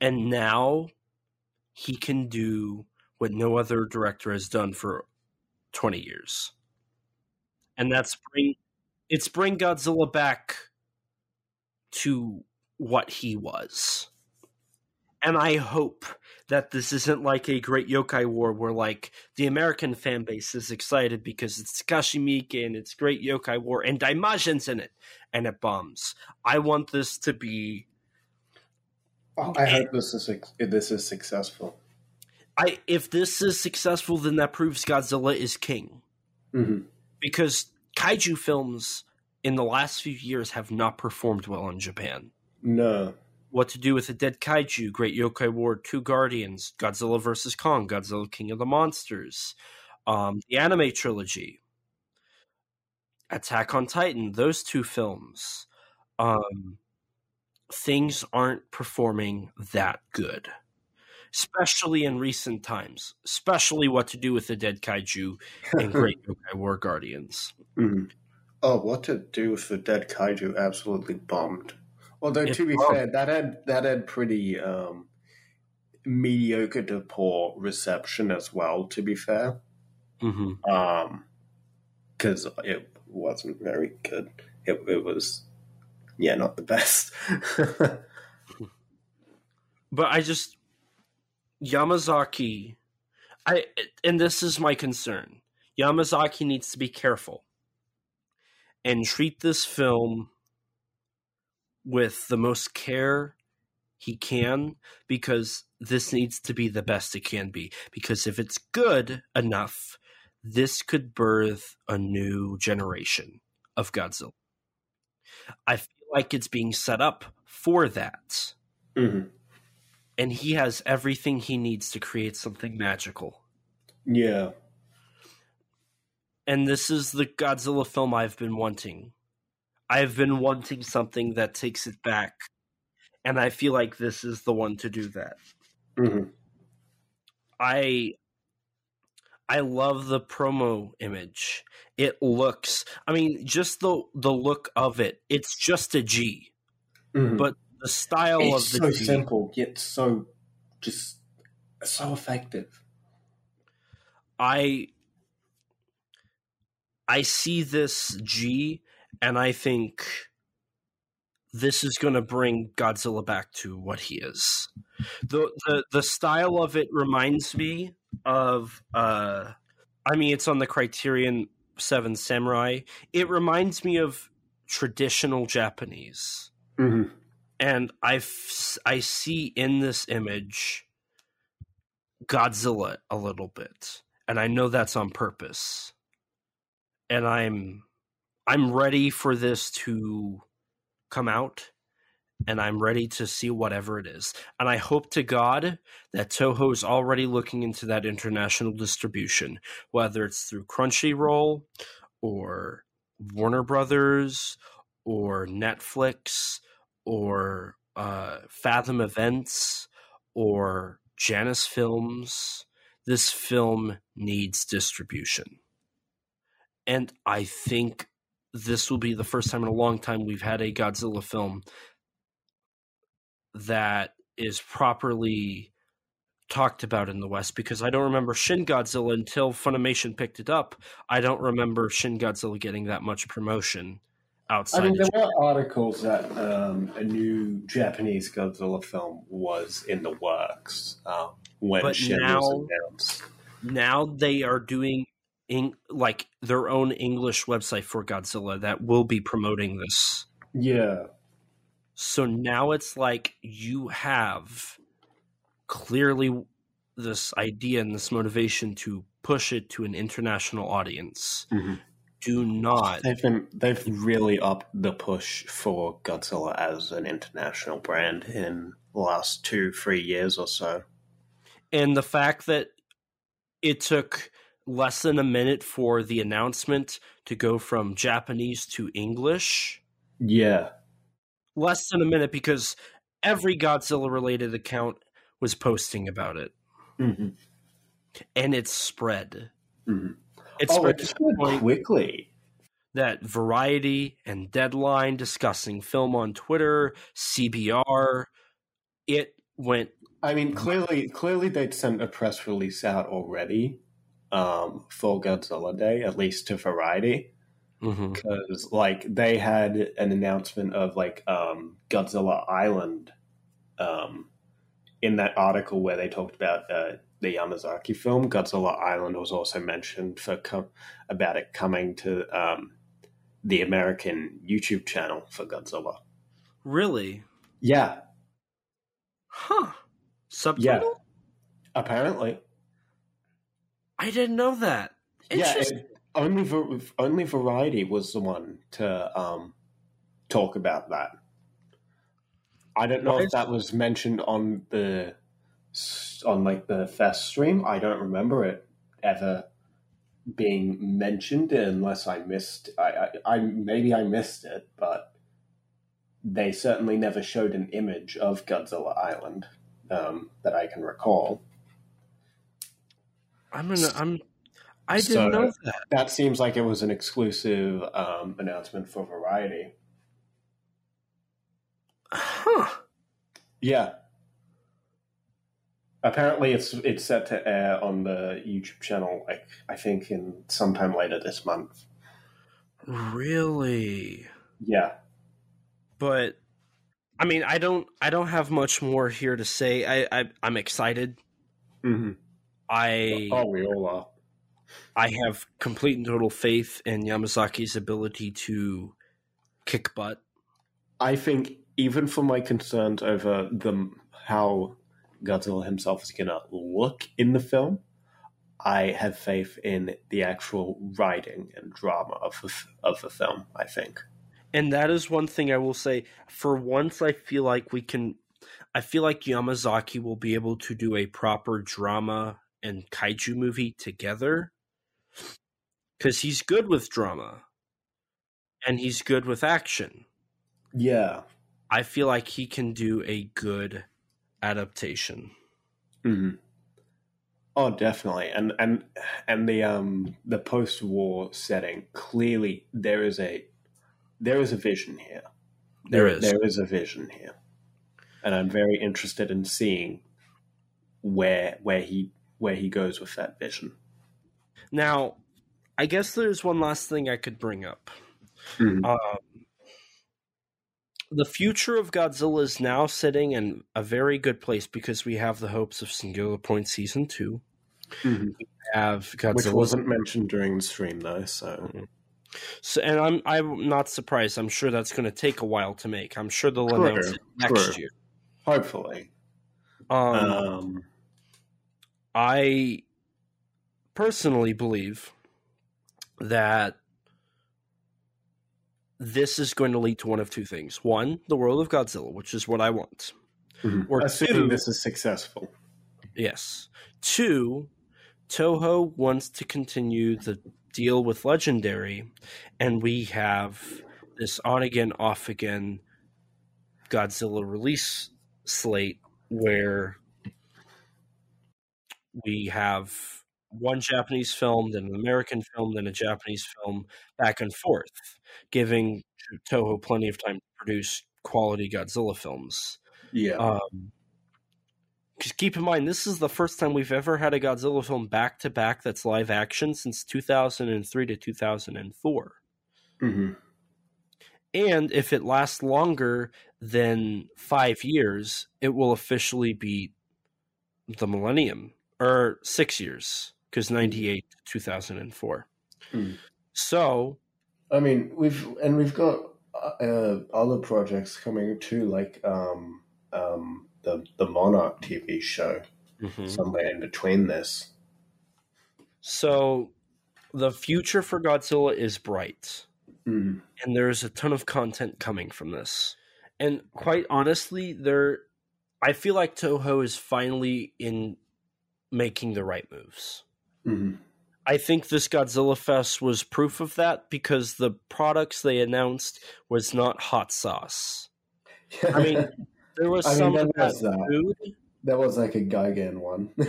And now he can do what no other director has done for 20 years. And that's bring it's bring Godzilla back to what he was. And I hope that this isn't like a great yokai war where like the American fan base is excited because it's Takashi and it's great yokai war and Daimajin's in it and it bombs. I want this to be oh, I hope this is this is successful. I if this is successful, then that proves Godzilla is king. Mm-hmm. Because kaiju films in the last few years have not performed well in Japan. No. What to do with a dead kaiju? Great Yokai War, Two Guardians, Godzilla vs Kong, Godzilla King of the Monsters, um, the anime trilogy, Attack on Titan. Those two films, um, things aren't performing that good especially in recent times, especially what to do with the dead kaiju and Great Yokai War Guardians. Mm-hmm. Oh, what to do with the dead kaiju? Absolutely bombed. Although it to be bombed. fair, that had that had pretty um, mediocre to poor reception as well. To be fair, mm-hmm. um, because it wasn't very good. It, it was, yeah, not the best. but I just Yamazaki, I and this is my concern. Yamazaki needs to be careful and treat this film with the most care he can because this needs to be the best it can be. Because if it's good enough, this could birth a new generation of Godzilla. I feel like it's being set up for that. Mm-hmm and he has everything he needs to create something magical. Yeah. And this is the Godzilla film I've been wanting. I've been wanting something that takes it back, and I feel like this is the one to do that. Mm-hmm. I I love the promo image. It looks, I mean, just the the look of it. It's just a G, mm-hmm. but the style it's of the so G, simple yet so just so effective. I I see this G and I think this is going to bring Godzilla back to what he is. The the the style of it reminds me of uh I mean it's on the Criterion 7 Samurai. It reminds me of traditional Japanese. Mm-hmm and I I see in this image Godzilla a little bit, and I know that's on purpose. And I'm I'm ready for this to come out, and I'm ready to see whatever it is. And I hope to God that Toho is already looking into that international distribution, whether it's through Crunchyroll or Warner Brothers or Netflix or uh, Fathom Events or Janus Films, this film needs distribution. And I think this will be the first time in a long time we've had a Godzilla film that is properly talked about in the West because I don't remember Shin Godzilla until Funimation picked it up. I don't remember Shin Godzilla getting that much promotion outside. Of I mean, there were articles that um, a new Japanese Godzilla film was in the works uh, when but Shin now, was announced. Now they are doing in, like their own English website for Godzilla that will be promoting this. Yeah. So now it's like you have clearly this idea and this motivation to push it to an international audience. Mm-hmm do not. They've been they've really upped the push for Godzilla as an international brand in the last two three years or so. And the fact that it took less than a minute for the announcement to go from Japanese to English. Yeah. Less than a minute because every Godzilla related account was posting about it. Mm-hmm. And it spread. Mm-hmm. It Oh, spread it spread quickly. that Variety and Deadline discussing film on Twitter, CBR, it went I mean, clearly, clearly they'd sent a press release out already um, for Godzilla Day, at least to Variety, because like they had an announcement of like um, Godzilla Island um, in that article where they talked about uh, the Yamazaki film. Godzilla Island was also mentioned for com- about it coming to um, the American YouTube channel for Godzilla. really? Yeah, Huh. Subtitle? Yeah. apparently. I didn't know that. Yeah, it, only only Variety was the one to um, talk about that. I don't know Why if is- that was mentioned on the on like the fest stream. I don't remember it ever being mentioned unless I missed. I, I, I maybe I missed it, but they certainly never showed an image of Godzilla Island um, that I can recall. I'm gonna. I'm. I didn't So- know that. That seems like it was an exclusive um, announcement for Variety. Huh. Yeah. Apparently, it's it's set to air on the YouTube channel. Like I think in sometime later this month. Really? Yeah. But I mean, I don't. I don't have much more here to say. I. I I'm excited. Mm-hmm. I. Oh, we all are. I have complete and total faith in Yamazaki's ability to kick butt. I think even for my concerns over the how Godzilla himself is going to look in the film, I have faith in the actual writing and drama of the, of the film. I think. And that is one thing I will say. For once, I feel like we can. I feel like Yamazaki will be able to do a proper drama and kaiju movie together. Because he's good with drama. And he's good with action. Yeah. I feel like he can do a good adaptation. hmm Oh, definitely, and and and the um the post war setting clearly there is a there is a vision here. There is. there is a vision here, and I'm very interested in seeing where where he where he goes with that vision. Now, I guess there's one last thing I could bring up. Mhm. Um, the future of Godzilla is now sitting in a very good place because we have the hopes of Singular Point Season 2. Mhm. We have Which wasn't mentioned during the stream though, so So, and I'm, I'm not surprised. I'm sure that's going to take a while to make. I'm sure they'll True, announce it next true. year. hopefully. Um, Um, I personally believe that this is going to lead to one of two things. One, the world of Godzilla, which is what I want. mhm. or assuming two- this is successful. Yes. Two, Toho wants to continue the deal with Legendary, and we have this on again, off again Godzilla release slate where we have one Japanese film, then an American film, then a Japanese film, back and forth, giving Toho plenty of time to produce quality Godzilla films. Yeah. Um, because keep in mind, this is the first time we've ever had a Godzilla film back to back that's live action since 2003 to 2004. hmm And if it lasts longer than five years, it will officially be the millennium or six years because 98 to 2004. Mm. So, I mean, we've and we've got uh, other projects coming too, like um, um, the the Monarch TV show. mhm. Somewhere in between this. so the future for Godzilla is bright. Mm. and there's a ton of content coming from this. And quite honestly, there I feel like Toho is finally in making the right moves. hmm I think this Godzilla Fest was proof of that because the products they announced was not hot sauce. I mean, there was I mean, some of that, was that. mood. That was like a Gigan one.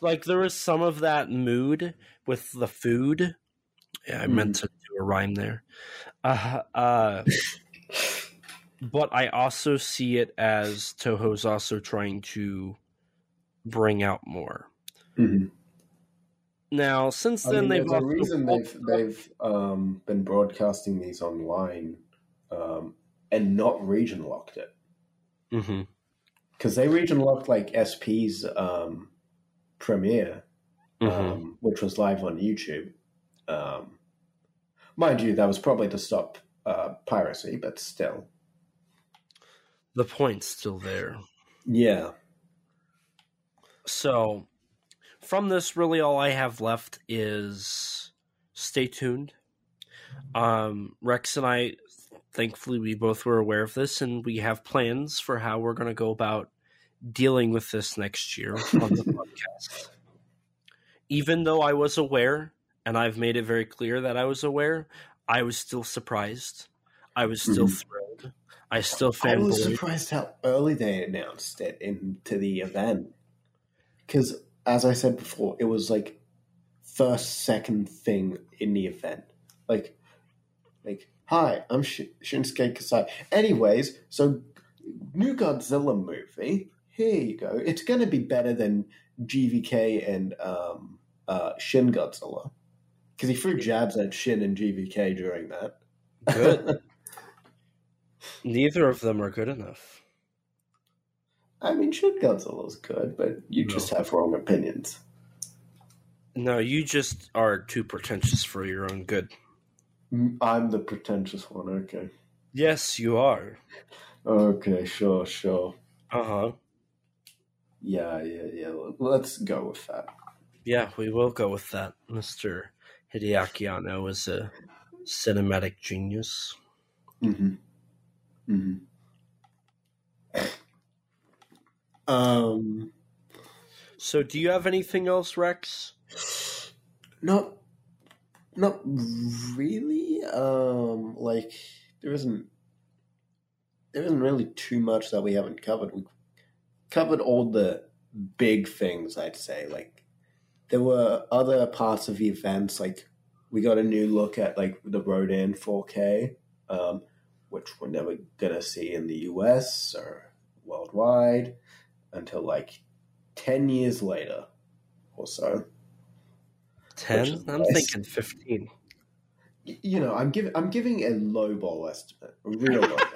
Like there was some of that mood with the food. Yeah, I meant to do a rhyme there. Uh, uh, but I also see it as Toho's also trying to bring out more. Mhm. Now, since I then mean, they've there's a reason they've they've um, been broadcasting these online um, and not region locked it because they region locked like SP's um, premiere, Mhm. um, which was live on YouTube. Um, mind you, that was probably to stop uh, piracy, but still, the point's still there. yeah. So, from this, really all I have left is stay tuned. Um, Rex and I, thankfully, we both were aware of this, and we have plans for how we're going to go about dealing with this next year on the podcast. Even though I was aware, and I've made it very clear that I was aware, I was still surprised. I was still Mhm. thrilled. I still I was surprised how early they announced it into the event. Because, as I said before, it was like first, second thing in the event. Like, like, hi, I'm Sh- Shinsuke Kasai. Anyways, so new Godzilla movie. Here you go. It's going to be better than GVK and um, uh, Shin Godzilla. Because he threw jabs at Shin and GVK during that. Good. Neither of them are good enough. I mean, Shin Godzilla's good, but you No. just have wrong opinions. No, you just are too pretentious for your own good. Mm, I'm the pretentious one. Okay. Yes, you are. Okay. Sure. Sure. Uh huh. Yeah. Yeah. Yeah. Let's go with that. Yeah, we will go with that. Mr. Hideaki Anno is a cinematic genius. Mm-hmm. Mm-hmm. Um. So, do you have anything else, Rex? Not. Not really. Um. Like there isn't. There isn't really too much that we haven't covered. We covered all the big things. I'd say like there were other parts of the events. Like we got a new look at like the Rodan 4K, um, which we're never gonna see in the US or worldwide until like ten years later or so. Ten? I'm nice. thinking fifteen. You know, I'm giving I'm giving a low ball estimate, a real low.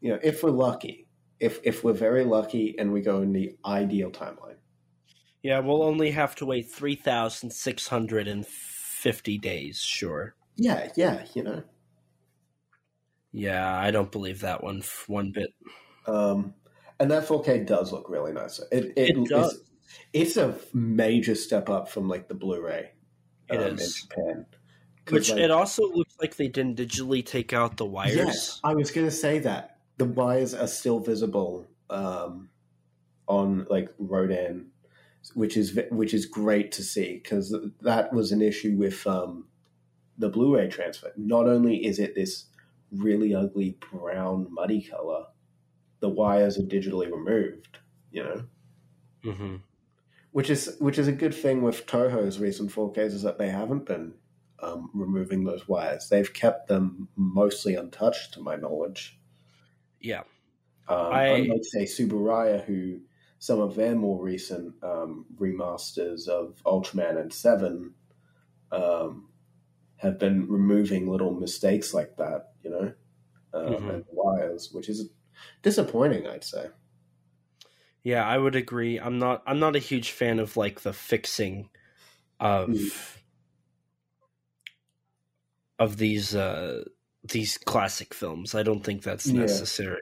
You know, if we're lucky, if if we're very lucky and we go in the ideal timeline. Yeah, we'll only have to wait 3,650 days, sure. Yeah, yeah, you know. Yeah, I don't believe that one f- one bit. Um, and that 4K does look really nice. It, It it's- does. It's, a major step up from like the Blu-ray. It um, in is. Japan. Which like, it also looks like they didn't digitally take out the wires. Yes, I was going to say that the wires are still visible um, on like Rodan, which is which is great to see because that was an issue with um, the Blu-ray transfer. Not only is it this really ugly brown muddy color, the wires are digitally removed. You know, hmm which is which is a good thing with Toho's recent 4Ks is that they haven't been um, removing those wires. They've kept them mostly untouched, to my knowledge. Yeah. Um, I- Unlike say Tsuburaya, who some of their more recent um, remasters of Ultraman and Seven um, have been removing little mistakes like that, you know, um, Mhm. and wires, which is disappointing, I'd say. Yeah, I would agree. I'm not I'm not a huge fan of like the fixing of Mm. of these uh these classic films. I don't think that's necessary.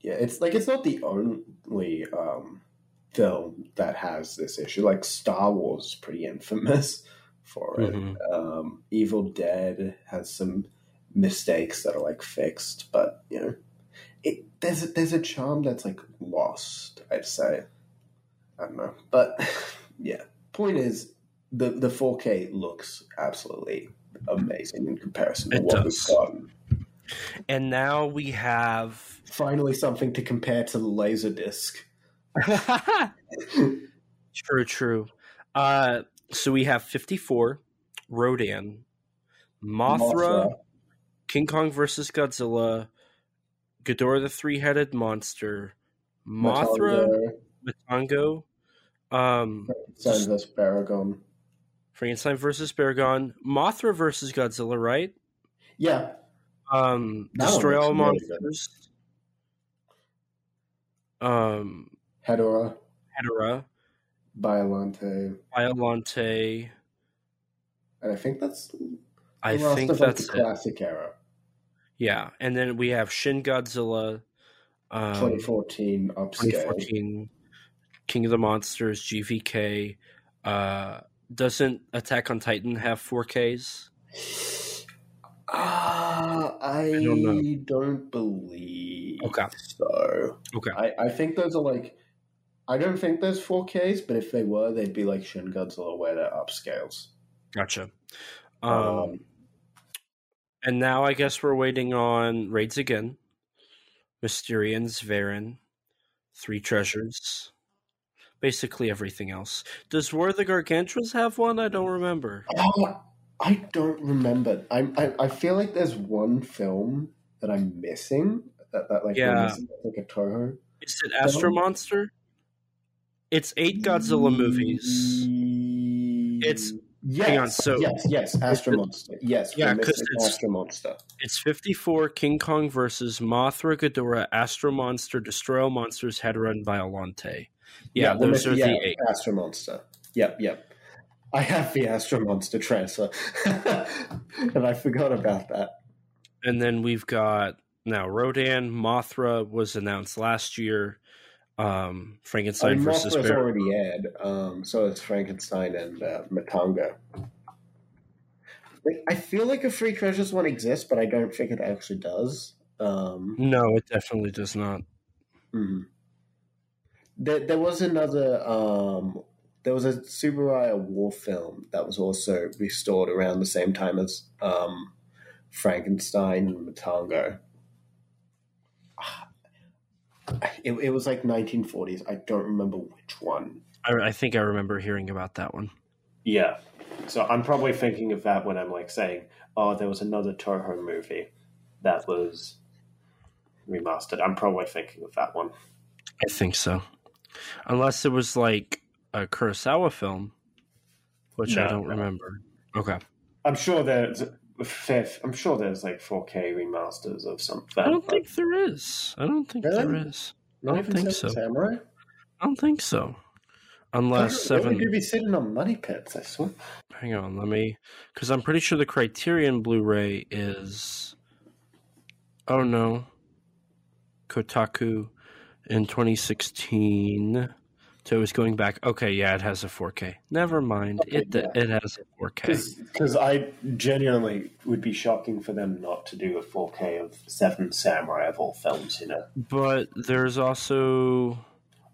Yeah, it's like it's not the only um, film that has this issue. Like Star Wars is pretty infamous for it. Mhm. Um, Evil Dead has some mistakes that are like fixed, but you know, it there's a, there's a charm that's like lost. I'd say. I don't know, but yeah. Point is, the the 4K looks absolutely amazing in comparison to It what does. we've gotten. And now we have Finally, something to compare to the Laserdisc. true, true. Uh, so we have 54, Rodan, Mothra, King Kong versus Godzilla, Ghidorah the three headed monster, Mothra, Matango, um, Frankenstein vs. Baragon. Frankenstein versus Baragon, Mothra versus Godzilla, right? Yeah, Um, That Destroy All really. Monsters. Um, Hedorah, Hedorah, Biolante, Violante. and I think that's I think that's classic era. Yeah, and then we have Shin Godzilla, um, 2014 upscale. 2014, King of the Monsters, GVK. Uh, doesn't Attack on Titan have 4Ks? Ah, I, don't don't believe Okay. so. Okay. I, I think those are like. I don't think there's 4Ks, but if they were, they'd be like Shin Godzilla, where they're upscales. Gotcha. Um, Um, and now I guess we're waiting on raids again. Mysterians, Varan, Three Treasures, basically everything else. Does War of the Gargantuas have one? I don't remember. Oh, I don't remember. I, I I feel like there's one film that I'm missing. That, that like Yeah. missing, like a Toho. Is it Astro Monster? It's eight Godzilla movies. It's- yes, hang on, so- yes, yes, Astro Monster. Yes, Yeah, we're 'cause missing it's- Astro Monster. It's 54 King Kong versus Mothra, Ghidorah, Astro Monster, Destroy All Monsters, Hedorah, and Biolante. Yeah, we're those missing- are yeah, the eight. Astro Monster. Yep, yep. I have the Astro Monster transfer, and I forgot about that. And then we've got now Rodan, Mothra was announced last year. Um, I Frankenstein mean, versus already aired, um, so it's Frankenstein and uh, Matango. Like, I feel like a Free Treasures one exists, but I don't think it actually does. Um, No, it definitely does not. mhm. There, there was another. Um, there was a Tsuburaya war film that was also restored around the same time as um, Frankenstein and Matango. It, it was like 1940s. I don't remember which one. I, I think I remember hearing about that one. Yeah. So I'm probably thinking of that when I'm like saying, oh, there was another Toho movie that was remastered. I'm probably thinking of that one. I think so. Unless it was like a Kurosawa film, which I don't no. remember. Okay. I'm sure there's fifth. I'm sure there's like 4K remasters of something. I don't think there is. I don't think Really? there is. I Not don't even think so. Samurai. I don't think so. Unless seven. would be sitting on money pits. I swear. Hang on, let me. Because I'm pretty sure the Criterion Blu-ray is. Oh no. Kotaku in 2016. So it was going back. Okay, yeah, it has a 4K. Never mind. Okay, it yeah. it has a 4K. Because I genuinely would be shocking for them not to do a 4K of Seven Samurai of all films, you know? But there's also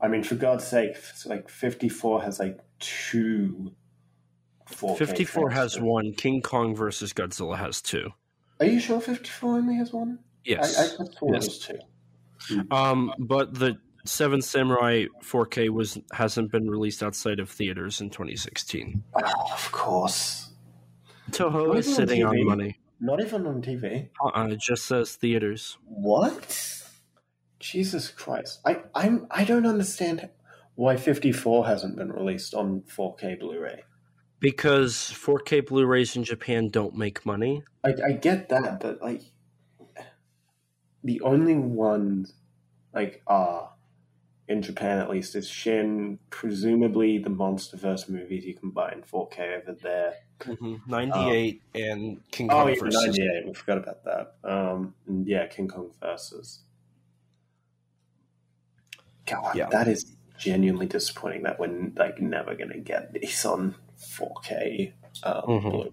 I mean, for God's sake, it's like 54 has like two 4K 54 has transfers. one. King Kong versus Godzilla has two. Are you sure 54 only has one? Yes. I, I thought it Yes. was two. Um, but the Seven Samurai 4K was hasn't been released outside of theaters in 2016. Oh, of course. Toho is on sitting on TV. money. Not even on TV. Uh-uh, it just says theaters. What? Jesus Christ. I, I'm, I don't understand why 54 hasn't been released on 4K Blu ray. Because 4K Blu-rays in Japan don't make money. I, I get that, but like, the only ones, like, are in Japan at least is Shin, presumably the MonsterVerse movies you can buy in 4K over there. 98 and King Oh, Kong yeah, versus 98. We forgot about that. Um, and yeah, King Kong versus. God, Yeah. that is genuinely disappointing. That we're like never going to get these on 4K um, Mhm. Blu-ray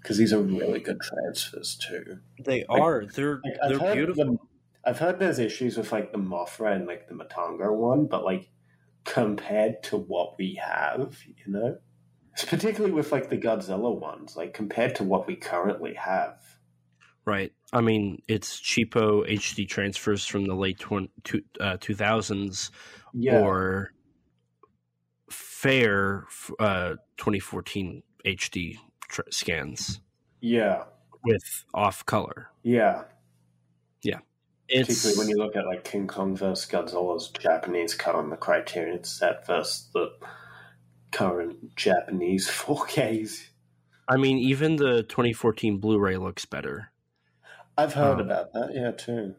because these are really good transfers too. They are. They're Like, they're beautiful. I've heard there's issues with like the Mothra and like the Matango one, but like compared to what we have, you know, it's particularly with like the Godzilla ones, like compared to what we currently have. Right. I mean, it's cheapo HD transfers from the late tw- two, uh, 2000s Yeah, or fair uh, 2014 HD tr- scans yeah, with off color. yeah. It's Particularly when you look at like King Kong vs. Godzilla's Japanese cut on the Criterion set versus the current Japanese 4Ks. I mean, even the 2014 Blu-ray looks better, I've heard Um, about that, yeah, too.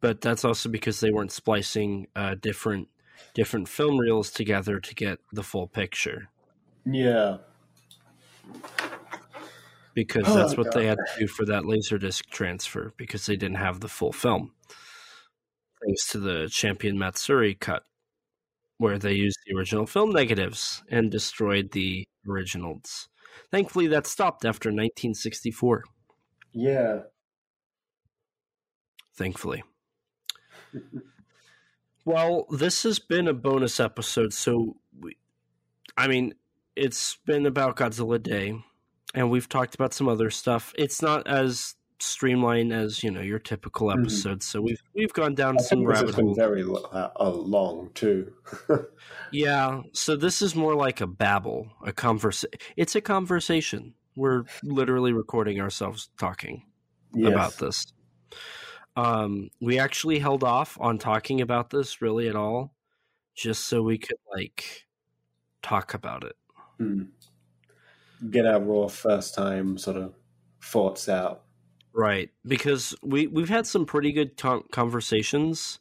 but that's also because they weren't splicing uh, different different film reels together to get the full picture. Yeah, because Oh, that's what God. they had to do for that laserdisc transfer because they didn't have the full film. Thanks to the Champion Matsuri cut, where they used the original film negatives and destroyed the originals. Thankfully, that stopped after 1964. yeah. Thankfully. Well, this has been a bonus episode, so we, I mean, it's been about Godzilla Day, and we've talked about some other stuff. It's not as streamlined as you know your typical Mhm. so we've we've gone down I some rabbit holes. very uh, long, too. Yeah, so this is more like a babble, a conversa- It's a conversation. We're literally recording ourselves talking. Yes. about this. Um, we actually held off on talking about this really at all, just so we could like talk about it. Mm. Get our raw first time sort of thoughts out. Right, because we we've had some pretty good con- conversations,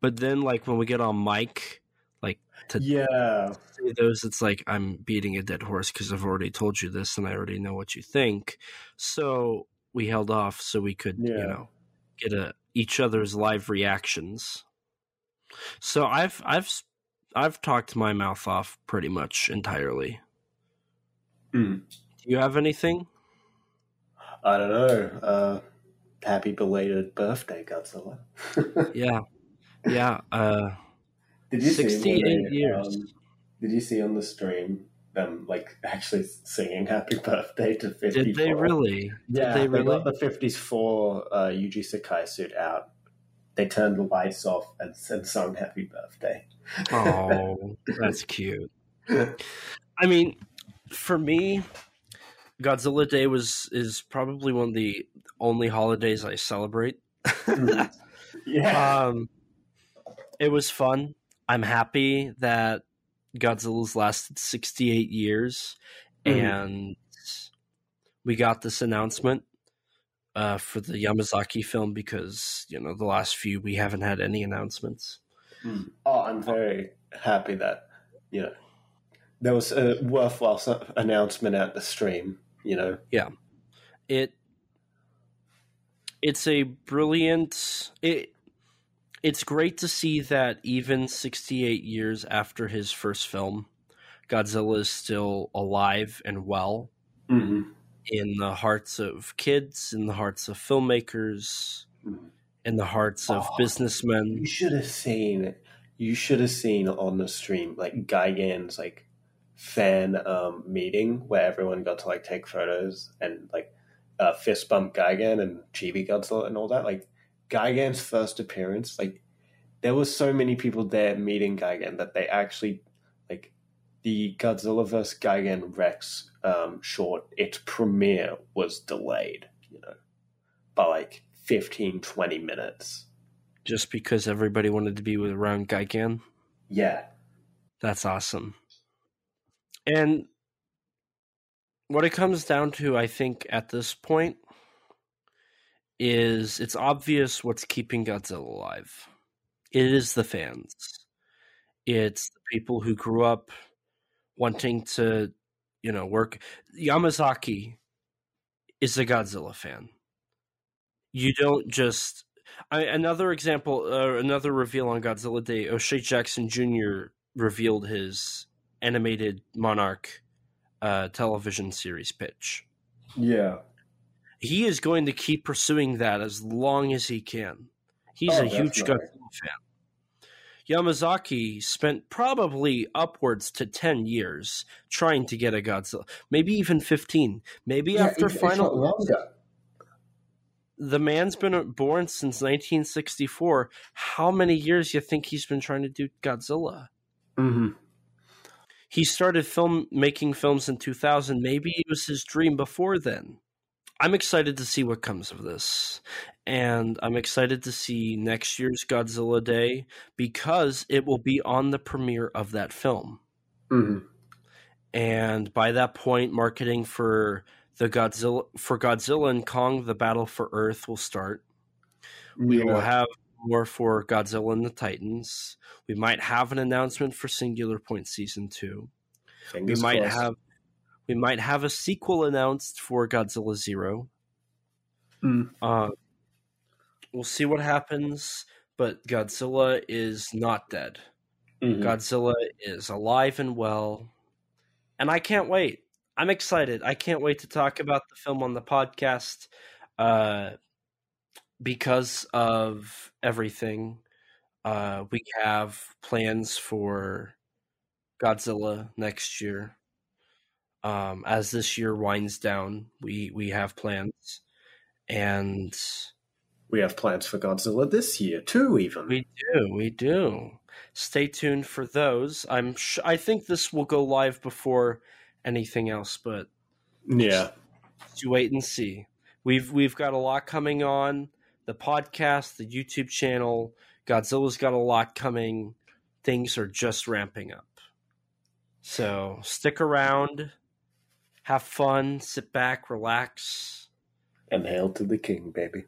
but then like when we get on mic, like to Yeah. those, it's like I'm beating a dead horse because I've already told you this and I already know what you think. So we held off so we could, Yeah. you know, get a each other's live reactions. So I've I've I've talked my mouth off pretty much entirely. Mm. Do you have anything? I don't know. Uh, happy belated birthday, Godzilla. Yeah, yeah. Uh, Did you see 68 they, years. um, did you see on the stream them like actually singing "Happy Birthday" to Fifty? did they really? Yeah, did they really? got the Fifties Four uh, Yuji Sakai suit out. They turned the lights off and, and sung "Happy Birthday." Oh, that's cute. I mean, for me, Godzilla Day was is probably one of the only holidays I celebrate. Yeah, um, it was fun. I'm happy that Godzilla's lasted 68 years, Mhm. and we got this announcement uh, for the Yamazaki film because you know the last few we haven't had any announcements. Mm. Oh, I'm very happy that you know there was a worthwhile announcement at the stream. You know, yeah, it it's a brilliant it it's great to see that even 68 years after his first film godzilla is still alive and well mm-hmm. in the hearts of kids in the hearts of filmmakers in the hearts of Oh. businessmen you should have seen. You should have seen on the stream like Gigan's like fan um, meeting where everyone got to like take photos and like uh, fist bump Gigan and Chibi Godzilla and all that. Like Gigan's first appearance, like there was so many people there meeting Gigan that they actually like the Godzilla vs Gigan Rex um, short. Its premiere was delayed, you know, by like 15, 20 minutes. just because everybody wanted to be with around Gigan. Yeah, That's awesome. And what it comes down to, I think, at this point, is it's obvious what's keeping Godzilla alive. It is the fans. It's the people who grew up wanting to, you know, work. Yamazaki is a Godzilla fan. You don't just. I, another example, uh, another reveal on Godzilla Day. O'Shea Jackson Jr. revealed his animated Monarch uh, television series pitch. yeah. He is going to keep pursuing that as long as he can. He's Oh, a huge. Godzilla fan. Yamazaki spent probably upwards to 10 years trying to get a Godzilla, maybe even 15. Maybe Yeah, after final the man's been born since 1964. How many years you think he's been trying to do Godzilla? hmm He started film making films in 2000. Maybe it was his dream before then. I'm excited to see what comes of this. And I'm excited to see next year's Godzilla Day because it will be on the premiere of that film. hmm And by that point, marketing for the Godzilla for Godzilla and Kong: The Battle for Earth will start. We will have more for Godzilla and the Titans. We might have an announcement for Singular Point season two. We might have we might have a sequel announced for Godzilla Zero. Mm. Uh, we'll see what happens, but Godzilla is not dead. Mhm. Godzilla is alive and well, and I can't wait. I'm excited. I can't wait to talk about the film on the podcast uh, because of everything. Uh, we have plans for Godzilla next year. Um, as this year winds down, we we have plans, and We have plans for Godzilla this year too. Even we do, we do. Stay tuned for those. I'm sh- I think this will go live before anything else, but yeah. just you wait and see. We've we've got a lot coming on the podcast, the YouTube channel. Godzilla's got a lot coming. Things are just ramping up. So stick around, have fun, sit back, relax. And hail to the king, baby.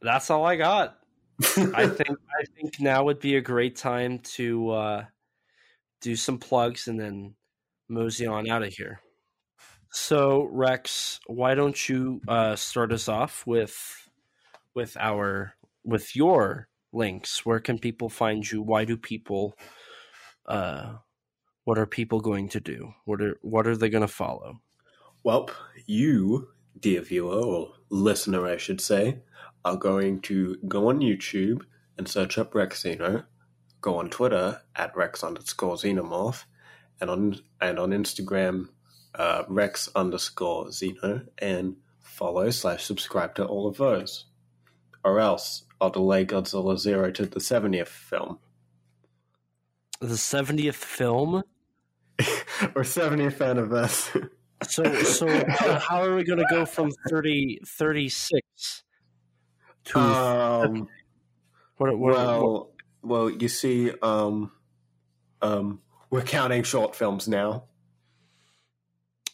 That's all I got. I think I think now would be a great time to uh, do some plugs and then mosey on out of here. So Rex, why don't you uh, start us off with with our with your links? Where can people find you? Why do people? Uh, what are people going to do? What are what are they going to follow? Well, you, dear viewer or listener, I should say, are going to go on YouTube and search up Rexino, go on Twitter at Rex underscore Xenomorph, and on and on Instagram, uh, Rex underscore Xeno, and follow slash subscribe to all of those. Or else I'll delay Godzilla Zero to the 70th film. The seventieth film. or 70th anniversary. So so how are we going to go from 30, 36 to Um, what, what, what- well, well, you see, um, um, we're counting short films now,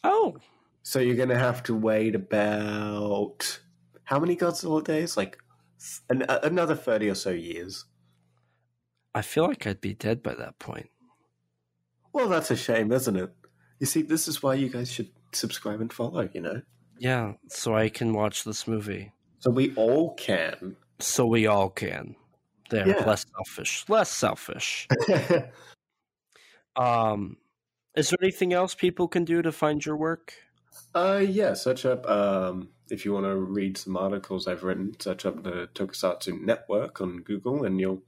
Oh, so you're gonna have to wait about how many Godzilla days? Like an, another thirty or so years. I feel like I'd be dead by that point. Well, that's a shame, isn't it? You see, this is why you guys should subscribe and follow. You know, Yeah, so I can watch this movie. so we all can. So we all can. There, Yeah. less selfish. Less selfish. Um, is there anything else people can do to find your work? Uh, yeah, search up, um, if you want to read some articles I've written, search up the Tokusatsu Network on Google and you'll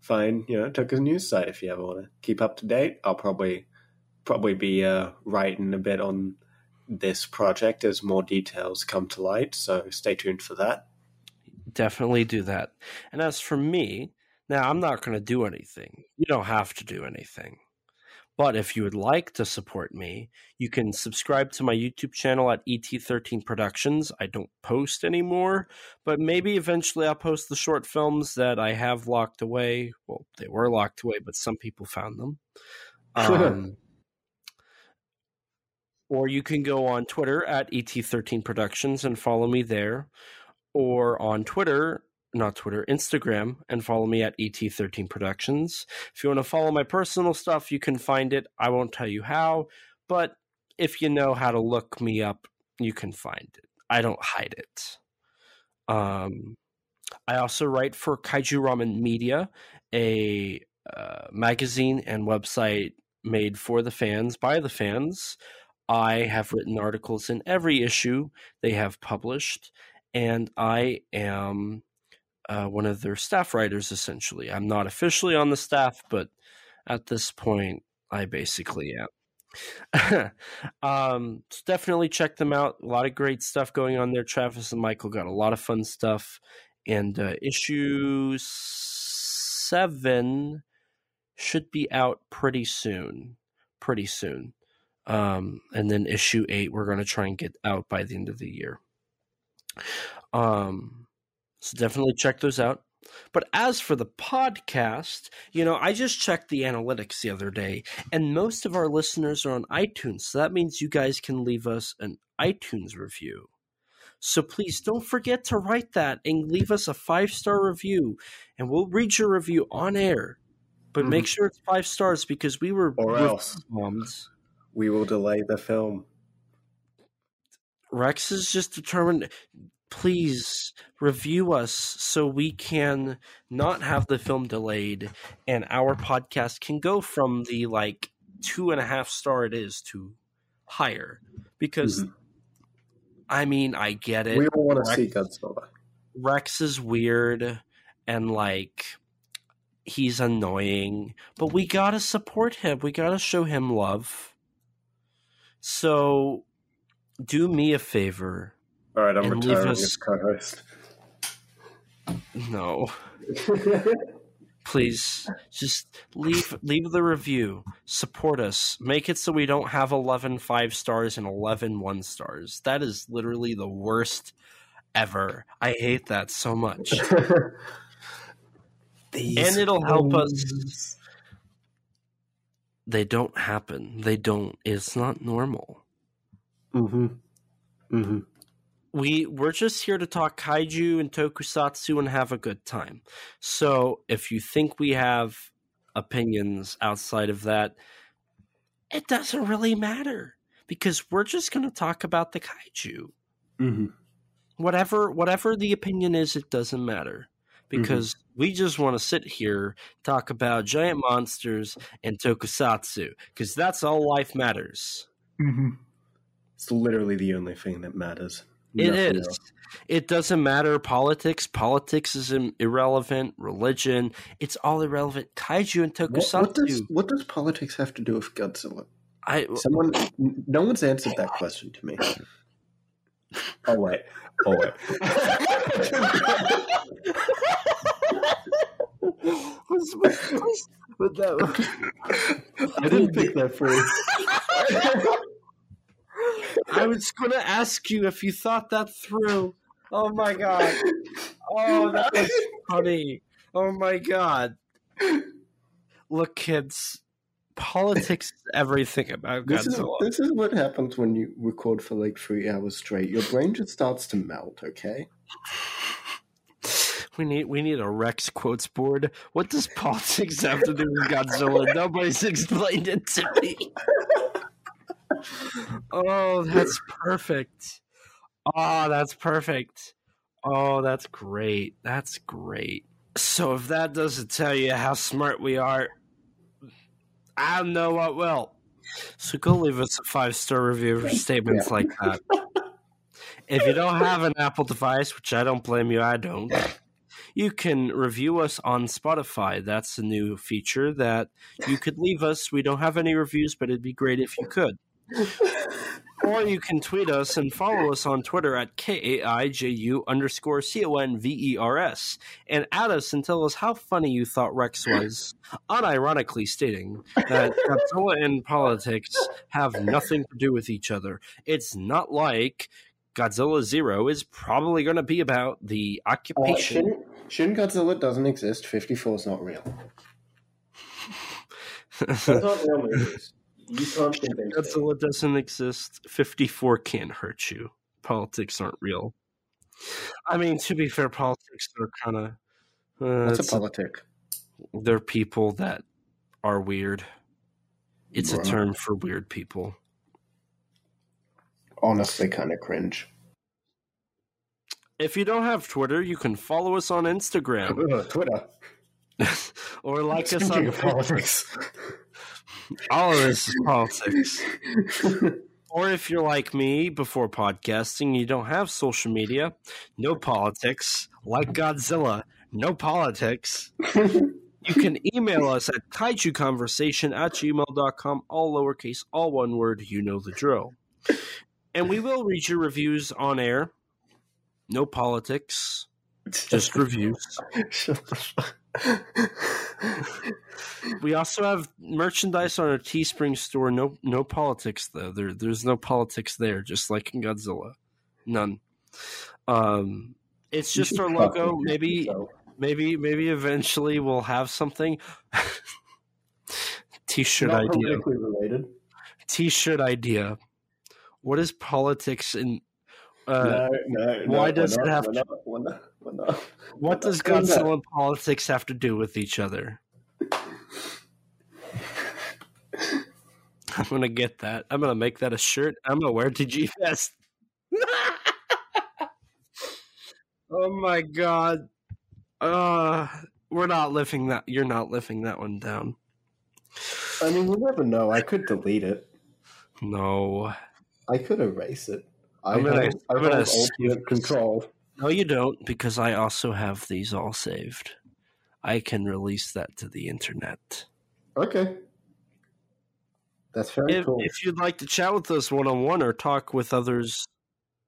find, you know, Tokus News site if you ever want to keep up to date. I'll probably, probably be, uh, writing a bit on this project as more details come to light, so stay tuned for that. Definitely do that. And as for me, now I'm not going to do anything. You don't have to do anything. But if you would like to support me, you can subscribe to my YouTube channel at ET13 Productions. I don't post anymore, but maybe eventually I'll post the short films that I have locked away. Well, they were locked away, but some people found them. Um, or you can go on Twitter at ET13 Productions and follow me there, or on Twitter not Twitter, Instagram, and follow me at ET13 Productions. If you want to follow my personal stuff, you can find it. I won't tell you how, but if you know how to look me up, you can find it. I don't hide it. Um, I also write for Kaiju Ramen Media, a uh, magazine and website made for the fans by the fans. I have written articles in every issue they have published, and I am uh, one of their staff writers. Essentially, I'm not officially on the staff, but at this point, I basically am. um, so definitely check them out. A lot of great stuff going on there. Travis and Michael got a lot of fun stuff. And uh, issue seven should be out pretty soon. Pretty soon. Um, and then issue eight, we're going to try and get out by the end of the year. Um, so definitely check those out. But as for the podcast, you know, I just checked the analytics the other day, and most of our listeners are on iTunes. So that means you guys can leave us an iTunes review. So please don't forget to write that and leave us a five star review, and we'll read your review on air. But Mhm. make sure it's five stars because we were Or else. bombed. We will delay the film. Rex is just determined. Please review us so we can not have the film delayed and our podcast can go from the like two and a half star it is to higher. Because, Mhm. I mean, I get it. We all want to see Godzilla. Rex is weird and like he's annoying, but we gotta support him. We gotta show him love. So, do me a favor. All right, I'm retiring us- as co-host. No, please, just leave leave the review. Support us. Make it so we don't have 11 five stars and 11 one stars. That is literally the worst ever. I hate that so much. and it'll help us. They don't happen. They don't. It's not normal. Mm-hmm. Mm-hmm. We we're just here to talk kaiju and tokusatsu and have a good time. So if you think we have opinions outside of that, it doesn't really matter because we're just going to talk about the kaiju. Mm-hmm. Whatever whatever the opinion is, it doesn't matter because we just want to sit here talk about giant monsters and tokusatsu because that's all life matters. Mm-hmm. It's literally the only thing that matters. It Nothing is. else. It doesn't matter politics. Politics is irrelevant. Religion, it's all irrelevant. Kaiju and tokusatsu. what does what does politics have to do with Godzilla? I Someone, no one's answered that question to me. Oh wait, oh wait. was, was, was, was that, I didn't pick that through. I was going to ask you if you thought that through. Oh my god! Oh, that was funny. Oh my god! Look, kids, politics is everything about This is Godzilla. this is what happens when you record for like three hours straight. Your brain just starts to melt. Okay. We need we need a Rex quotes board. What does politics have to do with Godzilla? Nobody's explained it to me. Oh, that's perfect. Oh, that's perfect. Oh, that's great. That's great. So if that doesn't tell you how smart we are, I don't know what will. So go leave us a five star review for statements like that. If you don't have an Apple device, which I don't blame you, I don't. You can review us on Spotify. That's a new feature that you could leave us. We don't have any reviews, but it'd be great if you could. Or you can tweet us and follow us on Twitter at K-A-I-J-U underscore C-O-N-V-E-R-S and add us and tell us how funny you thought Rex was, unironically stating that Godzilla and politics have nothing to do with each other. It's not like Godzilla Zero is probably going to be about the Uh, occupation. Shin, Shin Godzilla doesn't exist. Fifty four is not real. Those aren't real movies. You can't convince. Godzilla doesn't exist. 54 can't hurt you. Politics aren't real. I mean, to be fair, politics are kind of. Uh, What's a politic? they're people that are weird. It's a term for weird people. Honestly, kind of cringe. If you don't have Twitter, you can follow us on Instagram Twitter. or like us on politics. All of this is politics. Or if you're like me before podcasting, you don't have social media, no politics, like Godzilla, no politics, you can email us at kaijuconversation at gmail.com, all lowercase, all one word, you know the drill. And we will read your reviews on air. No politics, just reviews. Shut the fuck. We also have merchandise on our Teespring store. No, no politics though. There, there's no politics there. Just like in Godzilla, none. Um, it's just our logo. Maybe, maybe, maybe eventually we'll have something. T-shirt Not idea. related. T-shirt idea. What is politics in? Uh, no, no, no. why does it have to- Not, we're not, we're not. what does. Godzilla and politics have to do with each other? I'm gonna get that. I'm gonna make that a shirt. I'm gonna wear it to G Fest. oh my god. Uh we're not lifting that you're not lifting that one down. I mean, you never know. I could delete it. No. I could erase it. I I'm gonna- have, I I'm gonna have ultimate control. No you don't, because I also have these all saved. I can release that to the internet. Okay. That's very If, cool. if you'd like to chat with us one on one or talk with others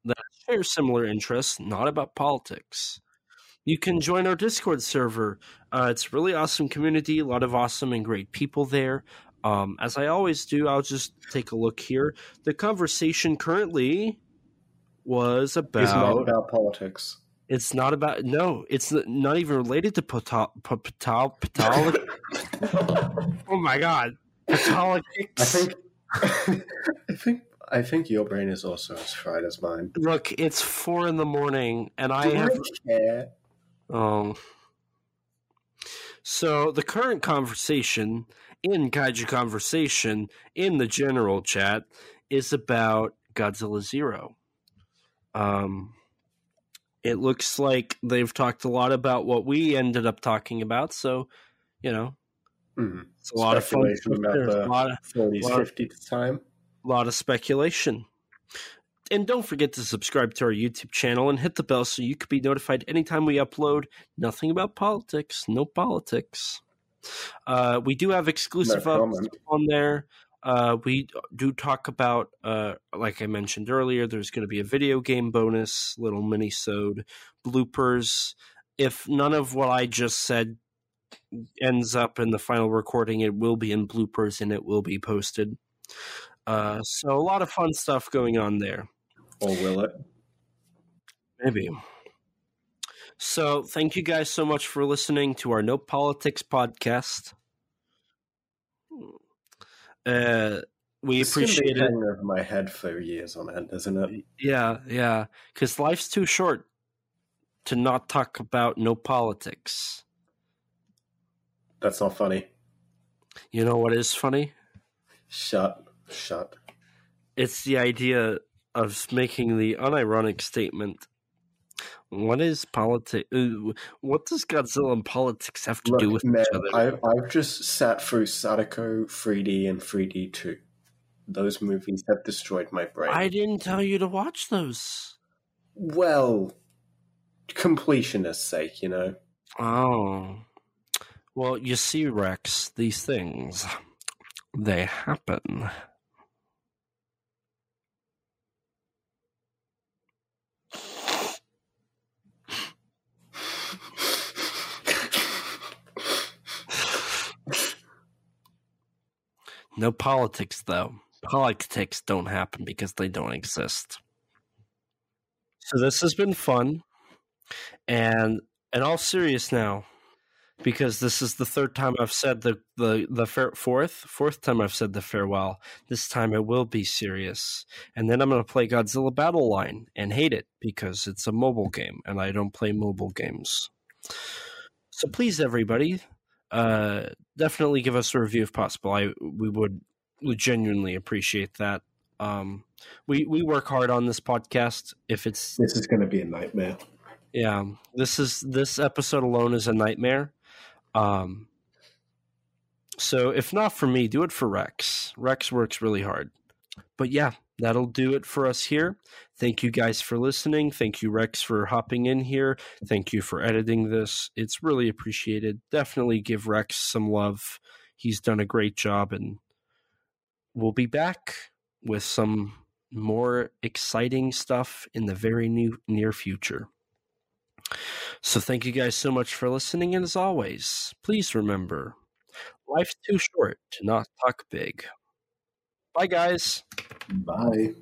that share similar interests, not about politics, you can join our Discord server. Uh, it's a really awesome community, a lot of awesome and great people there. Um, as I always do, I'll just take a look here. The conversation currently was about. it's not about politics. It's not about. No, it's not even related to patal. patal, patal oh my god, politics. I think. I think. I think your brain is also as fried as mine. Look, it's four in the morning, and I Do have. care? Um. So the current conversation in Kaiju Conversation in the general chat is about Godzilla Zero. Um. It looks like they've talked a lot about what we ended up talking about, so you know Hmm. it's a lot of fun. About There's the- a lot of 40s, Well- 50s time. A lot of speculation. And don't forget to subscribe to our YouTube channel and hit the bell so you can be notified anytime we upload. Nothing about politics, no politics. Uh, we do have exclusive No on there. Uh, we do talk about, uh, like I mentioned earlier, there's going to be a video game bonus, little mini-sode, bloopers. If none of what I just said ends up in the final recording, it will be in bloopers and it will be posted. Uh, so a lot of fun stuff going on there. Or will it? Maybe. So thank you guys so much for listening to our No Politics podcast. Uh, we It's appreciate it. over my head for years on end, isn't it? Yeah, yeah. Because life's too short to not talk about no politics. That's not funny. You know what is funny? Shut. Shut. It's the idea of making the unironic statement. What is politics? Uh, what does Godzilla and politics have to do with man, each other? I've, I've just sat through Sadako 3D and 3D 2. Those movies have destroyed my brain. I didn't tell you to watch those. Well, completionist's sake, you know. Oh. Well, you see, Rex, these things, they happen. No politics, though. Politics don't happen because they don't exist. So this has been fun. And and all serious now, because this is the third time I've said the the the fair, fourth fourth time I've said the farewell. This time it will be serious, and then I'm going to play Godzilla Battle Line and hate it because it's a mobile game and I don't play mobile games. So please, everybody, uh, definitely give us a review if possible. I we would would genuinely appreciate that. Um, we we work hard on this podcast. If it's This is going to be a nightmare. yeah, this is this episode alone is a nightmare. Um, so if not for me, do it for Rex. Rex works really hard. But yeah, that'll do it for us here. Thank you guys for listening. Thank you, Rex, for hopping in here. Thank you for editing this. It's really appreciated. Definitely give Rex some love. He's done a great job, and we'll be back with some more exciting stuff in the very new, near future. So, thank you guys so much for listening. And as always, please remember life's too short to not talk big. Bye, guys. Bye.